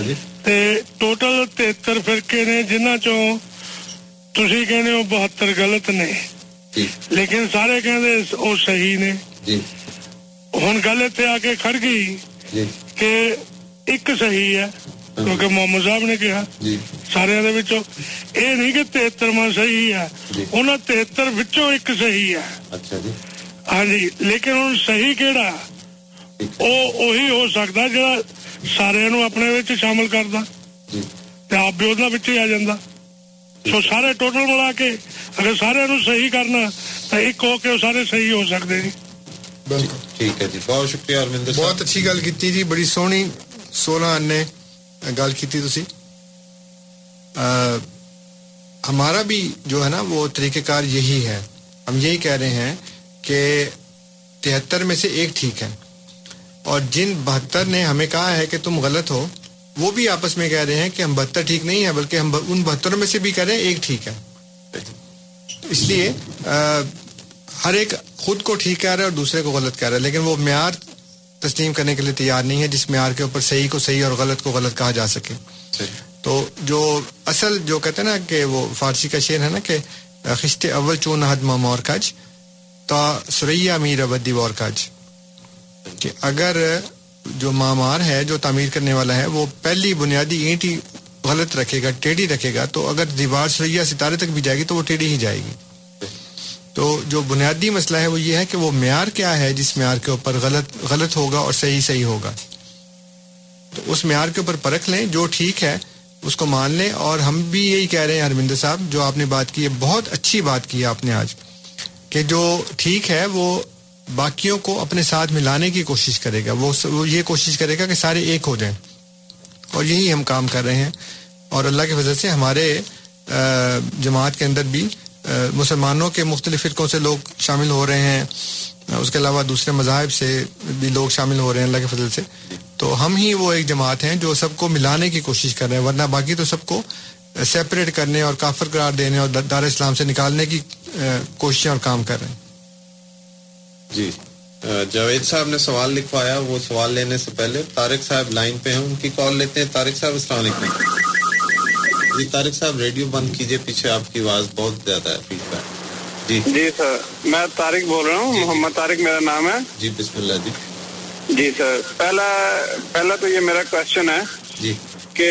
جی۔ تے ٹوٹل 73 فرقے نے جنہ چوں تسی کہنے ہو 72 غلط نے۔ لیکن سارے کہندے وہ صحیح نے۔ ہن گل اتنے آ کے کھڑ گئی کہ ایک صحیح ہے کیونکہ محمد صاحب نے کہا۔ جی۔ سارے اے نہیں کہ 73 ماں صحیح ہے انہاں 73 وچوں ایک صحیح ہے۔ لیکن ہوں صحیح کیڑا؟ ਉਹ ਉਹੀ ਹੋ ਸਕਦਾ ਜਿਹੜਾ ਸਾਰਿਆਂ ਨੂੰ ਆਪਣੇ ਵਿੱਚ ਸ਼ਾਮਲ ਕਰਦਾ ਤੇ ਆਪ ਵੀ ਉਹਨਾਂ ਵਿੱਚ ਹੀ ਆ ਜਾਂਦਾ ਸੋ ਸਾਰੇ ਟੋਟਲ ਮਿਲਾ ਕੇ ਅਗਰ ਸਾਰਿਆਂ ਨੂੰ ਸਹੀ ਕਰਨਾ ਤਾਂ ਇੱਕ ਹੋ ਕੇ ਉਹ ਸਾਰੇ ਸਹੀ ਹੋ ਸਕਦੇ ਜੀ ٹھیک ہے جی بہت شکریہ ہرمندر صاحب ਬਹੁਤ ਅੱਛੀ ਗੱਲ ਕੀਤੀ ਜੀ ਬੜੀ ਸੋਹਣੀ 16 ਅੰਨੇ ਗੱਲ ਕੀਤੀ ਤੁਸੀਂ ਅ, ہمارا بھی جو ہے نا وہ طریقہ کار یہی ہے ہم یہی کہہ رہے ہیں کہ تہتر میں سے ایک ٹھیک ہے اور جن بہتر نے ہمیں کہا ہے کہ تم غلط ہو وہ بھی آپس میں کہہ رہے ہیں کہ ہم بہتر ٹھیک نہیں ہے بلکہ ہم ان بہتروں میں سے بھی کہہ رہے ہیں ایک ٹھیک ہے۔ اس لیے ہر ایک خود کو ٹھیک کہہ رہا ہے اور دوسرے کو غلط کہہ رہا ہے لیکن وہ معیار تسلیم کرنے کے لیے تیار نہیں ہے جس معیار کے اوپر صحیح کو صحیح اور غلط کو غلط کہا جا سکے۔ تو جو اصل جو کہتے ہیں نا کہ وہ فارسی کا شعر ہے نا کہ خشت اول چون حد مور کج تا سریا میر ابدی وور کج۔ کہ اگر جو معمار ہے، جو تعمیر کرنے والا ہے، وہ پہلی بنیادی اینٹ ہی غلط رکھے گا، ٹیڑھی رکھے گا، تو اگر دیوار سریا ستارے تک بھی جائے گی تو وہ ٹیڑھی ہی جائے گی۔ تو جو بنیادی مسئلہ ہے وہ یہ ہے کہ وہ معیار کیا ہے جس معیار کے اوپر غلط غلط ہوگا اور صحیح صحیح ہوگا۔ تو اس معیار کے اوپر پرکھ لیں، جو ٹھیک ہے، اس کو مان لیں۔ اور ہم بھی یہی کہہ رہے ہیں، ہرمندر صاحب، جو آپ نے بات کی ہے بہت اچھی بات کی ہے آپ نے آج، کہ جو ٹھیک ہے، وہ باقیوں کو اپنے ساتھ ملانے کی کوشش کرے گا۔ وہ وہ یہ کوشش کرے گا کہ سارے ایک ہو جائیں۔ اور یہی ہم کام کر رہے ہیں۔ اور اللہ کی وجہ سے ہمارے جماعت کے اندر بھی مسلمانوں کے مختلف فرقوں سے لوگ شامل ہو رہے ہیں۔ اس کے علاوہ دوسرے مذاہب سے بھی لوگ شامل ہو رہے ہیں اللہ کے فضل سے۔ تو ہم ہی وہ ایک جماعت ہیں جو سب کو ملانے کی کوشش کر رہے ہیں۔ ورنہ باقی تو سب کو سیپریٹ کرنے اور کافر قرار دینے اور دار اسلام سے نکالنے کی کوششیں اور کام کر رہے ہیں۔ جی جاوید صاحب نے سوال لکھوایا وہ سوال لینے سے پہلے طارق صاحب لائن پہ ہیں ان کی کال لیتے ہیں۔ طارق صاحب السلام علیکم۔ جی طارق صاحب ریڈیو بند کیجیے پیچھے آپ کی آواز بہت زیادہ ہے فیڈ بیک جی۔ جی سر میں طارق بول رہا ہوں محمد طارق میرا نام ہے۔ جی بسم اللہ جی۔ جی سر پہلا پہلا تو یہ میرا کوشچن ہے جی۔ کہ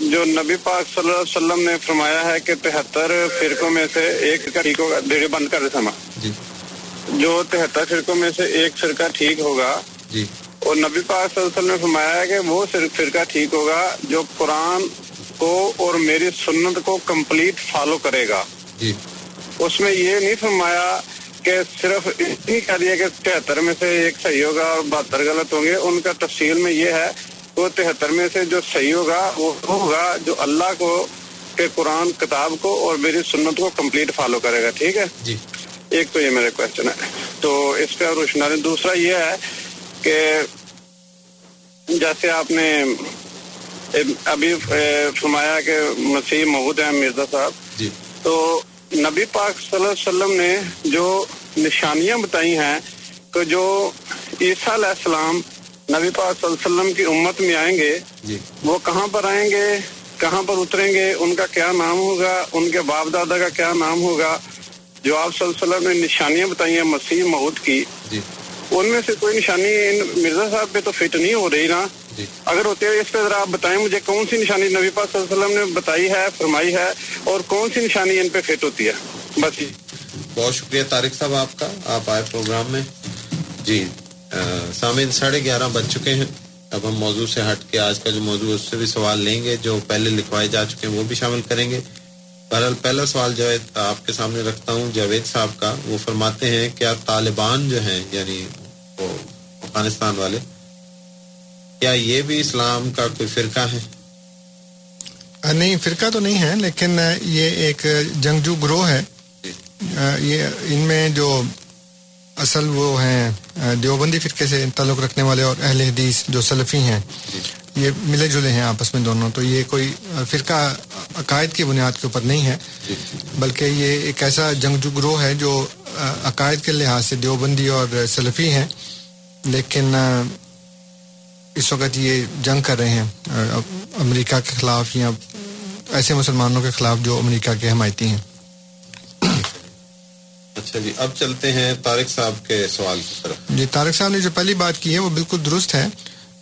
جو نبی پاک صلی اللہ علیہ وسلم نے فرمایا ہے کہ تہتر فرقوں میں سے ایک کا ڈیڑھ بند کر سما جی۔ جو تہتر فرقوں میں سے ایک فرقہ ٹھیک ہوگا جی۔ اور نبی پاک صلی اللہ علیہ وسلم نے فرمایا ہے کہ وہ صرف فرقہ ٹھیک ہوگا جو قرآن کو اور میری سنت کو کمپلیٹ فالو کرے گا۔ جی۔ اس میں یہ نہیں فرمایا کہ صرف نہیں کہہ دیا کہ تہتر میں سے ایک صحیح ہوگا اور بہتر غلط ہوں گے۔ ان کا تفصیل میں یہ ہے وہ تہتر میں سے جو صحیح ہوگا وہ ہوگا جو اللہ کو کے قرآن کتاب کو اور میری سنت کو کمپلیٹ فالو کرے گا۔ ٹھیک ہے؟ جی۔ ایک تو یہ میرا کوشچن ہے۔ تو اس پہ روشنی دوسرا یہ ہے کہ جیسے آپ نے ابھی فرمایا کہ مسیح محبود ہے مرزا صاحب۔ جی۔ تو نبی پاک صلی اللہ علیہ وسلم نے جو نشانیاں بتائی ہیں کہ جو عیسیٰ علیہ السلام نبی پاک صلی اللہ علیہ وسلم کی امت میں آئیں گے جی۔ وہ کہاں پر آئیں گے کہاں پر اتریں گے ان کا کیا نام ہوگا ان کے باپ دادا کا کیا نام ہوگا جو آپ صلی اللہ علیہ وسلم نے نشانیاں بتائی ہیں مسیح مہود کی جی۔ ان میں سے کوئی نشانی ان مرزا صاحب پہ تو فٹ نہیں ہو رہی نا؟ جی۔ اگر ہوتے ہیں اس پہ ذرا آپ بتائیں مجھے کون سی نشانی نبی پاک صلی اللہ علیہ وسلم نے بتائی ہے فرمائی ہے اور کون سی نشانی ان پہ فٹ ہوتی ہے؟ بس جی بہت شکریہ طارق صاحب آپ کا۔ آپ آئے پروگرام میں۔ جی سامعین ساڑھے گیارہ بج چکے ہیں۔ اب ہم موضوع سے ہٹ کے آج کا جو موضوع اس سے بھی سوال لیں گے جو پہلے لکھوائے جا چکے ہیں وہ بھی شامل کریں گے۔ بہرحال پہلا سوال جو ہے آپ کے سامنے رکھتا ہوں جاوید صاحب کا۔ وہ فرماتے ہیں کیا طالبان جو ہیں یعنی وہ افغانستان والے کیا یہ بھی اسلام کا کوئی فرقہ ہے؟ نہیں فرقہ تو نہیں ہے لیکن یہ ایک جنگجو گروہ ہے۔ جی۔ یہ ان میں جو اصل وہ ہیں دیوبندی فرقے سے تعلق رکھنے والے اور اہل حدیث جو سلفی ہیں۔ جی۔ یہ ملے جلے ہیں آپس میں دونوں تو یہ کوئی فرقہ عقائد کی بنیاد کے اوپر نہیں ہے جی، جی۔ بلکہ یہ ایک ایسا جنگجو گروہ ہے جو عقائد کے لحاظ سے دیوبندی اور سلفی ہیں لیکن اس وقت یہ جنگ کر رہے ہیں امریکہ کے خلاف یا ایسے مسلمانوں کے خلاف جو امریکہ کے حمایتی ہیں۔ اچھا جی اب چلتے ہیں طارق صاحب کے سوال کی طرف۔ جی طارق صاحب نے جو پہلی بات کی ہے وہ بالکل درست ہے۔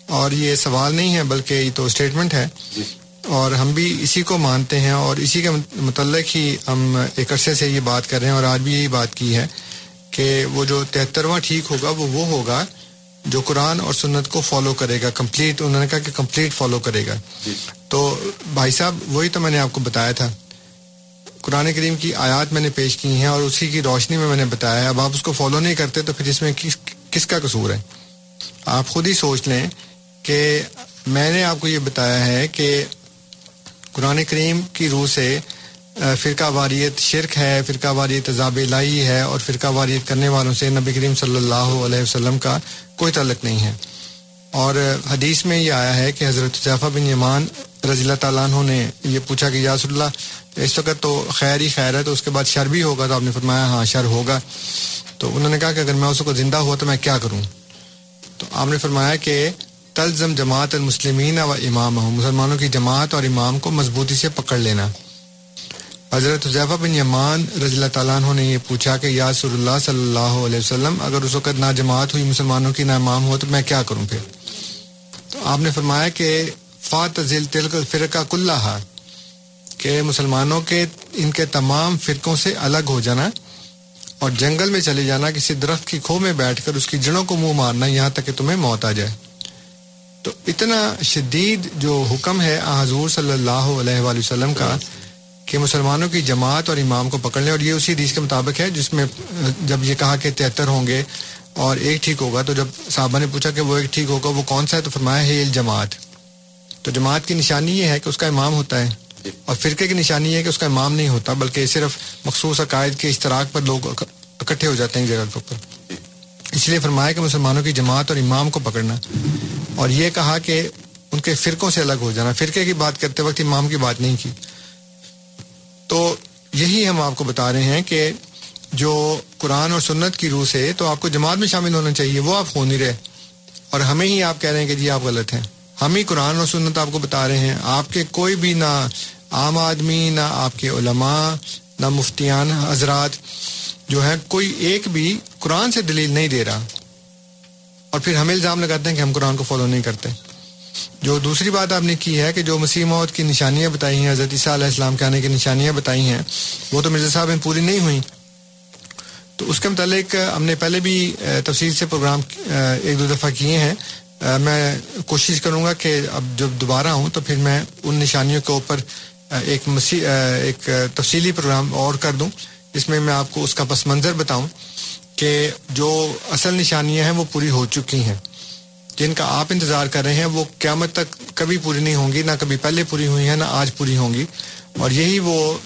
اور یہ سوال نہیں ہے بلکہ یہ تو اسٹیٹمنٹ ہے۔ جی۔ اور ہم بھی اسی کو مانتے ہیں اور اسی کے متعلق ہی ہم ایک عرصے سے یہ بات کر رہے ہیں اور آج بھی یہی بات کی ہے کہ وہ جو تہترواں ٹھیک ہوگا وہ وہ ہوگا جو قرآن اور سنت کو فالو کرے گا کمپلیٹ انہوں نے کہا کہ کمپلیٹ فالو کرے گا۔ جی۔ تو بھائی صاحب وہی تو میں نے آپ کو بتایا تھا۔ قرآن کریم کی آیات میں نے پیش کی ہیں اور اسی کی روشنی میں میں نے بتایا ہے۔ اب آپ اس کو فالو نہیں کرتے تو پھر اس میں کس کا قصور ہے؟ آپ خود ہی سوچ لیں کہ میں نے آپ کو یہ بتایا ہے کہ قرآن کریم کی روح سے فرقہ واریت شرک ہے، فرقہ واریت عذاب الہی ہے اور فرقہ واریت کرنے والوں سے نبی کریم صلی اللہ علیہ وسلم کا کوئی تعلق نہیں ہے۔ اور حدیث میں یہ آیا ہے کہ حضرت جعفہ بن یمان رضی اللہ تعالیٰ عنہ نے یہ پوچھا کہ یاسر اللہ اس وقت تو خیر ہی خیر ہے، تو اس کے بعد شر بھی ہوگا، تو آپ نے فرمایا ہاں شر ہوگا۔ تو انہوں نے کہا کہ اگر میں اس کو زندہ ہوا تو میں کیا کروں؟ تو آپ نے فرمایا کہ تلزم جماعت المسلمین و امام مسلمانوں کی جماعت اور امام کو مضبوطی سے پکڑ لینا۔ حضرت حضیفہ بن یمان رضی اللہ تعالیٰ عنہ نے یہ پوچھا کہ، یا رسول اللہ صلی اللہ علیہ وسلم، اگر اس وقت نہ جماعت ہوئی، مسلمانوں کی نہ امام ہو، تو میں کیا کروں پھر؟ تو آپ نے فرمایا کہ فات ذیل تلک فرقہ کلّہ کہ مسلمانوں کے، ان کے تمام فرقوں سے الگ ہو جانا اور جنگل میں چلے جانا، کسی درخت کی کھو میں بیٹھ کر اس کی جڑوں کو منہ مارنا، یہاں تک کہ تمہیں موت آ جائے۔ تو اتنا شدید جو حکم ہے حضور صلی اللہ علیہ وآلہ وسلم کا کہ مسلمانوں کی جماعت اور امام کو پکڑ لیں اور یہ اسی حدیث کے مطابق ہے جس میں جب یہ کہا کہ تہتر ہوں گے اور ایک ٹھیک ہوگا تو جب صحابہ نے پوچھا کہ وہ ایک ٹھیک ہوگا وہ کون سا ہے تو فرمایا ہے جماعت تو جماعت کی نشانی یہ ہے کہ اس کا امام ہوتا ہے اور فرقے کی نشانی یہ ہے کہ اس کا امام نہیں ہوتا بلکہ صرف مخصوص عقائد کے اشتراک پر لوگ اکٹھے ہو جاتے ہیں جگہ کے اوپر اس لیے فرمایا کہ مسلمانوں کی جماعت اور امام کو پکڑنا۔ اور یہ کہا کہ ان کے فرقوں سے الگ ہو جانا، فرقے کی بات کرتے وقت امام کی بات نہیں کی۔ تو یہی ہم آپ کو بتا رہے ہیں کہ جو قرآن اور سنت کی روح سے تو آپ کو جماعت میں شامل ہونا چاہیے، وہ آپ ہو نہیں رہے۔ اور ہمیں ہی آپ کہہ رہے ہیں کہ جی آپ غلط ہیں۔ ہم ہی قرآن اور سنت آپ کو بتا رہے ہیں۔ آپ کے کوئی بھی نہ عام آدمی، نہ آپ کے علماء، نہ مفتیان، حضرات جو ہے کوئی ایک بھی قرآن سے دلیل نہیں دے رہا۔ اور پھر ہمیں الزام لگاتے ہیں کہ ہم قرآن کو فالو نہیں کرتے۔ جو دوسری بات آپ نے کی ہے کہ جو مسیح موت کی نشانیاں بتائی ہیں، حضرت عیسیٰ علیہ السلام کے آنے کی نشانیاں بتائی ہیں، وہ تو مرزا صاحب میں پوری نہیں ہوئیں۔ تو اس کے متعلق ہم نے پہلے بھی تفصیل سے پروگرام ایک دو دفعہ کیے ہیں۔ میں کوشش کروں گا کہ اب جب دوبارہ ہوں تو پھر میں ان نشانیوں کے اوپر ایک مسیح ایک تفصیلی پروگرام اور کر دوں اس میں میں آپ کو اس کا پس منظر بتاؤں۔ کہ جو اصل نشانیاں ہیں وہ پوری ہو چکی ہیں۔ جن کا آپ انتظار کر رہے ہیں وہ قیامت تک کبھی پوری نہیں ہوں گی، نہ کبھی پہلے پوری ہوئی ہیں، نہ آج پوری ہوں گی۔ اور یہی وہ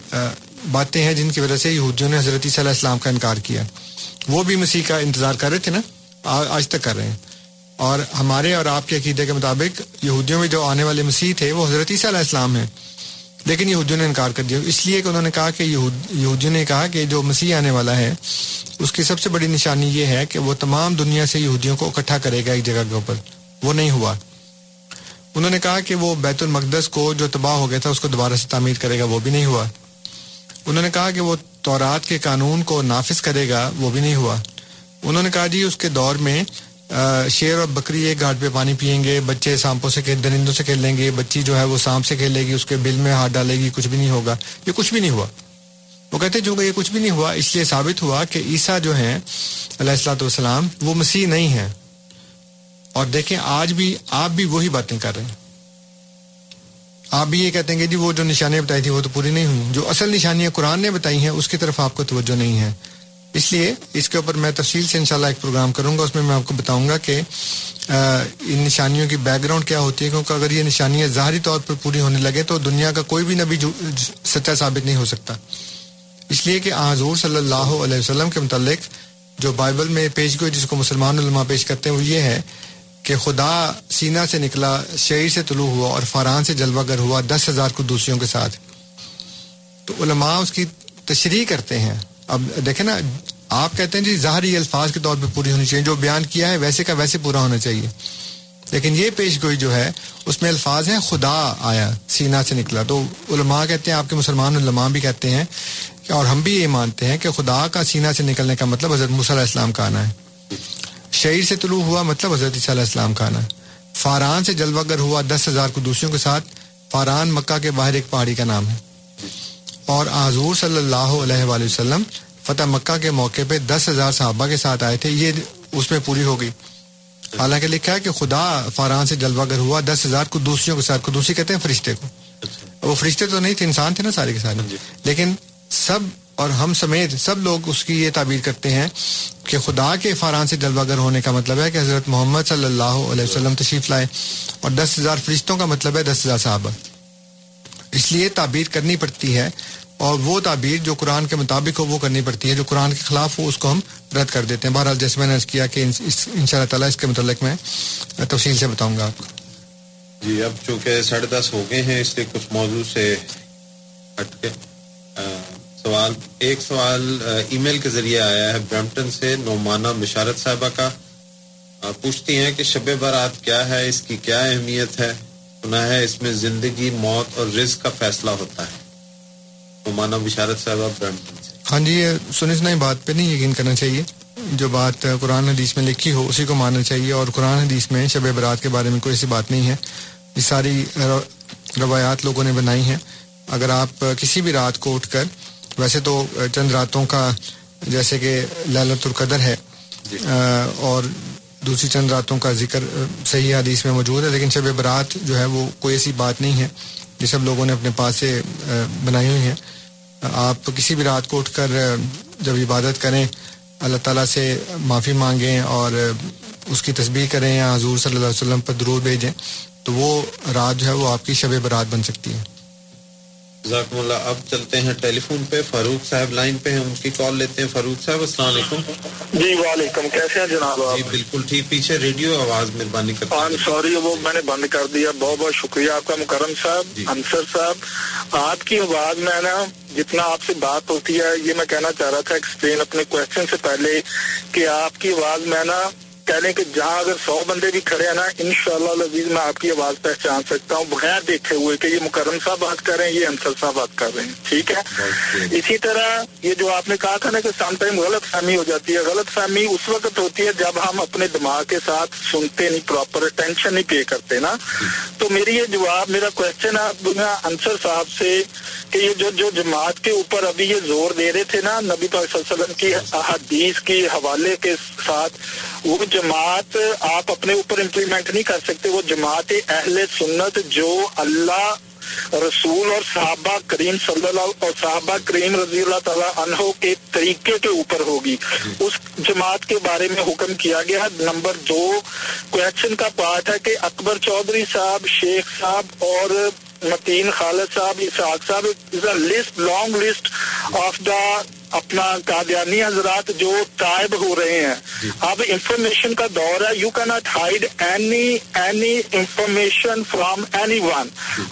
باتیں ہیں جن کی وجہ سے یہودیوں نے حضرت صلی اللہ علیہ السلام کا انکار کیا۔ وہ بھی مسیح کا انتظار کر رہے تھے نا آج تک کر رہے ہیں۔ اور ہمارے اور آپ کے عقیدے کے مطابق یہودیوں میں جو آنے والے مسیح تھے وہ حضرت عیسیٰ علیہ السلام ہیں۔ لیکن یہودیوں نے انکار کر دیا۔ اس لیے کہ انہوں نے کہا کہ یہود یہودیوں نے کہا کہ جو مسیح آنے والا ہے، اس کی سب سے بڑی نشانی یہ ہے کہ وہ تمام دنیا سے یہودیوں کو اکٹھا کرے گا ایک جگہ کے اوپر۔ وہ نہیں ہوا۔ انہوں نے کہا کہ وہ بیت المقدس کو جو تباہ ہو گیا تھا، اس کو دوبارہ سے تعمیر کرے گا، وہ بھی نہیں ہوا۔ انہوں نے کہا کہ وہ تورات کے قانون کو نافذ کرے گا، وہ بھی نہیں ہوا۔ انہوں نے کہا جی اس کے دور میں شیر اور بکری ایک گھاٹ پہ پانی پئیں گے، بچے سانپوں سے کھیل، درندوں سے کھیلیں گے، بچی جو ہے وہ سانپ سے کھیلے گی، اس کے بل میں ہاتھ ڈالے گی، کچھ بھی نہیں ہوگا۔ یہ کچھ بھی نہیں ہوا۔ وہ کہتے ہیں چونکہ یہ کچھ بھی نہیں ہوا، اس لیے ثابت ہوا کہ عیسیٰ جو ہیں، علیہ السلاۃ والسلام، وہ مسیح نہیں ہیں۔ اور دیکھیں، آج بھی آپ بھی وہی باتیں کر رہے ہیں۔ آپ بھی یہ کہتے ہیں کہ جی وہ جو نشانیاں بتائی تھی وہ تو پوری نہیں ہوئی۔ جو اصل نشانیاں قرآن نے بتائی ہیں، اس کی طرف آپ کو توجہ نہیں ہے۔ اس لیے اس کے اوپر میں تفصیل سے انشاءاللہ ایک پروگرام کروں گا، اس میں میں آپ کو بتاؤں گا کہ ان نشانیوں کی بیک گراؤنڈ کیا ہوتی ہے، کیونکہ اگر یہ نشانیاں ظاہری طور پر پوری ہونے لگے تو دنیا کا کوئی بھی نبی سچا ثابت نہیں ہو سکتا۔ اس لیے کہ حضور صلی اللہ علیہ وسلم کے متعلق جو بائبل میں پیش گوئی، جس کو مسلمان علماء پیش کرتے ہیں، وہ یہ ہے کہ خدا سینا سے نکلا شعر سے طلوع ہوا اور فاران سے جلوہ گر ہوا دس ہزار قدوسیوں کے ساتھ۔ تو علماء اس کی تشریح کرتے ہیں۔ اب دیکھیں نا، آپ کہتے ہیں جی ظاہری الفاظ کے طور پہ پوری ہونی چاہیے، جو بیان کیا ہے ویسے کا ویسے پورا ہونا چاہیے۔ لیکن یہ پیش گوئی جو ہے، اس میں الفاظ ہیں خدا آیا، سینا سے نکلا۔ تو علماء کہتے ہیں، آپ کے مسلمان علماء بھی کہتے ہیں اور ہم بھی یہ مانتے ہیں کہ خدا کا سینا سے نکلنے کا مطلب حضرت موسیٰ علیہ السلام کا آنا ہے۔ شعر سے طلوع ہوا مطلب حضرت عیسیٰ علیہ السلام کا آنا ہے۔ فاران سے جلوہ گر ہوا دس ہزار قدوسیوں کے ساتھ، فاران مکہ کے باہر ایک پہاڑی کا نام ہے۔ اور حضور صلی اللہ علیہ وآلہ وسلم فتح مکہ کے موقع پہ دس ہزار صحابہ کے ساتھ آئے تھے یہ اس میں پوری ہو گئی۔ حالانکہ لکھا ہے کہ خدا فاران سے جلوہ گر ہوا دس ہزار قدوسیوں کے ساتھ قدوسی کہتے ہیں فرشتے کو۔ وہ فرشتے تو نہیں تھے انسان تھے نا سارے کے سارے لیکن سب اور ہم سمیت سب لوگ اس کی یہ تعبیر کرتے ہیں کہ خدا کے فاران سے جلوہ گر ہونے کا مطلب ہے کہ حضرت محمد صلی اللہ علیہ وسلم تشریف لائے اور دس ہزار فرشتوں کا مطلب ہے دس ہزار صحابہ۔ اس لیے تعبیر کرنی پڑتی ہے اور وہ تعبیر جو قرآن کے مطابق ہو وہ کرنی پڑتی ہے جو قرآن کے خلاف ہو اس کو ہم رد کر دیتے ہیں۔ بہرحال جیسے میں نے کیا کہ ان شاء اللہ تعالیٰ اس کے متعلق میں تفصیل سے بتاؤں گا آپ کو۔ جی اب چونکہ ساڑھے دس ہو گئے ہیں، اس لیے کچھ موضوع سے ہٹ کے سوال ایک سوال ای میل کے ذریعے آیا ہے برمپٹن سے نعمانہ مشارت صاحبہ کا۔ پوچھتی ہیں کہ شب بارات کیا ہے، اس کی کیا اہمیت ہے؟ سنا ہے اس میں زندگی موت اور رزق کا فیصلہ ہوتا ہے۔ صاحبہ برمپٹن سے ہاں جی یہ سنی سنائی بات پہ نہیں یقین کرنا چاہیے۔ جو بات قرآن حدیث میں لکھی ہو اسی کو ماننا چاہیے۔ اور قرآن حدیث میں شب برات کے بارے میں کوئی ایسی بات نہیں ہے۔ یہ ساری رو- روایات لوگوں نے بنائی ہیں۔ اگر آپ کسی بھی رات کو اٹھ کر ویسے تو چند راتوں کا جیسے کہ للت القدر ہے آ، اور دوسری چند راتوں کا ذکر صحیح حدیث میں موجود ہے، لیکن شب برات جو ہے وہ کوئی ایسی بات نہیں ہے یہ سب لوگوں نے اپنے پاس سے بنائی ہوئی ہیں۔ آپ کسی بھی رات کو اٹھ کر جب عبادت کریں، اللہ تعالیٰ سے معافی مانگیں اور اس کی تسبیح کریں یا حضور صلی اللہ علیہ وسلم پر درود بھیجیں، تو وہ رات جو ہے وہ آپ کی شب برات بن سکتی ہے۔ جزاکم اللہ. اب چلتے ہیں ٹیلی فون پہ. فاروق صاحب لائن پہ ہیں. ان کی کال لیتے ہیں. فاروق صاحب السلام علیکم. جی وعلیکم. کیسے ہیں جناب جی بالکل ٹھیک. پیچھے ریڈیو آواز مہربانی کرتے آن سوری وہ میں نے بند کر دیا. بہت بہت شکریہ آپ کا مکرم صاحب انصر صاحب. آپ کی آواز میں نا جتنا آپ سے بات ہوتی ہے یہ میں کہنا چاہ رہا تھا ایکسپلین اپنے کوشچن سے پہلے کہ آپ کی آواز میں نا کہہ لیں کہ جہاں اگر سو بندے بھی کھڑے ہیں نا ان شاء اللہ لذیذ میں آپ کی آواز پہچان سکتا ہوں بغیر دیکھے ہوئے کہ یہ مکرم صاحب بات کر رہے ہیں یہ انصر صاحب بات کر رہے ہیں ٹھیک ہے؟ اسی طرح یہ جو آپ نے کہا تھا نا کہ سم ٹائم غلط فہمی ہو جاتی ہے غلط فہمی اس وقت ہوتی ہے جب ہم اپنے دماغ کے ساتھ سنتے نہیں پراپر اٹینشن نہیں پے کرتے نا۔ تو میری یہ جواب میرا کوشچن ہے انصر صاحب سے کہ یہ جو جو جماعت کے اوپر ابھی یہ زور دے رہے تھے نا نبی پاک صلی اللہ علیہ وسلم کی احادیث کے حوالے کے ساتھ وہ جماعت آپ اپنے اوپر امپلیمنٹ نہیں کر سکتے وہ جماعت اہل سنت جو اللہ رسول اور صحابہ کریم صلی اللہ اور صحابہ کریم رضی اللہ تعالیٰ عنہ کے طریقے کے اوپر ہوگی۔ اس جماعت کے بارے میں حکم کیا گیا۔ نمبر دو کوشچن کا پارٹ ہے کہ اکبر چودھری صاحب شیخ صاحب اور متین خالد صاحب اسحاق صاحب list long list of the اپنا قادیانی حضرات جو طائب ہو رہے ہیں۔ اب انفارمیشن کا دور ہے۔ You can not hide any any information from anyone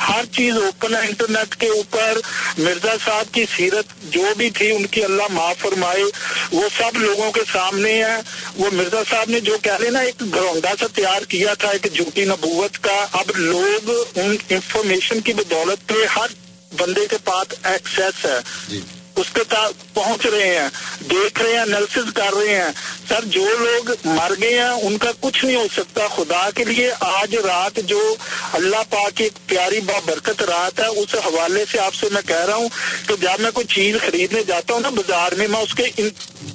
ہر چیز اوپن ہے انٹرنیٹ کے اوپر۔ مرزا صاحب کی سیرت جو بھی تھی ان کی اللہ معاف فرمائے۔ وہ سب لوگوں کے سامنے ہے وہ مرزا صاحب نے جو کہہ لے نا ایک گرونڈا سا تیار کیا تھا ایک جھوٹی نبوت کا۔ اب لوگ ان انفارمیشن کی بدولت پہ ہر بندے کے پاس ایکسیس ہے۔ اس کے پہنچ رہے ہیں دیکھ رہے ہیں انالیسز کر رہے ہیں۔ سر جو لوگ مر گئے ہیں ان کا کچھ نہیں ہو سکتا۔ خدا کے لیے آج رات جو اللہ پاک کی ایک پیاری با برکت رات ہے اس حوالے سے آپ سے میں کہہ رہا ہوں کہ جب میں کوئی چیز خریدنے جاتا ہوں نا بازار میں میں اس کے ان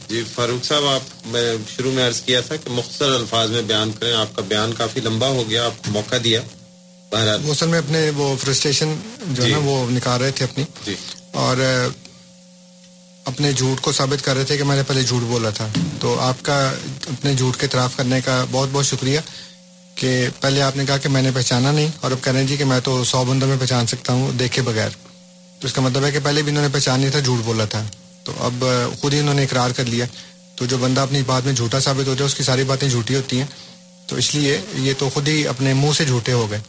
جی فاروق صاحب آپ میں شروع میں عرض کیا تھا کہ مختصر الفاظ میں بیان کریں۔ آپ کا بیان کافی لمبا ہو گیا آپ کو موقع دیا۔ بہرحال۔ وہ اصل میں اپنے وہ فرسٹریشن جو ہے نا وہ نکال رہے تھے اپنی۔ جی۔ اور اپنے جھوٹ کو ثابت کر رہے تھے کہ میں نے پہلے جھوٹ بولا تھا۔ تو آپ کا اپنے جھوٹ کے اعتراف کرنے کا بہت بہت شکریہ کہ پہلے آپ نے کہا کہ میں نے پہچانا نہیں اور اب کہہ رہے ہیں جی کہ میں تو سو بندوں میں پہچان سکتا ہوں دیکھے بغیر۔ تو اس کا مطلب ہے کہ پہلے بھی انہوں نے پہچان نہیں تھا، جھوٹ بولا تھا۔ تو اب خود ہی انہوں نے اقرار کر لیا۔ تو جو بندہ اپنی بات میں جھوٹا ثابت ہو جائے، اس کی ساری باتیں جھوٹی ہوتی ہیں۔ تو اس لیے یہ تو خود ہی اپنے منہ سے جھوٹے ہو گئے۔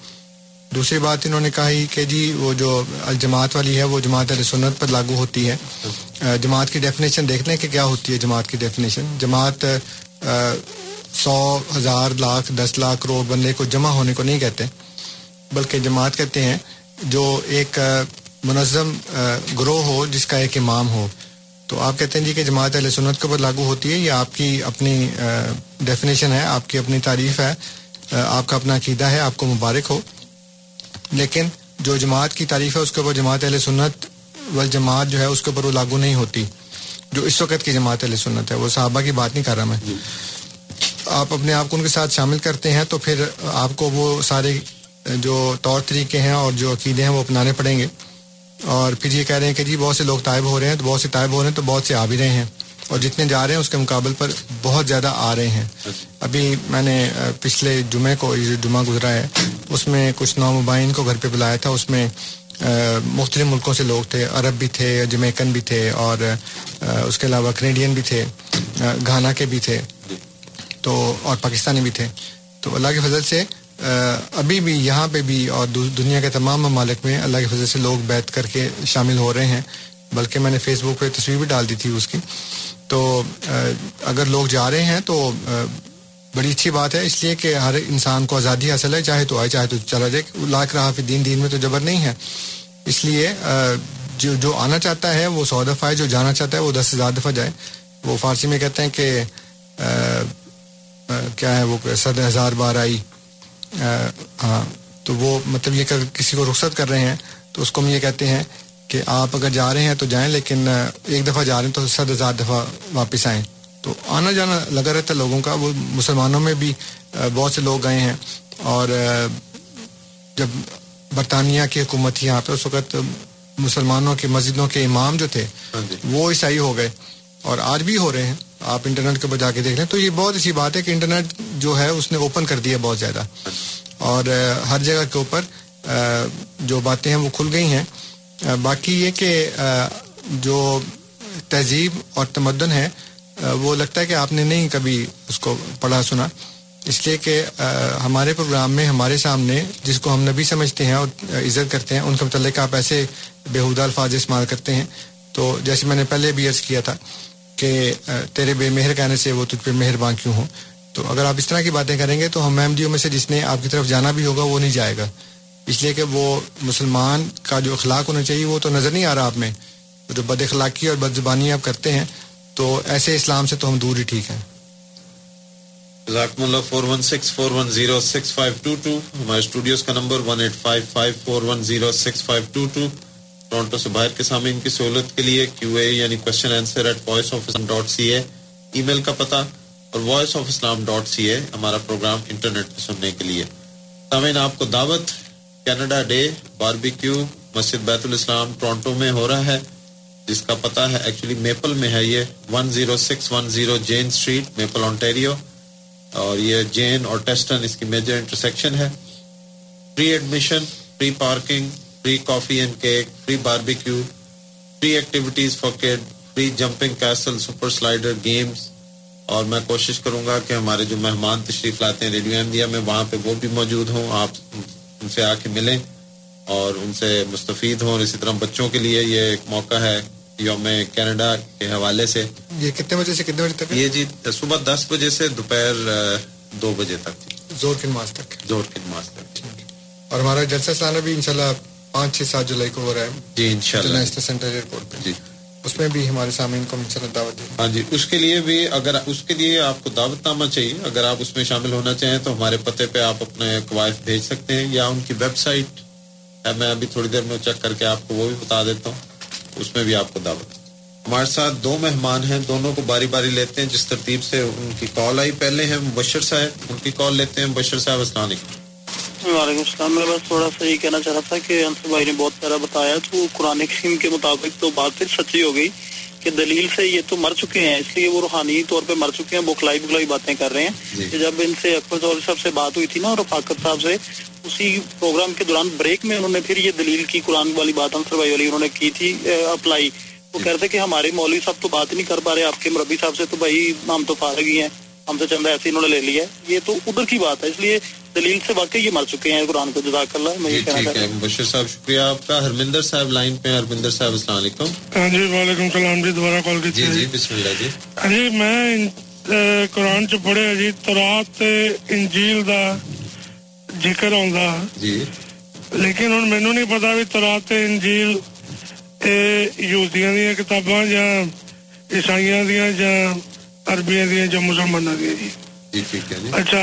دوسری بات انہوں نے کہا ہی کہ جی وہ جو الجماعت والی ہے، وہ جماعت علیہ سنت پر لاگو ہوتی ہے۔ جماعت کی ڈیفینیشن دیکھ لیں کہ کیا ہوتی ہے جماعت کی ڈیفینیشن جماعت سو ہزار، لاکھ، دس لاکھ کروڑ بندے کو جمع ہونے کو نہیں کہتے، بلکہ جماعت کہتے ہیں جو ایک منظم گروہ ہو جس کا ایک امام ہو۔ تو آپ کہتے ہیں جی کہ جماعت علیہ سنت کے اوپر لاگو ہوتی ہے، یہ آپ کی اپنی ڈیفینیشن ہے، آپ کی اپنی تعریف ہے آپ کا اپنا عقیدہ ہے، آپ کو مبارک ہو۔ لیکن جو جماعت کی تعریف ہے اس کے اوپر جماعت علیہ سنت والجماعت جو ہے اس کے اوپر وہ لاگو نہیں ہوتی جو اس وقت کی جماعت علیہ سنت ہے وہ صحابہ کی بات نہیں کر رہا میں۔ آپ اپنے آپ کو ان کے ساتھ شامل کرتے ہیں تو پھر آپ کو وہ سارے جو طور طریقے ہیں اور جو عقیدے ہیں وہ اپنانے پڑیں گے۔ اور پھر یہ کہہ رہے ہیں کہ جی بہت سے لوگ طائب ہو رہے ہیں تو بہت سے طائب ہو رہے ہیں تو بہت سے آ بھی رہے ہیں۔ اور جتنے جا رہے ہیں اس کے مقابل پر بہت زیادہ آ رہے ہیں۔ ابھی میں نے پچھلے جمعے کو، یہ جو جمعہ گزرا ہے، اس میں کچھ نو مبائن کو گھر پہ بلایا تھا۔ اس میں مختلف ملکوں سے لوگ تھے، عرب بھی تھے، جمیکن بھی تھے، اور اس کے علاوہ کینیڈین بھی تھے گھانا کے بھی تھے، تو، اور پاکستانی بھی تھے۔ تو اللہ کے فضل سے ابھی بھی یہاں پہ بھی اور دنیا کے تمام ممالک میں اللہ کے فضل سے لوگ بیت کر کے شامل ہو رہے ہیں۔ بلکہ میں نے فیس بک پہ تصویر بھی ڈال دی تھی اس کی۔ تو اگر لوگ جا رہے ہیں تو بڑی اچھی بات ہے، اس لیے کہ ہر انسان کو آزادی حاصل ہے، چاہے تو آئے، چاہے تو چلا جائے، لاکھ رہا فی دین دین میں تو جبر نہیں ہے۔ اس لیے جو جو آنا چاہتا ہے، وہ سو دفعہ ہے، جو جانا چاہتا ہے، وہ دس ہزار دفعہ جائے۔ وہ فارسی میں کہتے ہیں کہ کیا ہے وہ، صد ہزار بار آئی۔ ہاں تو وہ مطلب یہ کہ کسی کو رخصت کر رہے ہیں، تو اس کو ہم یہ کہتے ہیں کہ آپ اگر جا رہے ہیں تو جائیں لیکن ایک دفعہ جا رہے ہیں تو صد ہزار دفعہ واپس آئیں۔ تو آنا جانا لگا رہتا ہے لوگوں کا وہ مسلمانوں میں بھی بہت سے لوگ گئے ہیں۔ اور جب برطانیہ کی حکومت یہاں پہ اس وقت مسلمانوں کی مسجدوں کے امام جو تھے وہ عیسائی ہو گئے۔ اور آج بھی ہو رہے ہیں۔ آپ انٹرنیٹ کے اوپر جا کے دیکھ لیں تو یہ بہت اچھی بات ہے کہ انٹرنیٹ جو ہے اس نے اوپن کر دیا بہت زیادہ۔ اور اہ، ہر جگہ کے اوپر جو باتیں ہیں وہ کھل گئی ہیں۔ باقی یہ کہ جو تہذیب اور تمدن ہے وہ لگتا ہے کہ آپ نے نہیں کبھی اس کو پڑھا، سنا۔ اس لیے کہ ہمارے پروگرام میں، ہمارے سامنے جس کو ہم نبی سمجھتے ہیں اور عزت کرتے ہیں، ان کے متعلق آپ ایسے بےحودہ الفاظ استعمال کرتے ہیں۔ تو جیسے میں نے پہلے بھی عرض کیا تھا کہ تیرے بے مہر کہنے سے وہ تجھ پہ مہربان کیوں ہوں؟ تو اگر آپ اس طرح کی باتیں کریں گے تو ہم احمدیوں میں سے جس نے آپ کی طرف جانا بھی ہوگا، وہ نہیں جائے گا۔ اس لیے کہ وہ مسلمان کا جو اخلاق ہونا چاہیے وہ تو نظر نہیں آ رہا آپ میں۔ جو بد اخلاقی اور بد زبانی آپ کرتے ہیں، تو ایسے اسلام سے تو ہم دور ہی ٹھیک ہیں۔ جزاکم اللہ، four one six, four one zero six, five two two. ہمارے اسٹوڈیوز کا number one eight five five, four one zero six, five two two. Toronto سے باہر کے سامعین کی سہولت کے لیے کیو اے یعنی question answer at voice of Islam dot C A email کا پتہ، اور voice of Islam dot C A ہمارا پروگرام انٹرنیٹ پہ سننے کے لیے۔ سامعین، آپ کو دعوت کینیڈا ڈے، باربیکیو مسجد بیت الاسلام ٹورنٹو میں ہو رہا ہے، جس کا پتہ ہے ایکچولی میپل میں ہے یہ۔ One zero six one zero Jane Street Maple Ontario اور یہ جین اور ٹیسٹن اس کی میجر انٹرسیکشن ہے۔ Free admission free parking free coffee and cake free barbecue free activities for kid free jumping castle super slider games اور میں کوشش کروں گا کہ ہمارے جو مہمان تشریف لاتے ہیں ریڈیو انڈیا میں، وہاں پہ وہ بھی موجود ہوں۔ آپ ان سے آ کے ملیں اور ان سے مستفید ہوں اور اسی طرح بچوں کے لیے یہ ایک موقع ہے یوم کینیڈا کے حوالے سے۔ یہ کتنے بجے سے کتنے بجے تک؟ یہ جی صبح دس بجے سے دوپہر دو بجے تک۔ زور کی نماز تک۔ زور کی نماز تک۔ اور ہمارا جلسہ سالانہ بھی انشاءاللہ پانچ چھ سات جولائی کو ہو رہا ہے۔ جی انشاءاللہ۔ انٹرنیشنل سینٹر ایئرپورٹ پہ۔ جی۔ اس میں بھی ہمارے سامعین کو ان دعوت دیں۔ ہاں جی اس کے لیے بھی اگر اس کے لیے آپ کو دعوت نامہ چاہیے، اگر آپ اس میں شامل ہونا چاہیں تو ہمارے پتے پہ آپ اپنے قواعد بھیج سکتے ہیں یا ان کی ویب سائٹ میں ابھی تھوڑی دیر میں چیک کر کے آپ کو وہ بھی بتا دیتا ہوں۔ اس میں بھی آپ کو دعوت۔ ہمارے ساتھ دو مہمان ہیں، دونوں کو باری باری لیتے ہیں، جس ترتیب سے ان کی کال آئی۔ پہلے ہیں مبشر صاحب، ان کی کال لیتے ہیں۔ مبشر صاحب، السلام علیکم۔ وعلیکم السلام میں بس تھوڑا سا یہ کہنا چاہ رہا تھا کہ انصر بھائی نے بہت سارا بتایا تو قرآن کے مطابق تو بات پھر سچی ہو گئی کہ دلیل سے یہ تو مر چکے ہیں۔ اس لیے وہ روحانی طور پہ مر چکے ہیں۔ بکھلائی بکھلائی باتیں کر رہے ہیں۔ کہ جب ان سے اکبر چودھری صاحب سے بات ہوئی تھی نا اور رفاقت صاحب سے اسی پروگرام کے دوران بریک میں انہوں نے پھر یہ دلیل کی قرآن والی بات انصر بھائی والی انہوں نے کی تھی اپلائی۔ وہ کہتے کہ ہمارے مولوی صاحب تو بات نہیں کر پا رہے آپ کے مربی صاحب سے تو بھائی ہم تو فارغ ہی ہیں ہم سے چند ایسے انہوں نے لے لیا ہے۔ یہ تو ادھر کی بات ہے۔ اس لیے دلیل سے واقعی یہ مر چکے ہیں قرآن کو جزاک اللہ میں یہ کہنا ٹھیک ہے مبشر صاحب شکریہ آپ کا۔ ہرمندر صاحب لائن پہ ہرمندر صاحب السلام علیکم۔ ہاں جی وعلیکم السلام جی دوبارہ کال کی جی جی بسم اللہ جی۔ ہاں جی میں قرآن چ پڑھیا جی تورات انجیل دا ذکر آਉਂਦਾ جی۔ لیکن ہوں مینو نہیں پتا بھی تورات انجیل یہودیاں دیا کتاباں یا عیسائیاں دیا یا عربیاں دیا یا مسلمانوں دیا جی۔ جی ٹھیک ہے جی۔ اچھا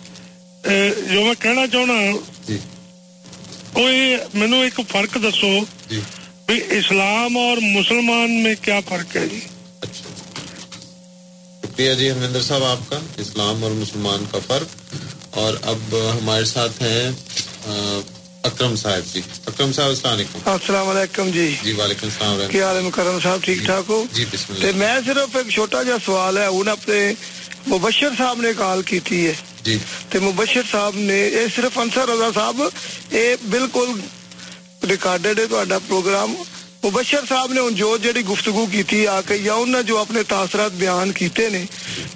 جو میں کہنا چاہنا کوئی مینو ایک فرق دسو بھی اسلام اور مسلمان میں کیا فرق ہے جی شکریہ جی ہرمندر صاحب آپ کا اسلام اور مسلمان کا فرق اور اب ہمارے ساتھ ہیں اکرم صاحب جی اکرم صاحب السلام علیکم السلام علیکم جی جی وعلیکم السلام کیا حال ہے مکرم صاحب ٹھیک ٹھاک ہو جی بسم اللہ میں صرف ایک چھوٹا جا سوال ہے انہوں نے اپنے مبشر صاحب نے کال کی تھی ہے جی۔ مبشر صاحب نے یہ صرف انصر رضا صاحب یہ بالکل ریکارڈڈ ہے تو پروگرام۔ مبشر صاحب نے ان جو جڑی گفتگو کی آ کے، یا انہوں جو اپنے تاثرات بیان کیتے نے،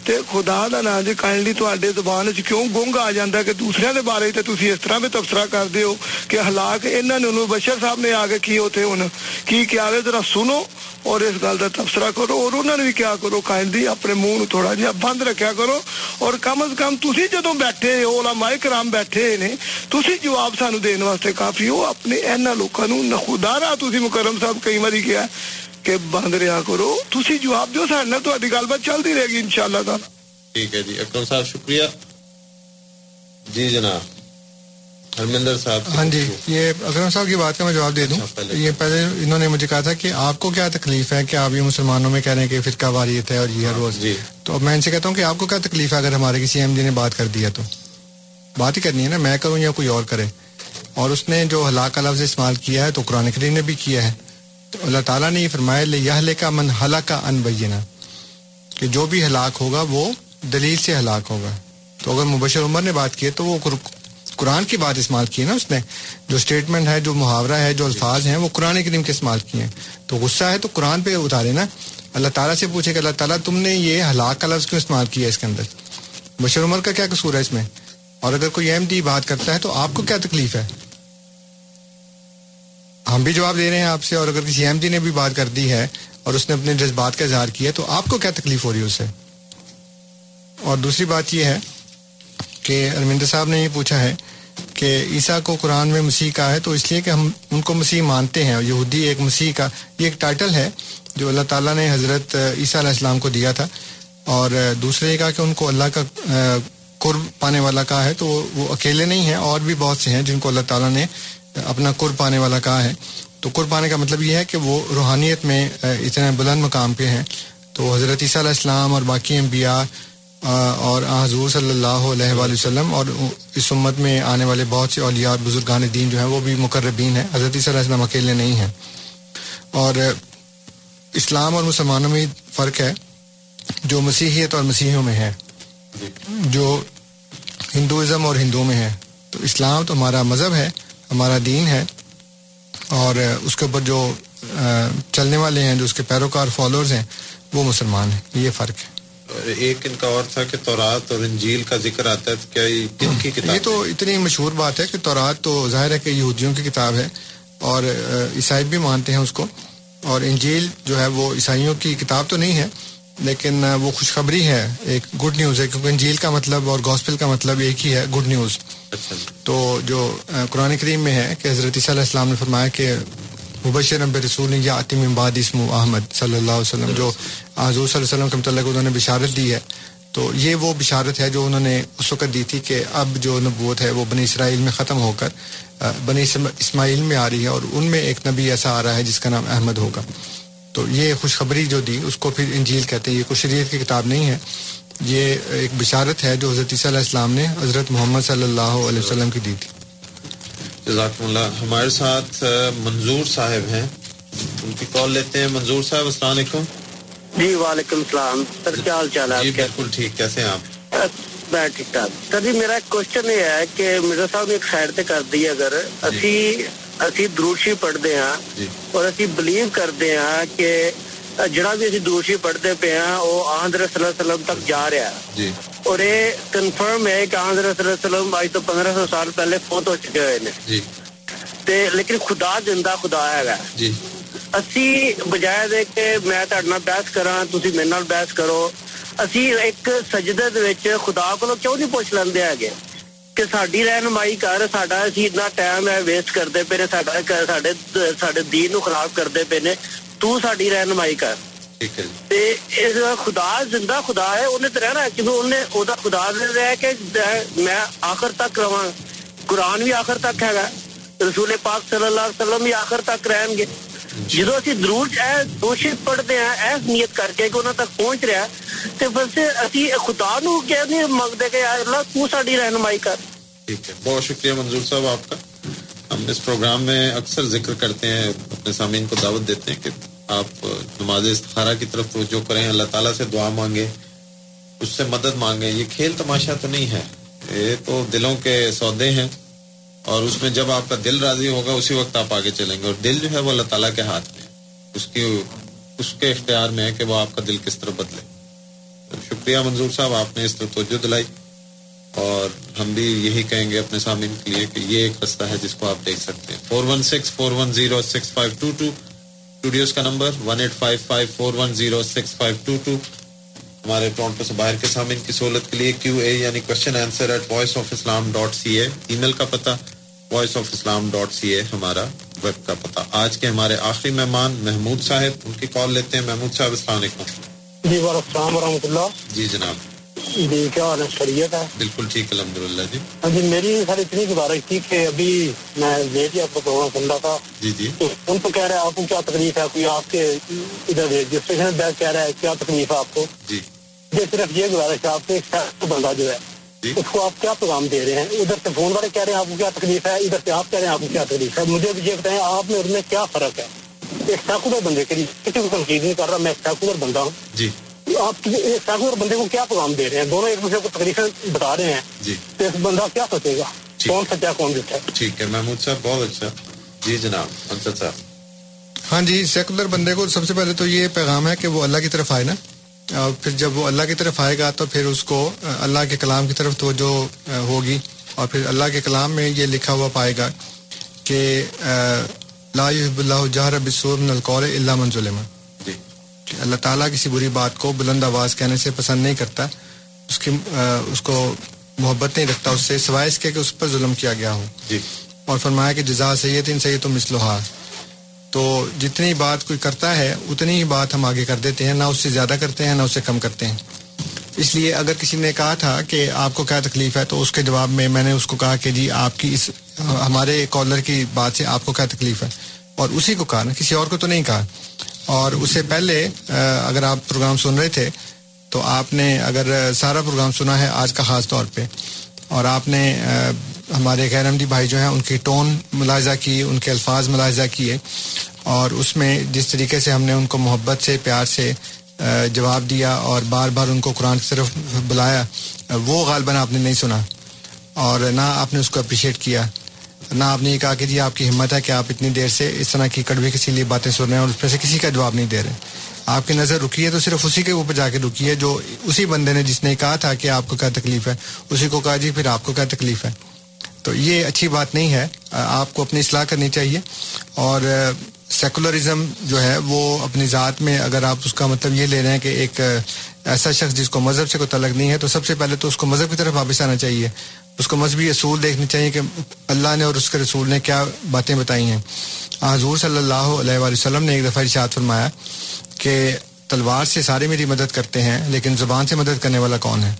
تے خدا دا نا جی کائنڈلی تواڈے زبان وچ کیوں گونگ آ جاندا کہ دوسرے دے بارے تے تسی اس طرح میں تبصرہ کر ہو کہ ہلاک، انہاں نے مبشر صاحب نے آ کے کی ہوتے ہن؟ کی کیا ہے؟ ذرا سنو۔ اور اس گل کا تبصرہ کرو اور انہوں نے بھی کیا کرو کائندگی اپنے منہ تھوڑا جہا بند رکھا کرو۔ اور کم از کم تھی جدو بیٹھے علماء کرام بیٹھے نے تھی جواب سانو دن واسطے کافی ہو۔ اپنے انہاں لوگوں نخودارا تھی مکرم صاحب کئی بار کیا کہ بند رہا کرو۔ تھی جواب دو سارے نال تہاڈی گل بات چلتی رہے گی ان شاء اللہ تعالی۔ ٹھیک ہے جی اکرم صاحب شکریہ۔ جی جناب۔ ہرمندر صاحب ہاں جی یہ اکرم صاحب کی بات کا میں جواب دے دوں۔ یہ پہلے انہوں نے مجھے کہا تھا کہ آپ کو کیا تکلیف ہے کہ آپ یہ مسلمانوں میں کہہ رہے ہیں کہ فرقہ واریت ہے اور یہ ہر روز۔ تو میں ان سے کہتا ہوں کہ آپ کو کیا تکلیف ہے اگر ہمارے کسی ایم جی نے بات کر دیا تو؟ بات ہی کرنی ہے نا میں کروں یا کوئی اور کرے۔ اور اس نے جو ہلاک کا لفظ استعمال کیا ہے تو قرآن کریم نے بھی کیا ہے۔ تو اللہ تعالیٰ نے یہ فرمایا یہ کا من ہلاک کا ان بینا کہ جو بھی ہلاک ہوگا وہ دلیل سے ہلاک ہوگا۔ تو اگر مبشر عمر نے بات کی ہے تو وہ قرآن کی بات استعمال کی ہے نا اس نے، جو اسٹیٹمنٹ ہے، جو محاورہ ہے، جو الفاظ ہیں، وہ قرآن کریم کے استعمال کیے ہیں۔ تو غصہ ہے تو قرآن پہ اتارے نا۔ اللہ تعالیٰ سے پوچھے کہ اللہ تعالیٰ تم نے یہ ہلاک کا لفظ کیوں استعمال کیا اس کے اندر؟ بشر عمر کا کیا قصور ہے اس میں؟ اور اگر کوئی ایم ڈی بات کرتا ہے تو آپ کو کیا تکلیف ہے؟ ہم بھی جواب دے رہے ہیں آپ سے، اور اگر کسی ایم ڈی نے بھی بات کر دی ہے اور اس نے اپنے جذبات کا اظہار کیا ہے تو آپ کو کیا تکلیف ہو رہی ہے اسے اور دوسری بات یہ ہے کہ ارمندر صاحب نے یہ پوچھا ہے کہ عیسیٰ کو قرآن میں مسیح کا ہے تو اس لیے کہ ہم ان کو مسیح مانتے ہیں اور یہودی ایک مسیح کا یہ ایک ٹائٹل ہے جو اللہ تعالیٰ نے حضرت عیسیٰ علیہ السلام کو دیا تھا اور دوسرے یہ کہا کہ ان کو اللہ کا قرب پانے والا کہا ہے تو وہ اکیلے نہیں ہیں اور بھی بہت سے ہیں جن کو اللہ تعالیٰ نے اپنا قرب پانے والا کہا ہے۔ تو قرب پانے کا مطلب یہ ہے کہ وہ روحانیت میں اتنے بلند مقام پہ ہیں۔ تو حضرت عیسیٰ علیہ السلام اور باقی انبیاء اور حضور صلی اللہ علیہ وآلہ وسلم اور اس امت میں آنے والے بہت سے اولیاء اور بزرگان دین جو ہیں وہ بھی مقربین ہیں۔ حضرت عیسیٰ علیہ السلام اکیلے نہیں ہیں۔ اور اسلام اور مسلمانوں میں فرق ہے جو مسیحیت اور مسیحیوں میں ہے۔ جو ہندوازم اور ہندوؤں میں ہے۔ تو اسلام تو ہمارا مذہب ہے، ہمارا دین ہے۔ اور اس کے اوپر جو چلنے والے ہیں، جو اس کے پیروکار، فالوورز ہیں، وہ مسلمان ہیں۔ یہ فرق ہے۔ ایک ان کا اور تھا کہ تورات اور انجیل کا ذکر آتا ہے تو کیا کن کی کتاب یہ تو اتنی مشہور بات ہے کہ تورات تو ظاہر ہے کہ یہودیوں کی کتاب ہے اور عیسائی بھی مانتے ہیں اس کو اور انجیل جو ہے وہ عیسائیوں کی کتاب تو نہیں ہے لیکن وہ خوشخبری ہے ایک گڈ نیوز ہے کیونکہ انجیل کا مطلب اور گاسپل کا مطلب ایک ہی ہے گڈ نیوز اچھا جی۔ تو جو قرآن کریم میں ہے کہ حضرت عیسیٰ علیہ السلام نے فرمایا کہ مبشر نب رسول یا عتیم امباد اسم احمد صلی اللہ علیہ وسلم جو حضور صلی اللہ علیہ وسلم کے متعلق انہوں نے بشارت دی ہے، تو یہ وہ بشارت ہے جو انہوں نے اس وقت دی تھی کہ اب جو نبوت ہے وہ بنی اسرائیل میں ختم ہو کر بنی اسماعیل میں آ رہی ہے اور ان میں ایک نبی ایسا آ رہا ہے جس کا نام احمد ہوگا۔ تو یہ خوشخبری جو دی، اس کو پھر انجیل کہتے ہیں، یہ کوئی شریعت کی کتاب نہیں ہے۔ یہ ایک بشارت ہے جو حضرت عیسیٰ علیہ السلام نے حضرت محمد صلی اللہ علیہ وسلم کی دی تھی۔ جزاک اللہ۔ ہمارے ساتھ منظور صاحب ہیں۔ ان کی کال لیتے ہیں۔ منظور صاحب السلام علیکم۔ جی وعلیکم السلام۔ سر جی، کیا حال چال ہے جی، بالکل ٹھیک۔ کیسے ہیں آپ؟ میں ٹھیک ٹھاک۔ سر جی میرا ایک کوشچن یہ ہے کہ مرزا صاحب نے ایک سائڈ تے کر دی اگر جی۔ اسی اسی دروشی شریف پڑھدے ہاں اور اسی بلیو کردے ہاں کہ جا بھی دوشی پڑھتے پے بحث کرا میرے بحث کرو اک سجد خدا کو ساری رہنمائی کر سا ٹائم ویسٹ کرتے پے دیر خراب کرتے پے نے تو ساری رہنمائی کر تے اس خدا زندہ خدا ہے انہیں تو رہنا کیونکہ انہیں او دا خدا رہا ہے کہ میں آخر تک رہاں قرآن بھی آخر تک ہے گا رسول پاک صلی اللہ علیہ وسلم بھی آخر تک رہن گے جدو اسی درود اے دوشت پڑھتے ہیں ایس نیت کر کے کہ انہوں تک پہنچ رہا ہے تے بس اسی خدا نو کیا نہیں مگدے کہ یار اللہ تو ساری رہنمائی کر ٹھیک ہے بہت شکریہ منظور صاحب آپ کا ہم اس پروگرام میں اکثر ذکر کرتے ہیں اپنے سامعین کو دعوت دیتے ہیں کہ آپ نماز استخارہ کی طرف توجہ کریں، اللہ تعالیٰ سے دعا مانگیں اس سے مدد مانگیں یہ کھیل تماشا تو نہیں ہے، یہ تو دلوں کے سودے ہیں، اور اس میں جب آپ کا دل راضی ہوگا، اسی وقت آپ آگے چلیں گے، اور دل جو ہے وہ اللہ تعالیٰ کے ہاتھ میں اس کی، اس کے اختیار میں ہے کہ وہ آپ کا دل کس طرح بدلے۔ شکریہ منظور صاحب، آپ نے اس طرح توجہ دلائی، اور ہم بھی یہی کہیں گے اپنے سامعین کے لیے کہ یہ ایک رستہ ہے جس کو آپ دیکھ سکتے ہیں۔ Four one six, four one zero, six five two two studios کا number one eight five five four one zero six five two two ہمارے ٹورنٹو سے باہر کے سامعین کی سہولت کے لیے کیو اے یعنی question answer at voice of Islam dot C A email کا پتہ voice of Islam dot C A ہمارا ویب کا پتہ. آج کے ہمارے آخری مہمان محمود صاحب ان کی کال لیتے ہیں. محمود صاحب السلام علیکم. جی وعلیکم السلام ورحمۃ اللہ. جی جناب. جی کیا حال ہے؟ خیریت ہے؟ بالکل ٹھیک الحمد للہ جی۔ ہاں جی میری سر اتنی گزارش تھی کہ ابھی میں لیٹ ہی آپ کا پروگرام سن رہا تھا جی جی۔ تو ان کو کہہ رہے ہیں آپ کو کیا تکلیف ہے؟ کوئی آپ کے ادھر رجسٹریشن بیگ کہہ رہا ہے کیا تکلیف ہے آپ کو؟ جی۔ یہ صرف یہ گزارش ہے آپ سے ایک شخص بندہ جو ہے اس کو آپ کیا پیغام دے رہے ہیں؟ ادھر سے فون والے کہہ رہے ہیں آپ کو کیا تکلیف ہے؟ ادھر سے آپ کہہ رہے ہیں آپ کو کیا تکلیف ہے؟ مجھے بھی یہ بتائیں آپ میں اور میں کیا فرق ہے؟ ایک سیکولر بندے کے لیے کسی کو تنقید نہیں کر رہا میں ایک سیکولر بندہ ہوں۔ جی۔ آپ سیکولر بندے کو کیا پیغام دے رہے ہیں؟ دونوں ایک دوسرے کو تکلیفیں بتا رہے ہیں۔ جی۔ تو بندہ کیا سوچے گا؟ کون سچا کون جھوٹا؟ ہے ٹھیک ہے محمود صاحب بہت اچھا۔ جی جناب انصر صاحب۔ ہاں جی سیکولر بندے کو سب سے پہلے تو یہ پیغام ہے کہ وہ اللہ کی طرف آئے نا۔ اور پھر جب وہ اللہ کی طرف آئے گا تو پھر اس کو اللہ کے کلام کی طرف توجہ ہوگی۔ اور پھر اللہ کے کلام میں یہ لکھا ہوا پائے گا کہ لا اللہ جہر بسور من القول الا من ظلم۔ کہ اللہ تعالیٰ کسی بری بات کو بلند آواز کہنے سے پسند نہیں کرتا اس کی اس کو محبت نہیں رکھتا اس سے سوائے اس کے کہ اس پر ظلم کیا گیا ہو۔ جی۔ اور فرمایا کہ جزا سید ان سید تو مسلحا تو جتنی بات کوئی کرتا ہے اتنی ہی بات ہم آگے کر دیتے ہیں نہ اس سے زیادہ کرتے ہیں نہ اس سے کم کرتے ہیں۔ اس لیے اگر کسی نے کہا تھا کہ آپ کو کیا تکلیف ہے تو اس کے جواب میں میں نے اس کو کہا کہ جی آپ کی اس ہمارے کالر کی بات سے آپ کو کیا تکلیف ہے۔ اور اسی کو کہا نا کسی اور کو تو نہیں کہا۔ اور اس سے پہلے اگر آپ پروگرام سن رہے تھے، تو آپ نے اگر سارا پروگرام سنا ہے آج کا خاص طور پہ، اور آپ نے ہمارے غیر احمدی بھائی جو ہیں، ان کی ٹون ملاحظہ کی، ان کے الفاظ ملاحظہ کیے، اور اس میں جس طریقے سے ہم نے ان کو محبت سے، پیار سے جواب دیا، اور بار بار ان کو قرآن کی طرف بلایا، وہ غالباً آپ نے نہیں سنا، اور نہ آپ نے اس کو اپریشیٹ کیا۔ نہ آپ نے یہ کہا کہ جی آپ کی ہمت ہے کہ آپ اتنی دیر سے اس طرح کی کڑوی کسی لیے باتیں سن رہے ہیں اور اس پہ سے کسی کا جواب نہیں دے رہے۔ آپ کی نظر رکی ہے تو صرف اسی کے اوپر جا کے رکی ہے جو اسی بندے نے جس نے کہا تھا کہ آپ کو کیا تکلیف ہے، اسی کو کہا جی پھر آپ کو کیا تکلیف ہے۔ تو یہ اچھی بات نہیں ہے۔ آپ کو اپنی اصلاح کرنی چاہیے اور سیکولرزم جو ہے وہ اپنی ذات میں اگر آپ اس کا مطلب یہ لے رہے ہیں کہ ایک ایسا شخص جس کو مذہب سے کوئی تعلق نہیں ہے، تو سب سے پہلے تو اس کو مذہب کی طرف واپس آنا چاہیے۔ اس کو مذہبی اصول دیکھنے چاہیے کہ اللہ نے اور اس کے رسول نے کیا باتیں بتائی ہیں۔ حضور صلی اللہ علیہ وآلہ وسلم نے ایک دفعہ ارشاد فرمایا کہ تلوار سے سارے میری مدد کرتے ہیں، لیکن زبان سے مدد کرنے والا کون ہے؟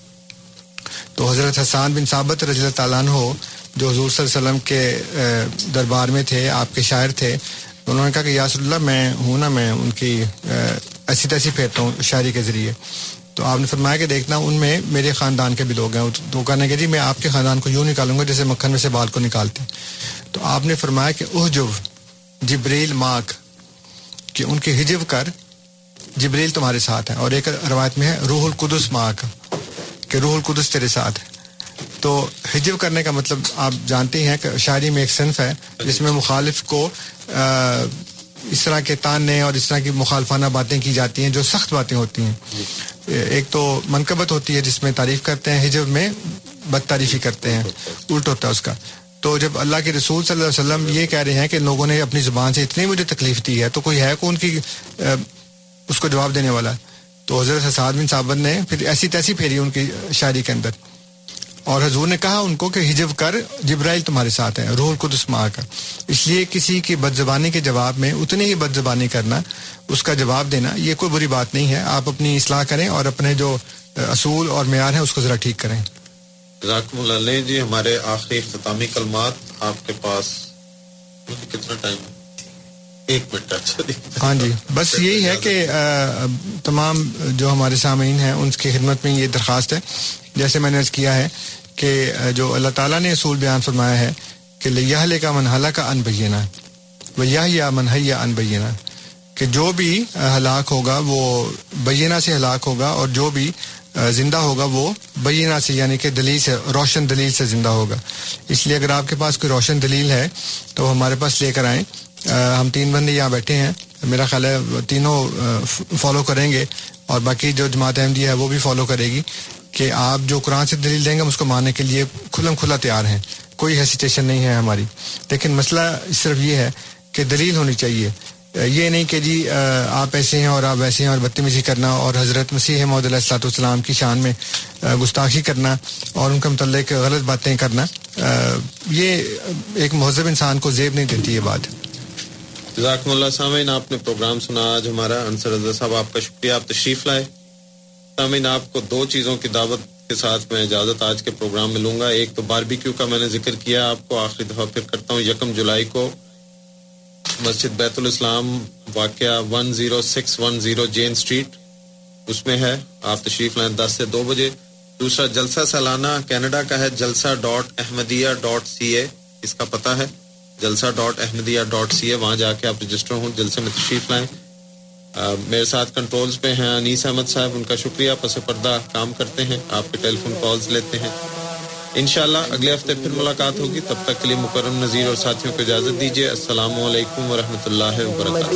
تو حضرت حسان بن ثابت رضی اللہ تعالیٰ عنہ، جو حضور صلی اللہ علیہ وسلم کے دربار میں تھے، آپ کے شاعر تھے انہوں نے کہا کہ یاسر اللہ، میں ہوں نا، میں ان کی ایسی تیسی پھیرتا ہوں شاعری کے ذریعے۔ تو آپ نے فرمایا کہ دیکھنا، ان میں میرے خاندان کے بھی لوگ ہیں۔ تو کہنے کہ جی میں آپ کے خاندان کو یوں نکالوں گا جیسے مکھن میں سے بال کو نکالتے ہیں۔ تو آپ نے فرمایا کہ اوہ جو جبریل ماک، کہ ان کی ہجب کر، جبریل تمہارے ساتھ ہے۔ اور ایک روایت میں ہے، روح القدس ماک، کہ روح القدس تیرے ساتھ ہے۔ تو ہجب کرنے کا مطلب آپ جانتے ہیں کہ شاعری میں ایک صنف ہے، جس میں مخالف کو اس طرح کے تاننے اور اس طرح کی مخالفانہ باتیں کی جاتی ہیں جو سخت باتیں ہوتی ہیں۔ ایک تو منقبت ہوتی ہے جس میں تعریف کرتے ہیں ہجب میں بد تعریفی کرتے ہیں، الٹ ہوتا ہے اس کا۔ تو جب اللہ کے رسول صلی اللہ علیہ وسلم یہ کہہ رہے ہیں کہ لوگوں نے اپنی زبان سے اتنی مجھے تکلیف دی ہے، تو کوئی ہے کو ان کی اس کو جواب دینے والا؟ تو حضرت حساد بن صابر نے پھر ایسی تیسی پھیری ان کی شاعری کے اندر۔ اور حضور نے کہا ان کو کہ ہجب کر جبرائیل تمہارے ساتھ ہے روح القدس ماں کا اس لیے کسی کی بد زبانی کے جواب میں اتنی ہی بد زبانی کرنا اس کا جواب دینا یہ کوئی بری بات نہیں ہے۔ آپ اپنی اصلاح کریں اور اپنے جو اصول اور معیار ہیں اس کو ذرا ٹھیک کریں۔ اللہ جی ہمارے آخری اختتامی کلمات آپ کے پاس۔ کتنا ٹائم؟ ایک منٹ اچھا جی۔ ہاں جی بس یہی ہے کہ تمام جو ہمارے سامعین ہیں ان کی خدمت میں یہ درخواست ہے۔ جیسے میں نے کیا ہے کہ جو اللہ تعالیٰ نے اصول بیان فرمایا ہے کہ لیا کا منحلہ کا ان بینا وہ یا منحیا ان بینا کہ جو بھی ہلاک ہوگا وہ بینہ سے ہلاک ہوگا اور جو بھی زندہ ہوگا وہ بینہ سے یعنی کہ دلیل سے، روشن دلیل سے زندہ ہوگا۔ اس لیے اگر آپ کے پاس کوئی روشن دلیل ہے، تو ہمارے پاس لے کر آئیں۔ ہم تین بندے یہاں بیٹھے ہیں۔ میرا خیال ہے تینوں فالو کریں گے اور باقی جو جماعت احمدیہ ہے وہ بھی فالو کرے گی۔ کہ آپ جو قرآن سے دلیل دیں گے ہم اس کو ماننے کے لیے کھلم کھلا تیار ہیں۔ کوئی ہیسیٹیشن نہیں ہے ہماری۔ لیکن مسئلہ صرف یہ ہے کہ دلیل ہونی چاہیے۔ یہ نہیں کہ جی آپ ایسے ہیں اور آپ ویسے ہیں اور بدتمیزی کرنا اور حضرت مسیح محدود علیہ السلاۃ والسلام کی شان میں گستاخی کرنا اور ان کے متعلق غلط باتیں کرنا یہ ایک مہذب انسان کو زیب نہیں دیتی یہ بات۔ جزاکم اللہ سامعین، آپ نے پروگرام سنا، آج ہمارا انصر رضا صاحب، آپ کا شکریہ، آپ تشریف لائے۔ سامعین آپ کو دو چیزوں کی دعوت کے ساتھ میں اجازت آج کے پروگرام میں لوں گا۔ ایک تو باربیکیو کا میں نے ذکر کیا، آپ کو آخری دفعہ پھر کرتا ہوں، یکم جولائی کو مسجد بیت الاسلام، واقعہ one zero six one zero Jane Street اس میں ہے۔ آپ تشریف لائیں دس سے دو بجے۔ دوسرا، جلسہ سالانہ کینیڈا کا ہے، Jalsa dot Ahmadiyya dot C A, اس کا پتہ ہے۔ Jalsa dot Ahmadiyya dot C A, وہاں جا کے آپ رجسٹر ہوں، جلسے میں تشریف لائیں۔ میرے ساتھ کنٹرولز پہ ہیں، انیس احمد صاحب، ان کا شکریہ پس پردہ کام کرتے ہیں، آپ کے ٹیلی فون کالز لیتے ہیں۔ انشاءاللہ اگلے ہفتے پھر ملاقات ہوگی، تب تک کے لیے مکرم نذیر اور ساتھیوں کو اجازت دیجیے السلام علیکم ورحمۃ اللہ وبرکاتہ۔